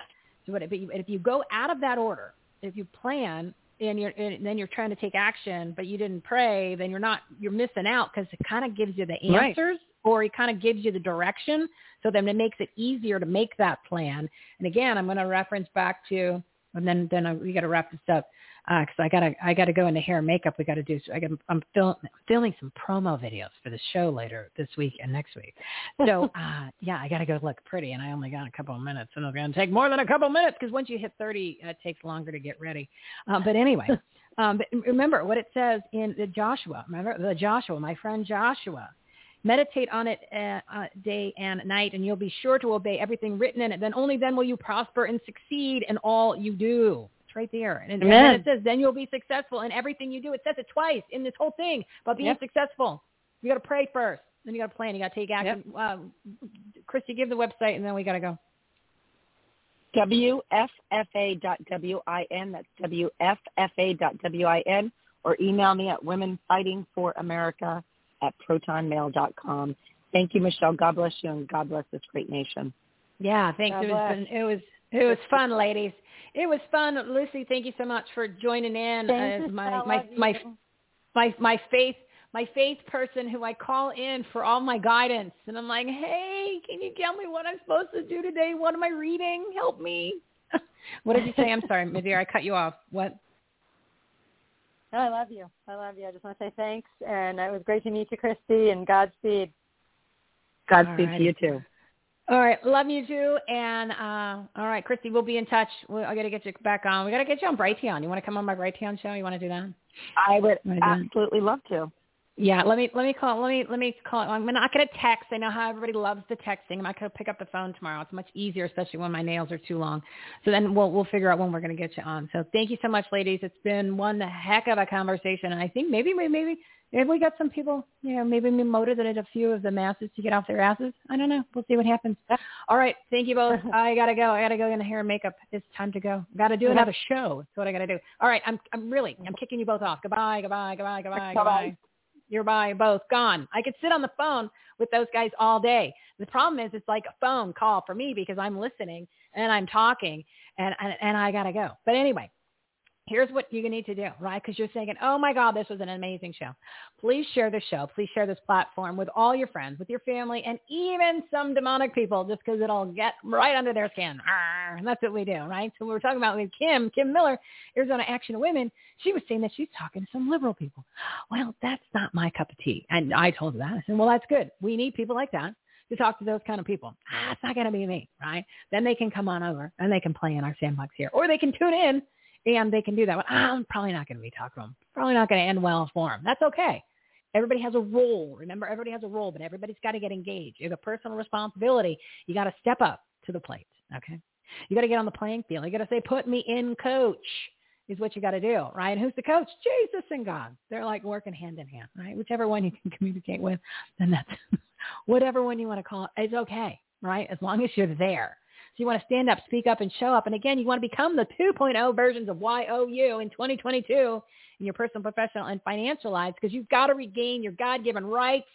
So what, but if you go out of that order, if you plan and you're and then you're trying to take action, but you didn't pray, then you're not you're missing out because it kind of gives you the Right. answers or it kind of gives you the direction. So then it makes it easier to make that plan. And again, I'm going to reference back to and then then I, we got to wrap this up because I gotta I gotta go into hair and makeup. We got to do. I got I'm film, filming some promo videos for the show later this week and next week. So *laughs* uh, yeah, I got to go look pretty, and I only got a couple of minutes, and it's going to take more than a couple of minutes because once you hit 30, it takes longer to get ready. Uh, but anyway, *laughs* um, but remember what it says in the Joshua. Remember the Joshua, my friend Joshua. Meditate on it uh, uh, day and night, and you'll be sure to obey everything written in it. Then only then will you prosper and succeed in all you do. It's right there. And, and then it says, then you'll be successful in everything you do. It says it twice in this whole thing about being Yep. successful. You got to pray first. Then you got to plan. You got to take action. Um, Christie, give the website, and then we got to go. WFFA.WIN. That's WFFA.WIN. Or email me at womenfightingforamerica at protonmail.com. Thank you, Michele. God bless you, and God bless this great nation. Yeah, thanks. God It was been, it was it was fun, ladies. It was fun, Lucy. Thank you so much for joining in. Thank Uh, you, my my my my my faith my faith person who I call in for all my guidance, and I'm like, hey, can you tell me what I'm supposed to do today? What am I reading? Help me. *laughs* what did you say? I'm sorry, Madeira, I cut you off. What? No, I love you. I love you. I just want to say thanks, and it was great to meet you, Christie, and Godspeed. Godspeed All to you, too. All right, love you too. And uh, all right, Christie, we'll be in touch. We'll, I got to get you back on. We got to get you on Brighteon. You want to come on my Brighteon show? You want to do that? I would Wanna do that? absolutely love to. Yeah, let me let me call let me let me call. I'm not going to text. I know how everybody loves the texting. I'm not going to pick up the phone tomorrow. It's much easier, especially when my nails are too long. So then we'll we'll figure out when we're going to get you on. So thank you so much, ladies. It's been one heck of a conversation, and I think maybe maybe maybe we got some people. You know, maybe we motivated a few of the masses to get off their asses. I don't know. We'll see what happens. All right, thank you both. *laughs* I gotta go. I gotta go in the hair and makeup. It's time to go. Got to do another show. That's what I gotta do. All right, I'm I'm really I'm kicking you both off. Goodbye, goodbye, goodbye, goodbye, goodbye. You're by both gone. I could sit on the phone with those guys all day. The problem is it's like a phone call for me because I'm listening and I'm talking and, and, and I got to go. But anyway, here's what you need to do, right? Because you're thinking, oh my God, this was an amazing show. Please share the show. Please share this platform with all your friends, with your family, and even some demonic people just because it'll get right under their skin. And that's what we do, right? So we were talking about with Kim, Kim Miller, Arizona Action Women. She was saying that she's talking to some liberal people. Well, that's not my cup of tea. And I told her that. I said, well, that's good. We need people like that to talk to those kind of people. Ah, it's not going to be me, right? Then they can come on over and they can play in our sandbox here. Or they can tune in and they can do that. But I'm probably not going to be talking to them. Probably not going to end well for them. That's okay. Everybody has a role. Remember, everybody has a role, but everybody's got to get engaged. Have a personal responsibility. You got to step up to the plate. Okay. You got to get on the playing field. You got to say, put me in coach is what you got to do, right? And who's the coach? Jesus and God. They're like working hand in hand, right? Whichever one you can *laughs* communicate with, then that's *laughs* whatever one you want to call it. It's okay, right? As long as you're there. So you want to stand up, speak up, and show up. And again, you want to become the 2.0 versions of YOU in 2022 in your personal, professional, and financial lives because you've got to regain your God-given rights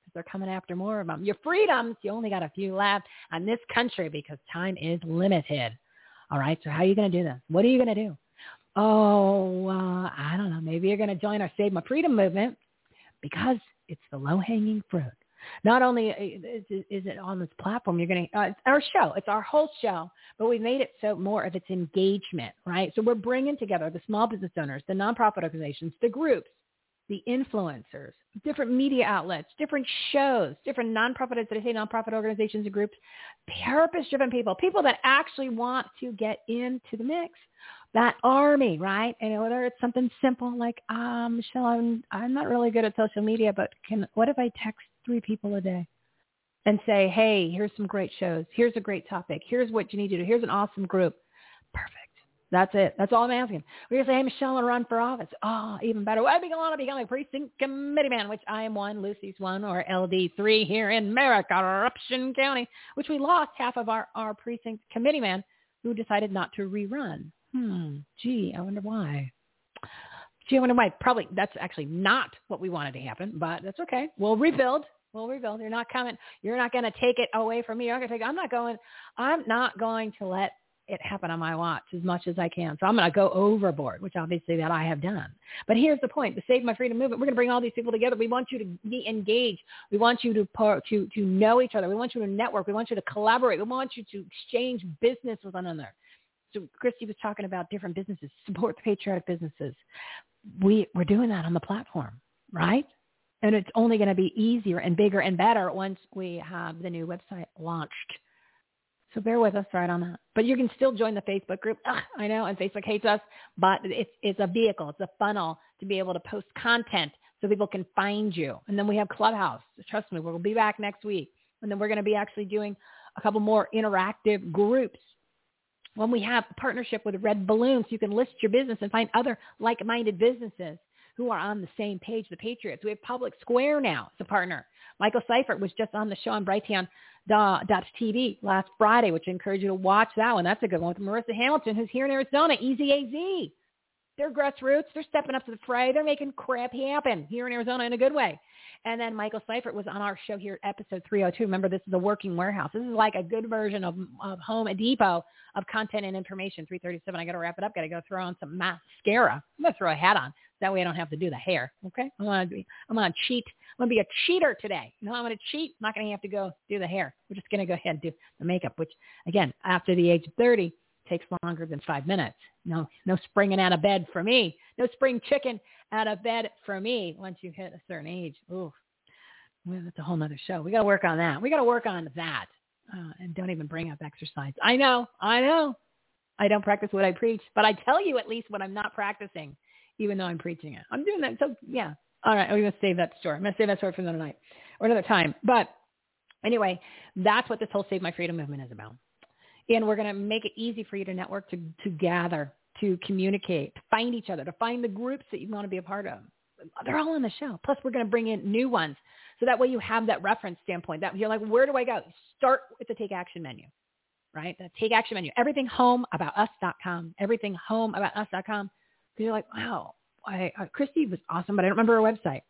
because they're coming after more of them. Your freedoms, you only got a few left on this country because time is limited. All right, so how are you going to do this? What are you going to do? Oh, uh, I don't know. Maybe you're going to join our Save My Freedom movement because it's the low-hanging fruit. Not only is it on this platform, you're going to, uh, it's our show, it's our whole show, but we made it so more of its engagement, right? So we're bringing together the small business owners, the nonprofit organizations, the groups, the influencers, different media outlets, different shows, different nonprofit, did I say nonprofit organizations and groups, purpose-driven people, people that actually want to get into the mix. That army, right? And whether it's something simple like, um, Michele, I'm, I'm not really good at social media, but can what if I text three people a day and say, hey, here's some great shows. Here's a great topic. Here's what you need to do. Here's an awesome group. Perfect. That's it. That's all I'm asking. We're going to say, hey, Michele, I run for office. Oh, even better. Well, I'd be going to become a precinct committee man, which I am one, Lucy's one, or LD3 here in Merrick, Eruption County, which we lost half of our, our precinct committee man who decided not to rerun. Hmm. Gee, I wonder why. Gee, I wonder why. Probably that's actually not what we wanted to happen, but that's okay. We'll rebuild. We'll rebuild. You're not coming. You're not going to take it away from me. You're not going to take. I'm not going. I'm not going to let it happen on my watch as much as I can. So I'm going to go overboard, which obviously that I have done. But here's the point: the Save My Freedom movement. We're going to bring all these people together. We want you to be engaged. We want you to to to know each other. We want you to network. We want you to collaborate. We want you to exchange business with one another. So Christie was talking about different businesses, support the patriotic businesses. We we're doing that on the platform, right? And it's only going to be easier and bigger and better once we have the new website launched. So bear with us right on that. But you can still join the Facebook group. Ugh, I know, and Facebook hates us, but it's it's a vehicle, it's a funnel to be able to post content so people can find you. And then we have Clubhouse. Trust me, we'll be back next week. And then we're going to be actually doing a couple more interactive groups when we have a partnership with RedBalloons, you can list your business and find other like-minded businesses who are on the same page, the Patriots. We have Public Square now as a partner. Michael Seifert was just on the show on Brighteon.tv last Friday, which I encourage you to watch that one. That's a good one with Merissa Hamilton, who's here in Arizona, EZAZ. They're grassroots. They're stepping up to the fray. They're making crap happen here in Arizona in a good way. And then Michael Seifert was on our show here, episode 302. Remember, this is a working warehouse. This is like a good version of, of Home Depot of content and information. 337. I got to wrap it up. Got to go throw on some mascara. I'm going to throw a hat on. That way I don't have to do the hair. Okay. I'm going to be, I'm going to cheat. I'm going to be a cheater today. You know, I'm going to cheat. I'm not going to have to go do the hair. We're just going to go ahead and do the makeup, which again, after the age of 30, takes longer than five minutes. No, no springing out of bed for me. No spring chicken out of bed for me once you hit a certain age. Ooh, well, that's a whole nother show. We got to work on that. We got to work on that. Uh, and don't even bring up exercise. I know, I know. I don't practice what I preach, but I tell you at least what I'm not practicing, even though I'm preaching it. I'm doing that. So yeah, All right, we're going to save that story. I'm going to save that story for another night or another time. But anyway, that's what this whole Save My Freedom movement is about. And we're going to make it easy for you to network, to, to gather, to communicate, to find each other, to find the groups that you want to be a part of. They're all on the show. Plus, we're going to bring in new ones. So that way you have that reference standpoint. That you're like, where do I go? Start with the Take Action menu, right? The Take Action menu. Everything home about us.com. Everything home about us.com. You're like, wow, I, uh, Christie was awesome, but I don't remember her website.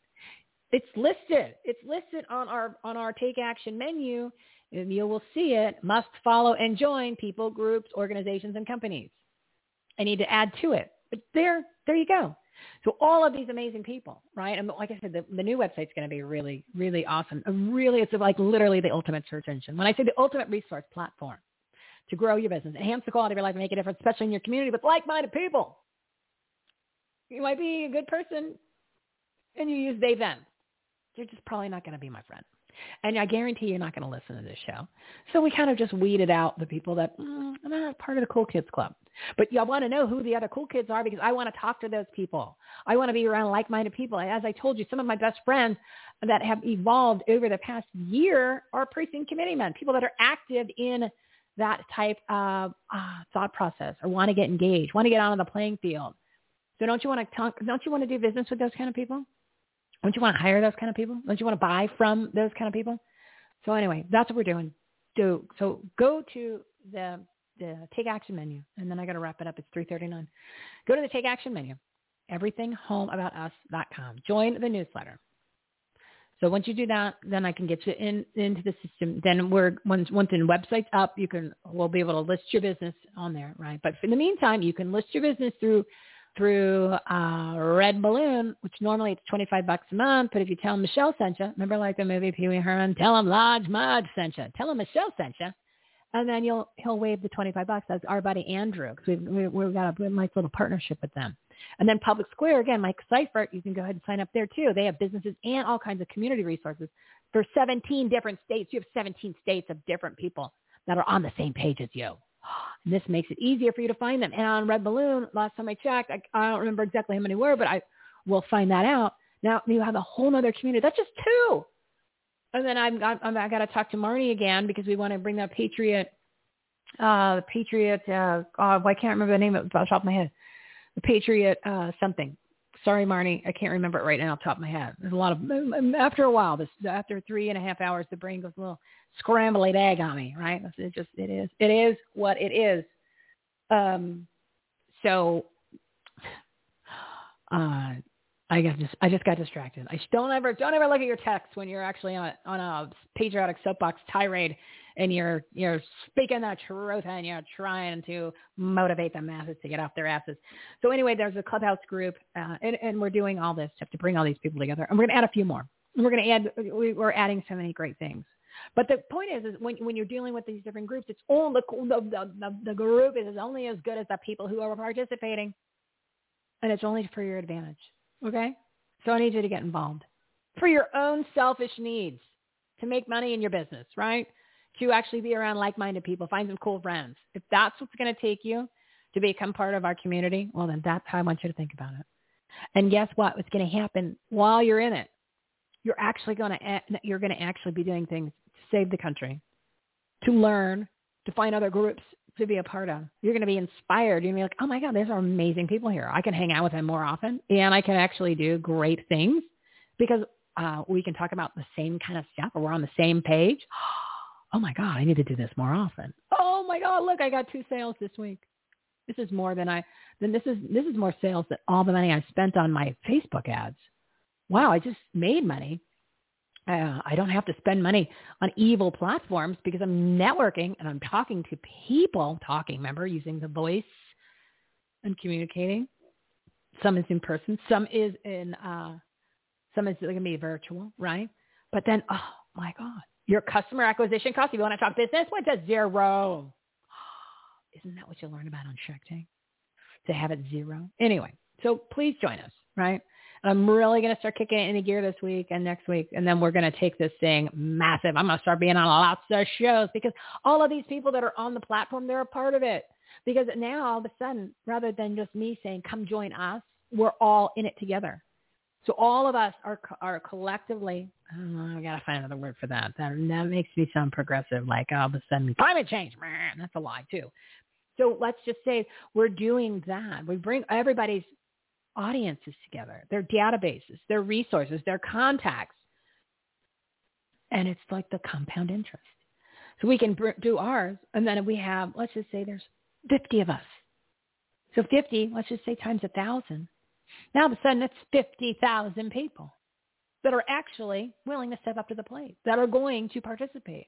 It's listed. It's listed on our on our Take Action menu. You will see it. Must follow and join people, groups, organizations, and companies. I need to add to it. But there, there you go. So all of these amazing people, right? And like I said, the, the new website's going to be really, really awesome. Really, it's like literally the ultimate search engine. When I say the ultimate resource platform to grow your business, enhance the quality of your life, and make a difference, especially in your community with like-minded people. You might be a good person and you use they them. You're just probably not going to be my friend. And I guarantee you're not going to listen to this show. So we kind of just weeded out the people that mm, I'm not part of the cool kids club. But y'all want to know who the other cool kids are because I want to talk to those people. I want to be around like-minded people. As I told you, some of my best friends that have evolved over the past year are precinct committee men, people that are active in that type of uh, thought process or want to get engaged, want to get out on the playing field. So don't you want to talk, don't you want to do business with those kind of people? Don't you want to hire those kind of people? Don't you want to buy from those kind of people? So anyway, that's what we're doing. Do so go to the the take action menu, and then I got to wrap it up. It's three thirty nine. Go to the take action menu, everythinghomeaboutus.com. Join the newsletter. So once you do that, then I can get you in into the system. Then we're once once the website's up, you can we'll be able to list your business on there, right? But in the meantime, you can list your business through through uh, RedBalloon, which normally it's 25 bucks a month. But if you tell them Michele sent you, remember like the movie Pee Wee Herman, tell them Large Marge sent you. Tell them Michele sent you. And then you'll he'll waive the 25 bucks. That's our buddy Andrew because we've, we've got a nice little partnership with them. And then Public Square, again, Mike Seifert, you can go ahead and sign up there too. They have businesses and all kinds of community resources for 17 different states. You have 17 states of different people that are on the same page as you. And this makes it easier for you to find them. And on RedBalloon, last time I checked, I, I don't remember exactly how many were, but I will find that out. Now you have a whole other community. That's just two. And then I'm, I'm, I got to talk to Marnie again because we want to bring that Patriot, uh, the Patriot, uh, oh, I can't remember the name of it off the top of my head. The Patriot, uh, something. Sorry, Marnie, I can't remember it right now off the top of my head. There's a lot of, after a while, this, after three and a half hours, the brain goes a little scrambly egg on me, right? It just it is it is what it is. Um, so *sighs* uh, I got just I just got distracted. I don't ever don't ever look at your text when you're actually on a, on a patriotic soapbox tirade and you're you're speaking the truth and you're trying to motivate the masses to get off their asses. So anyway, there's a clubhouse group, uh, and, and we're doing all this stuff to bring all these people together, and we're to add a few more. We're to add we're adding so many great things. But the point is, is when when you're dealing with these different groups, it's all the the the, the group is only as good as the people who are participating, and it's only for your advantage. Okay, so I need you to get involved for your own selfish needs to make money in your business, right? To actually be around like-minded people, find some cool friends. If that's what's going to take you to become part of our community, well, then that's how I want you to think about it. And guess what? What's going to happen while you're in it? You're actually going to you're going to actually be doing things save the country, to learn, to find other groups to be a part of. You're going to be inspired. You're going to be like, oh my God, there's amazing people here. I can hang out with them more often and I can actually do great things because uh, we can talk about the same kind of stuff or we're on the same page. *gasps* Oh my God, I need to do this more often. Oh my God, look, I got two sales this week. This is more than I, then this is, this is more sales than all the money I spent on my Facebook ads. Wow, I just made money uh, I don't have to spend money on evil platforms because I'm networking and I'm talking to people, talking, remember, using the voice and communicating. Some is in person, some is in, uh, some is going to be virtual, right? But then, oh my God, your customer acquisition cost, if you want to talk business, went to zero. *gasps* Isn't that what you learn about on Shark Tank? To have it zero. Anyway, so please join us, right? I'm really going to start kicking it into gear this week and next week. And then we're going to take this thing massive. I'm going to start being on lots of shows because all of these people that are on the platform, they're a part of it. Because now all of a sudden, rather than just me saying, come join us, we're all in it together. So all of us are are collectively. Oh, I gotta find another word for that. That that makes me sound progressive. Like all of a sudden, climate change. Man, that's a lie too. So let's just say we're doing that. We bring everybody's audiences together, their databases, their resources, their contacts, and it's like the compound interest. So we can do ours, and then we have. Let's just say there's 50 of us. So 50, let's just say times a thousand now all of a sudden it's 50,000 people that are actually willing to step up to the plate, that are going to participate.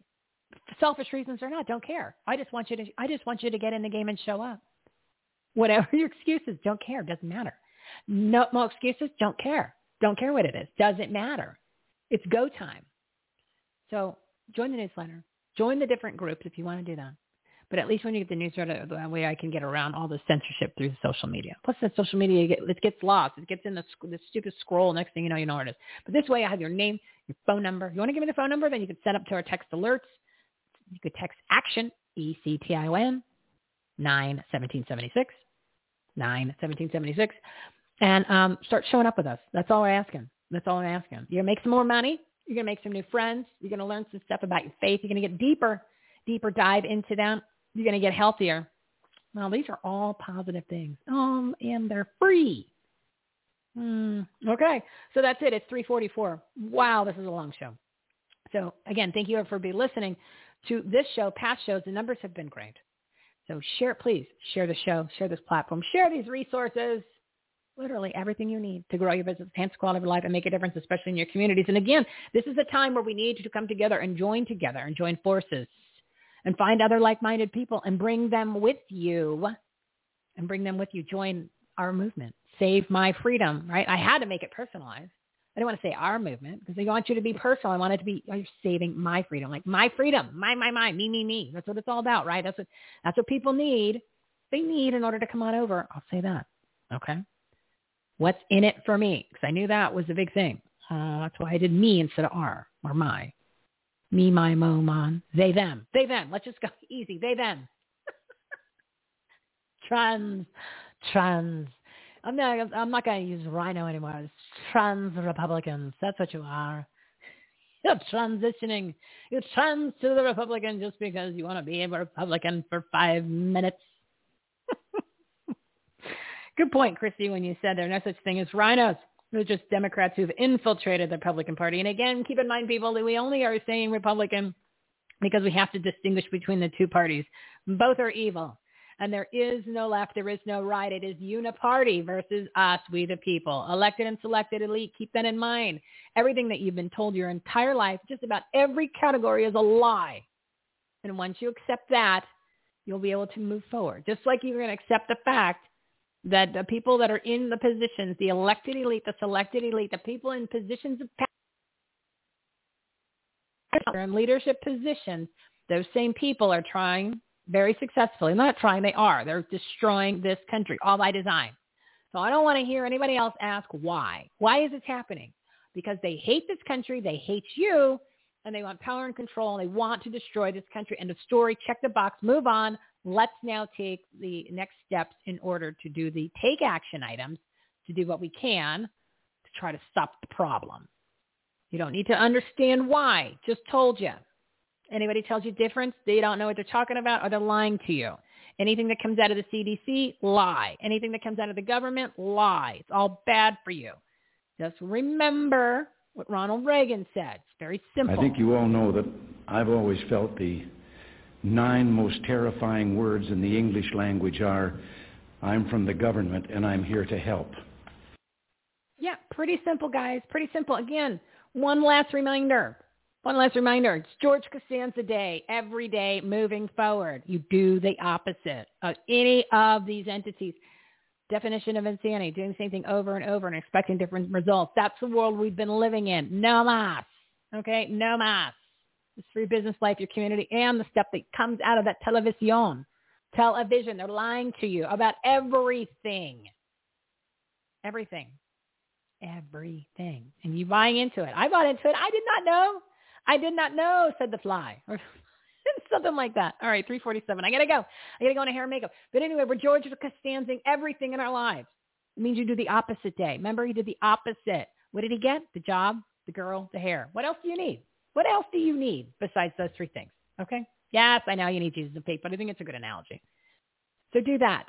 Selfish reasons or not, don't care. I just want you to I just want you to get in the game and show up. Whatever *laughs* your excuses, don't care, doesn't matter. No, no excuses, don't care. Don't care what it is. Doesn't matter. It's go time. So join the newsletter. Join the different groups if you want to do that. But at least when you get the newsletter, that way I can get around all the censorship through the social media. Plus, the social media it gets lost. It gets in the, the stupid scroll. Next thing you know, you know where it is. But this way, I have your name, your phone number. You want to give me the phone number? Then you can set up to our text alerts. You could text action E C T I O N nine seventeen seventy six nine seventeen seventy six, and um, start showing up with us. That's all we're asking. That's all I'm asking. You're gonna make some more money. You're gonna make some new friends. You're gonna learn some stuff about your faith. You're gonna get deeper, deeper dive into them you're going to get healthier. Well, these are all positive things. Um, and they're free. Mm, okay, so that's it. It's 344. Wow, this is a long show. So again, thank you for be listening to this show. Past shows, the numbers have been great. So share, please share the show, share this platform, share these resources, literally everything you need to grow your business, enhance quality of life, and make a difference, especially in your communities. And again, this is a time where we need to come together and join together and join forces and find other like-minded people and bring them with you and bring them with you. Join our movement. Save my freedom, right? I had to make it personalized. I didn't want to say our movement because I want you to be personal. I want it to be oh, you're saving my freedom, like my freedom, my, my, my, me, me, me. That's what it's all about, right? That's what, that's what people need. They need in order to come on over. I'll say that. Okay. What's in it for me? Because I knew that was a big thing. Uh, that's why I did me instead of R or my me, my, mo, mon, they, them, they, them. Let's just go *laughs* easy. They, them. *laughs* trans, trans. I'm not. I'm not going to use RINO anymore. It's trans Republicans. That's what you are. *laughs* You're transitioning. You trans to the Republican just because you want to be a Republican for five minutes. Good point, Christie, when you said there's no such thing as RINOs. They're just Democrats who've infiltrated the Republican Party. And again, keep in mind, people, that we only are saying Republican because we have to distinguish between the two parties. Both are evil. And there is no left, there is no right. It is uniparty versus us, we the people. Elected and selected elite, keep that in mind. Everything that you've been told your entire life, just about every category is a lie. And once you accept that, you'll be able to move forward. Just like you're going to accept the fact that the people that are in the positions, the elected elite, the selected elite, the people in positions of power and leadership positions, those same people are trying very successfully. Not trying, they are. They're destroying this country, all by design. So I don't want to hear anybody else ask why. Why is this happening? Because they hate this country, they hate you, and they want power and control, and they want to destroy this country. End of story. Check the box. Move on. Let's now take the next steps in order to do the take action items to do what we can to try to stop the problem. You don't need to understand why. Just told you. Anybody tells you different, they don't know what they're talking about or they're lying to you. Anything that comes out of the CDC, lie. Anything that comes out of the government, lie. It's all bad for you. Just remember what Ronald Reagan said. It's very simple. I think you all know that I've always felt the nine most terrifying words in the English language are, I'm from the government and I'm here to help. Yeah, pretty simple, guys. Pretty simple. Again, one last reminder. One last reminder. It's George Costanza Day. Every day moving forward, you do the opposite of any of these entities. Definition of insanity, doing the same thing over and over and expecting different results. That's the world we've been living in. No mas. Okay? No mas this free business life, your community, and the stuff that comes out of that television. Television. They're lying to you about everything. Everything. Everything. And you buying into it. I bought into it. I did not know. I did not know, said the fly. Or *laughs* something like that. All right, 347. I got to go. I got to go into hair and makeup. But anyway, we're George Costanzing everything in our lives. It means you do the opposite day. Remember, he did the opposite. What did he get? The job, the girl, the hair. What else do you need? What else do you need besides those three things? Okay? Yes, I know you need Jesus and faith, but I think it's a good analogy. So do that.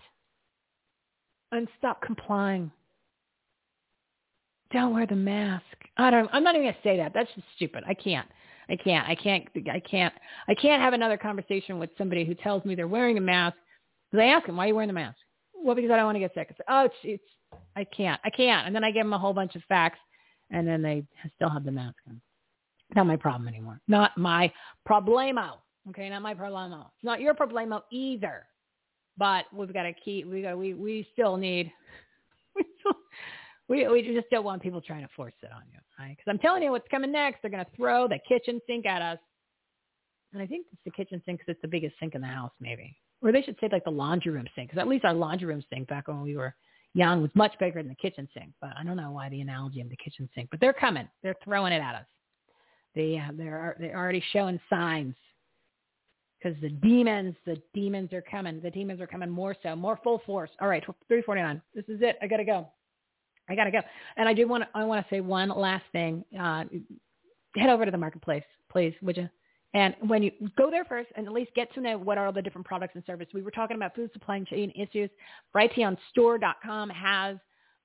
And stop complying. Don't wear the mask. I don't I'm not even gonna say that. That's just stupid. I can't. I can't. I can't I can't I can't have another conversation with somebody who tells me they're wearing a mask. I ask them, why are you wearing the mask? Well, because I don't want to get sick. I say, oh, it's, it's I can't. I can't. And then I give them a whole bunch of facts, and then they still have the mask on. Not my problem anymore. Not my problemo. Okay, not my problemo. It's not your problemo either. But we've got to keep. We got. We we still need. *laughs* We we just don't want people trying to force it on you, right? Because I'm telling you, what's coming next? They're going to throw the kitchen sink at us, and I think it's the kitchen sink because it's the biggest sink in the house, maybe. Or they should say like the laundry room sink, because at least our laundry room sink back when we were young was much bigger than the kitchen sink. But I don't know why the analogy of the kitchen sink. But they're coming. They're throwing it at us. They uh, they're they're already showing signs because the demons the demons are coming. The demons are coming more so, more full force. All right, three forty nine. This is it. I gotta go. I gotta go. And I do want I want to say one last thing. Uh, head over to the marketplace, please, would you? And when you go there first and at least get to know what are all the different products and services. We were talking about food supply chain issues. Brighteonstore.com has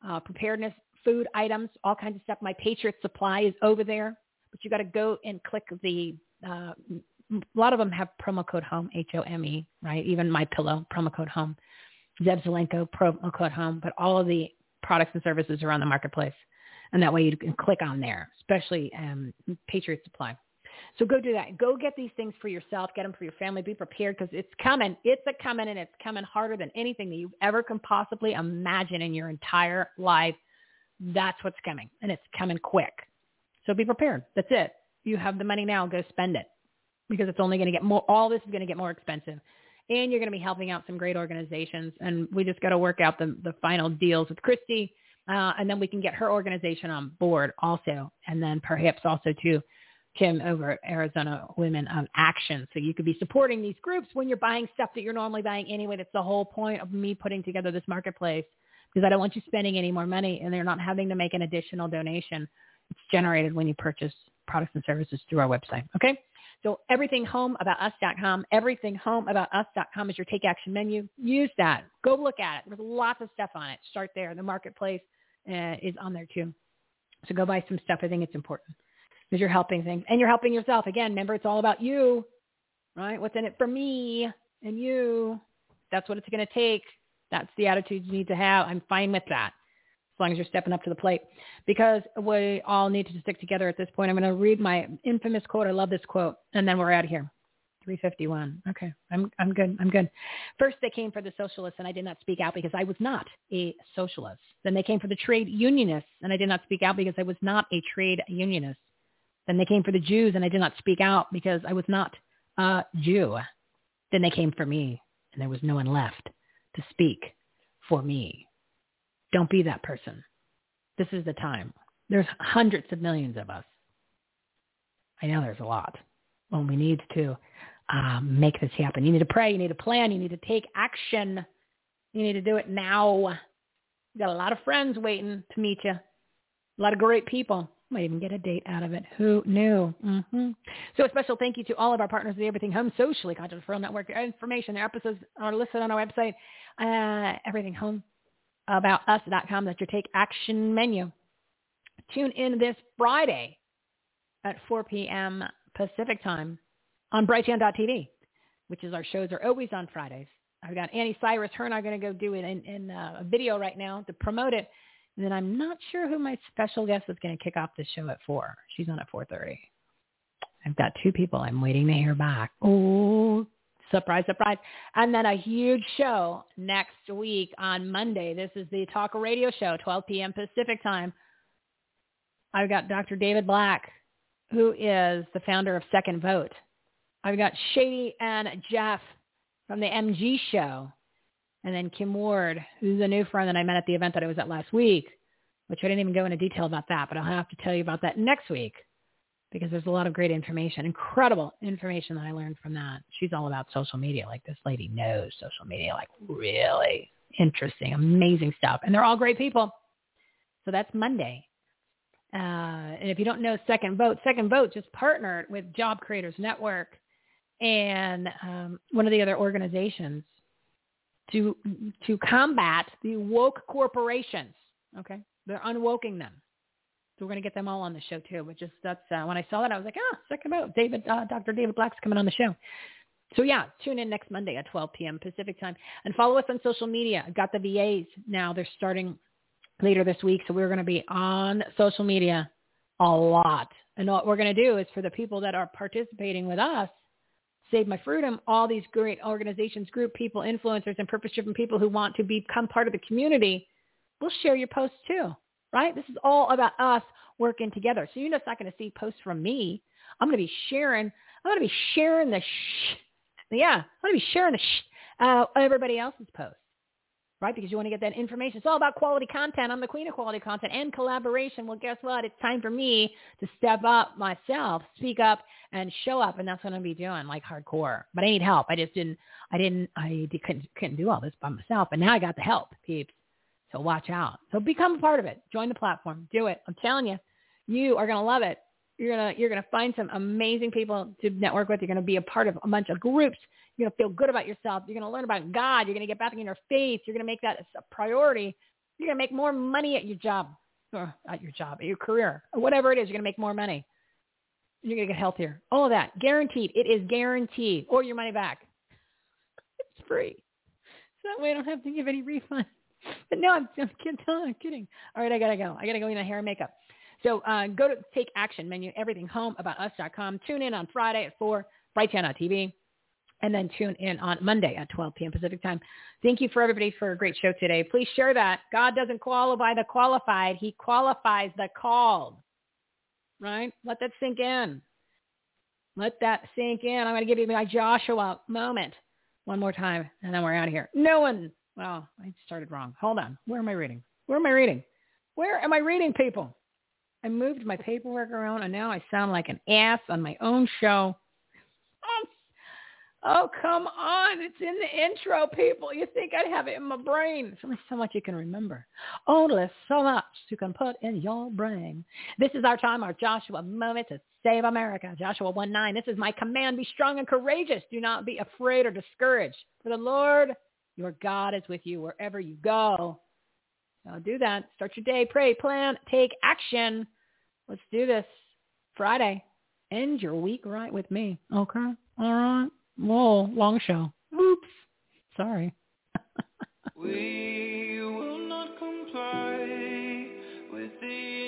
uh, preparedness food items, all kinds of stuff. My Patriot Supply is over there, but you got to go and click the. Uh, a lot of them have promo code home, H O M E, right? Even my pillow promo code home, Zev Zelenko promo code home. But all of the products and services are on the marketplace, and that way you can click on there, especially um, Patriot Supply. So go do that. Go get these things for yourself. Get them for your family. Be prepared because it's coming. It's a coming, and it's coming harder than anything that you ever can possibly imagine in your entire life. That's what's coming, and it's coming quick. So be prepared. That's it. You have the money now. Go spend it because it's only going to get more. All this is going to get more expensive, and you're going to be helping out some great organizations. And we just got to work out the the final deals with Christie, uh, and then we can get her organization on board also, and then perhaps also too Kim over at Arizona Women of Action. So you could be supporting these groups when you're buying stuff that you're normally buying anyway. That's the whole point of me putting together this marketplace because I don't want you spending any more money and they're not having to make an additional donation. It's generated when you purchase products and services through our website. Okay? So everything home about everything home about is your take action menu. Use that. Go look at it. There's lots of stuff on it. Start there. The marketplace uh, is on there too. So go buy some stuff. I think it's important because you're helping things and you're helping yourself. Again, remember, it's all about you, right? What's in it for me and you? That's what it's going to take. That's the attitude you need to have. I'm fine with that as long as you're stepping up to the plate because we all need to stick together at this point. I'm going to read my infamous quote. I love this quote. And then we're out of here. 351. Okay. I'm, I'm good. I'm good. First, they came for the socialists and I did not speak out because I was not a socialist. Then they came for the trade unionists and I did not speak out because I was not a trade unionist. Then they came for the Jews and I did not speak out because I was not a Jew. Then they came for me and there was no one left to speak for me. Don't be that person. This is the time. There's hundreds of millions of us. I know there's a lot. Well, we need to um, make this happen. You need to pray. You need to plan. You need to take action. You need to do it now. You got a lot of friends waiting to meet you. A lot of great people. Might even get a date out of it. Who knew? Mm-hmm. So a special thank you to all of our partners at Everything Home Socially Conscious Referral Network. Information, their episodes are listed on our website, uh, Everything Home About Us.com. That's your take action menu. Tune in this Friday at 4 p.m. Pacific time on Brighteon.tv, which is our shows are always on Fridays. I've got Annie Cyrus, her and I are going to go do it in, in uh, a video right now to promote it. And then I'm not sure who my special guest is going to kick off the show at 4. She's on at 4.30. I've got two people I'm waiting to hear back. Oh, surprise, surprise. And then a huge show next week on Monday. This is the Talk Radio Show, 12 p.m. Pacific time. I've got Dr. David Black, who is the founder of Second Vote. I've got Shady and Jeff from the MG Show. And then Kim Ward, who's a new friend that I met at the event that I was at last week, which I didn't even go into detail about that, but I'll have to tell you about that next week because there's a lot of great information, incredible information that I learned from that. She's all about social media. Like this lady knows social media, like really interesting, amazing stuff. And they're all great people. So that's Monday. Uh, and if you don't know Second Vote, Second Vote just partnered with Job Creators Network and um, one of the other organizations to to combat the woke corporations. Okay, they're unwoking them. So we're going to get them all on the show too. But just that's uh, when I saw that, I was like, ah, Second Vote. David, uh, Dr. David Black's coming on the show. So yeah, tune in next Monday at 12 p.m. Pacific time and follow us on social media. I've got the VAs now. They're starting later this week. So we're going to be on social media a lot. And what we're going to do is for the people that are participating with us, Save My Freedom, all these great organizations, group people, influencers, and purpose-driven people who want to become part of the community, we'll share your posts too, right? This is all about us working together. So you're just not going to see posts from me. I'm going to be sharing. I'm going to be sharing the sh- yeah, I'm going to be sharing the sh- uh, everybody else's posts, right? Because you want to get that information. It's all about quality content. I'm the queen of quality content and collaboration. Well, guess what? It's time for me to step up myself, speak up, and show up, and that's what I'm going to be doing, like hardcore. But I need help. I just didn't. I didn't. I couldn't couldn't do all this by myself, and now I got the help, peeps. So watch out. So become a part of it. Join the platform. Do it. I'm telling you, you are going to love it you're gonna you're gonna find some amazing people to network with. You're gonna be a part of a bunch of groups. You're gonna feel good about yourself. You're gonna learn about God. You're gonna get back in your faith. You're gonna make that a priority. You're gonna make more money at your job, or at your job, at your career, whatever it is. You're gonna make more money. You're gonna get healthier. All of that guaranteed. It is guaranteed, or your money back. It's free. So that way I don't have to give any refund. But *laughs* no, I'm, I'm kidding. *laughs* I'm kidding. All right, I gotta go. I gotta go in the hair and makeup. So uh, go to Take Action menu, everything home about us.com. Tune in on Friday at 4, Bright Channel TV, and then tune in on Monday at 12 p.m. Pacific time. Thank you for everybody for a great show today. Please share that. God doesn't qualify the qualified. He qualifies the called. Right? Let that sink in. Let that sink in. I'm going to give you my Joshua moment one more time, and then we're out of here. No one. Well, I started wrong. Hold on. Where am I reading? Where am I reading? Where am I reading, people? I moved my paperwork around and now I sound like an ass on my own show. Oh, oh come on. It's in the intro, people. You think I'd have it in my brain. There's so much you can remember. Oh, only so much you can put in your brain. This is our time, our Joshua moment to save America. Joshua 1-9. This is my command. Be strong and courageous. Do not be afraid or discouraged. For the Lord, your God, is with you wherever you go. So do that. Start your day. Pray, plan, take action. Let's do this. Friday. End your week right with me. Okay. All right. Whoa, long show. Oops. Sorry. *laughs* we will not comply with the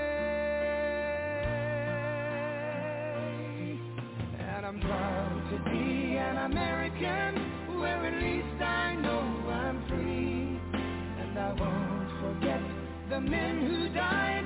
Proud to be an American, where at least I know I'm free. And I won't forget the men who died,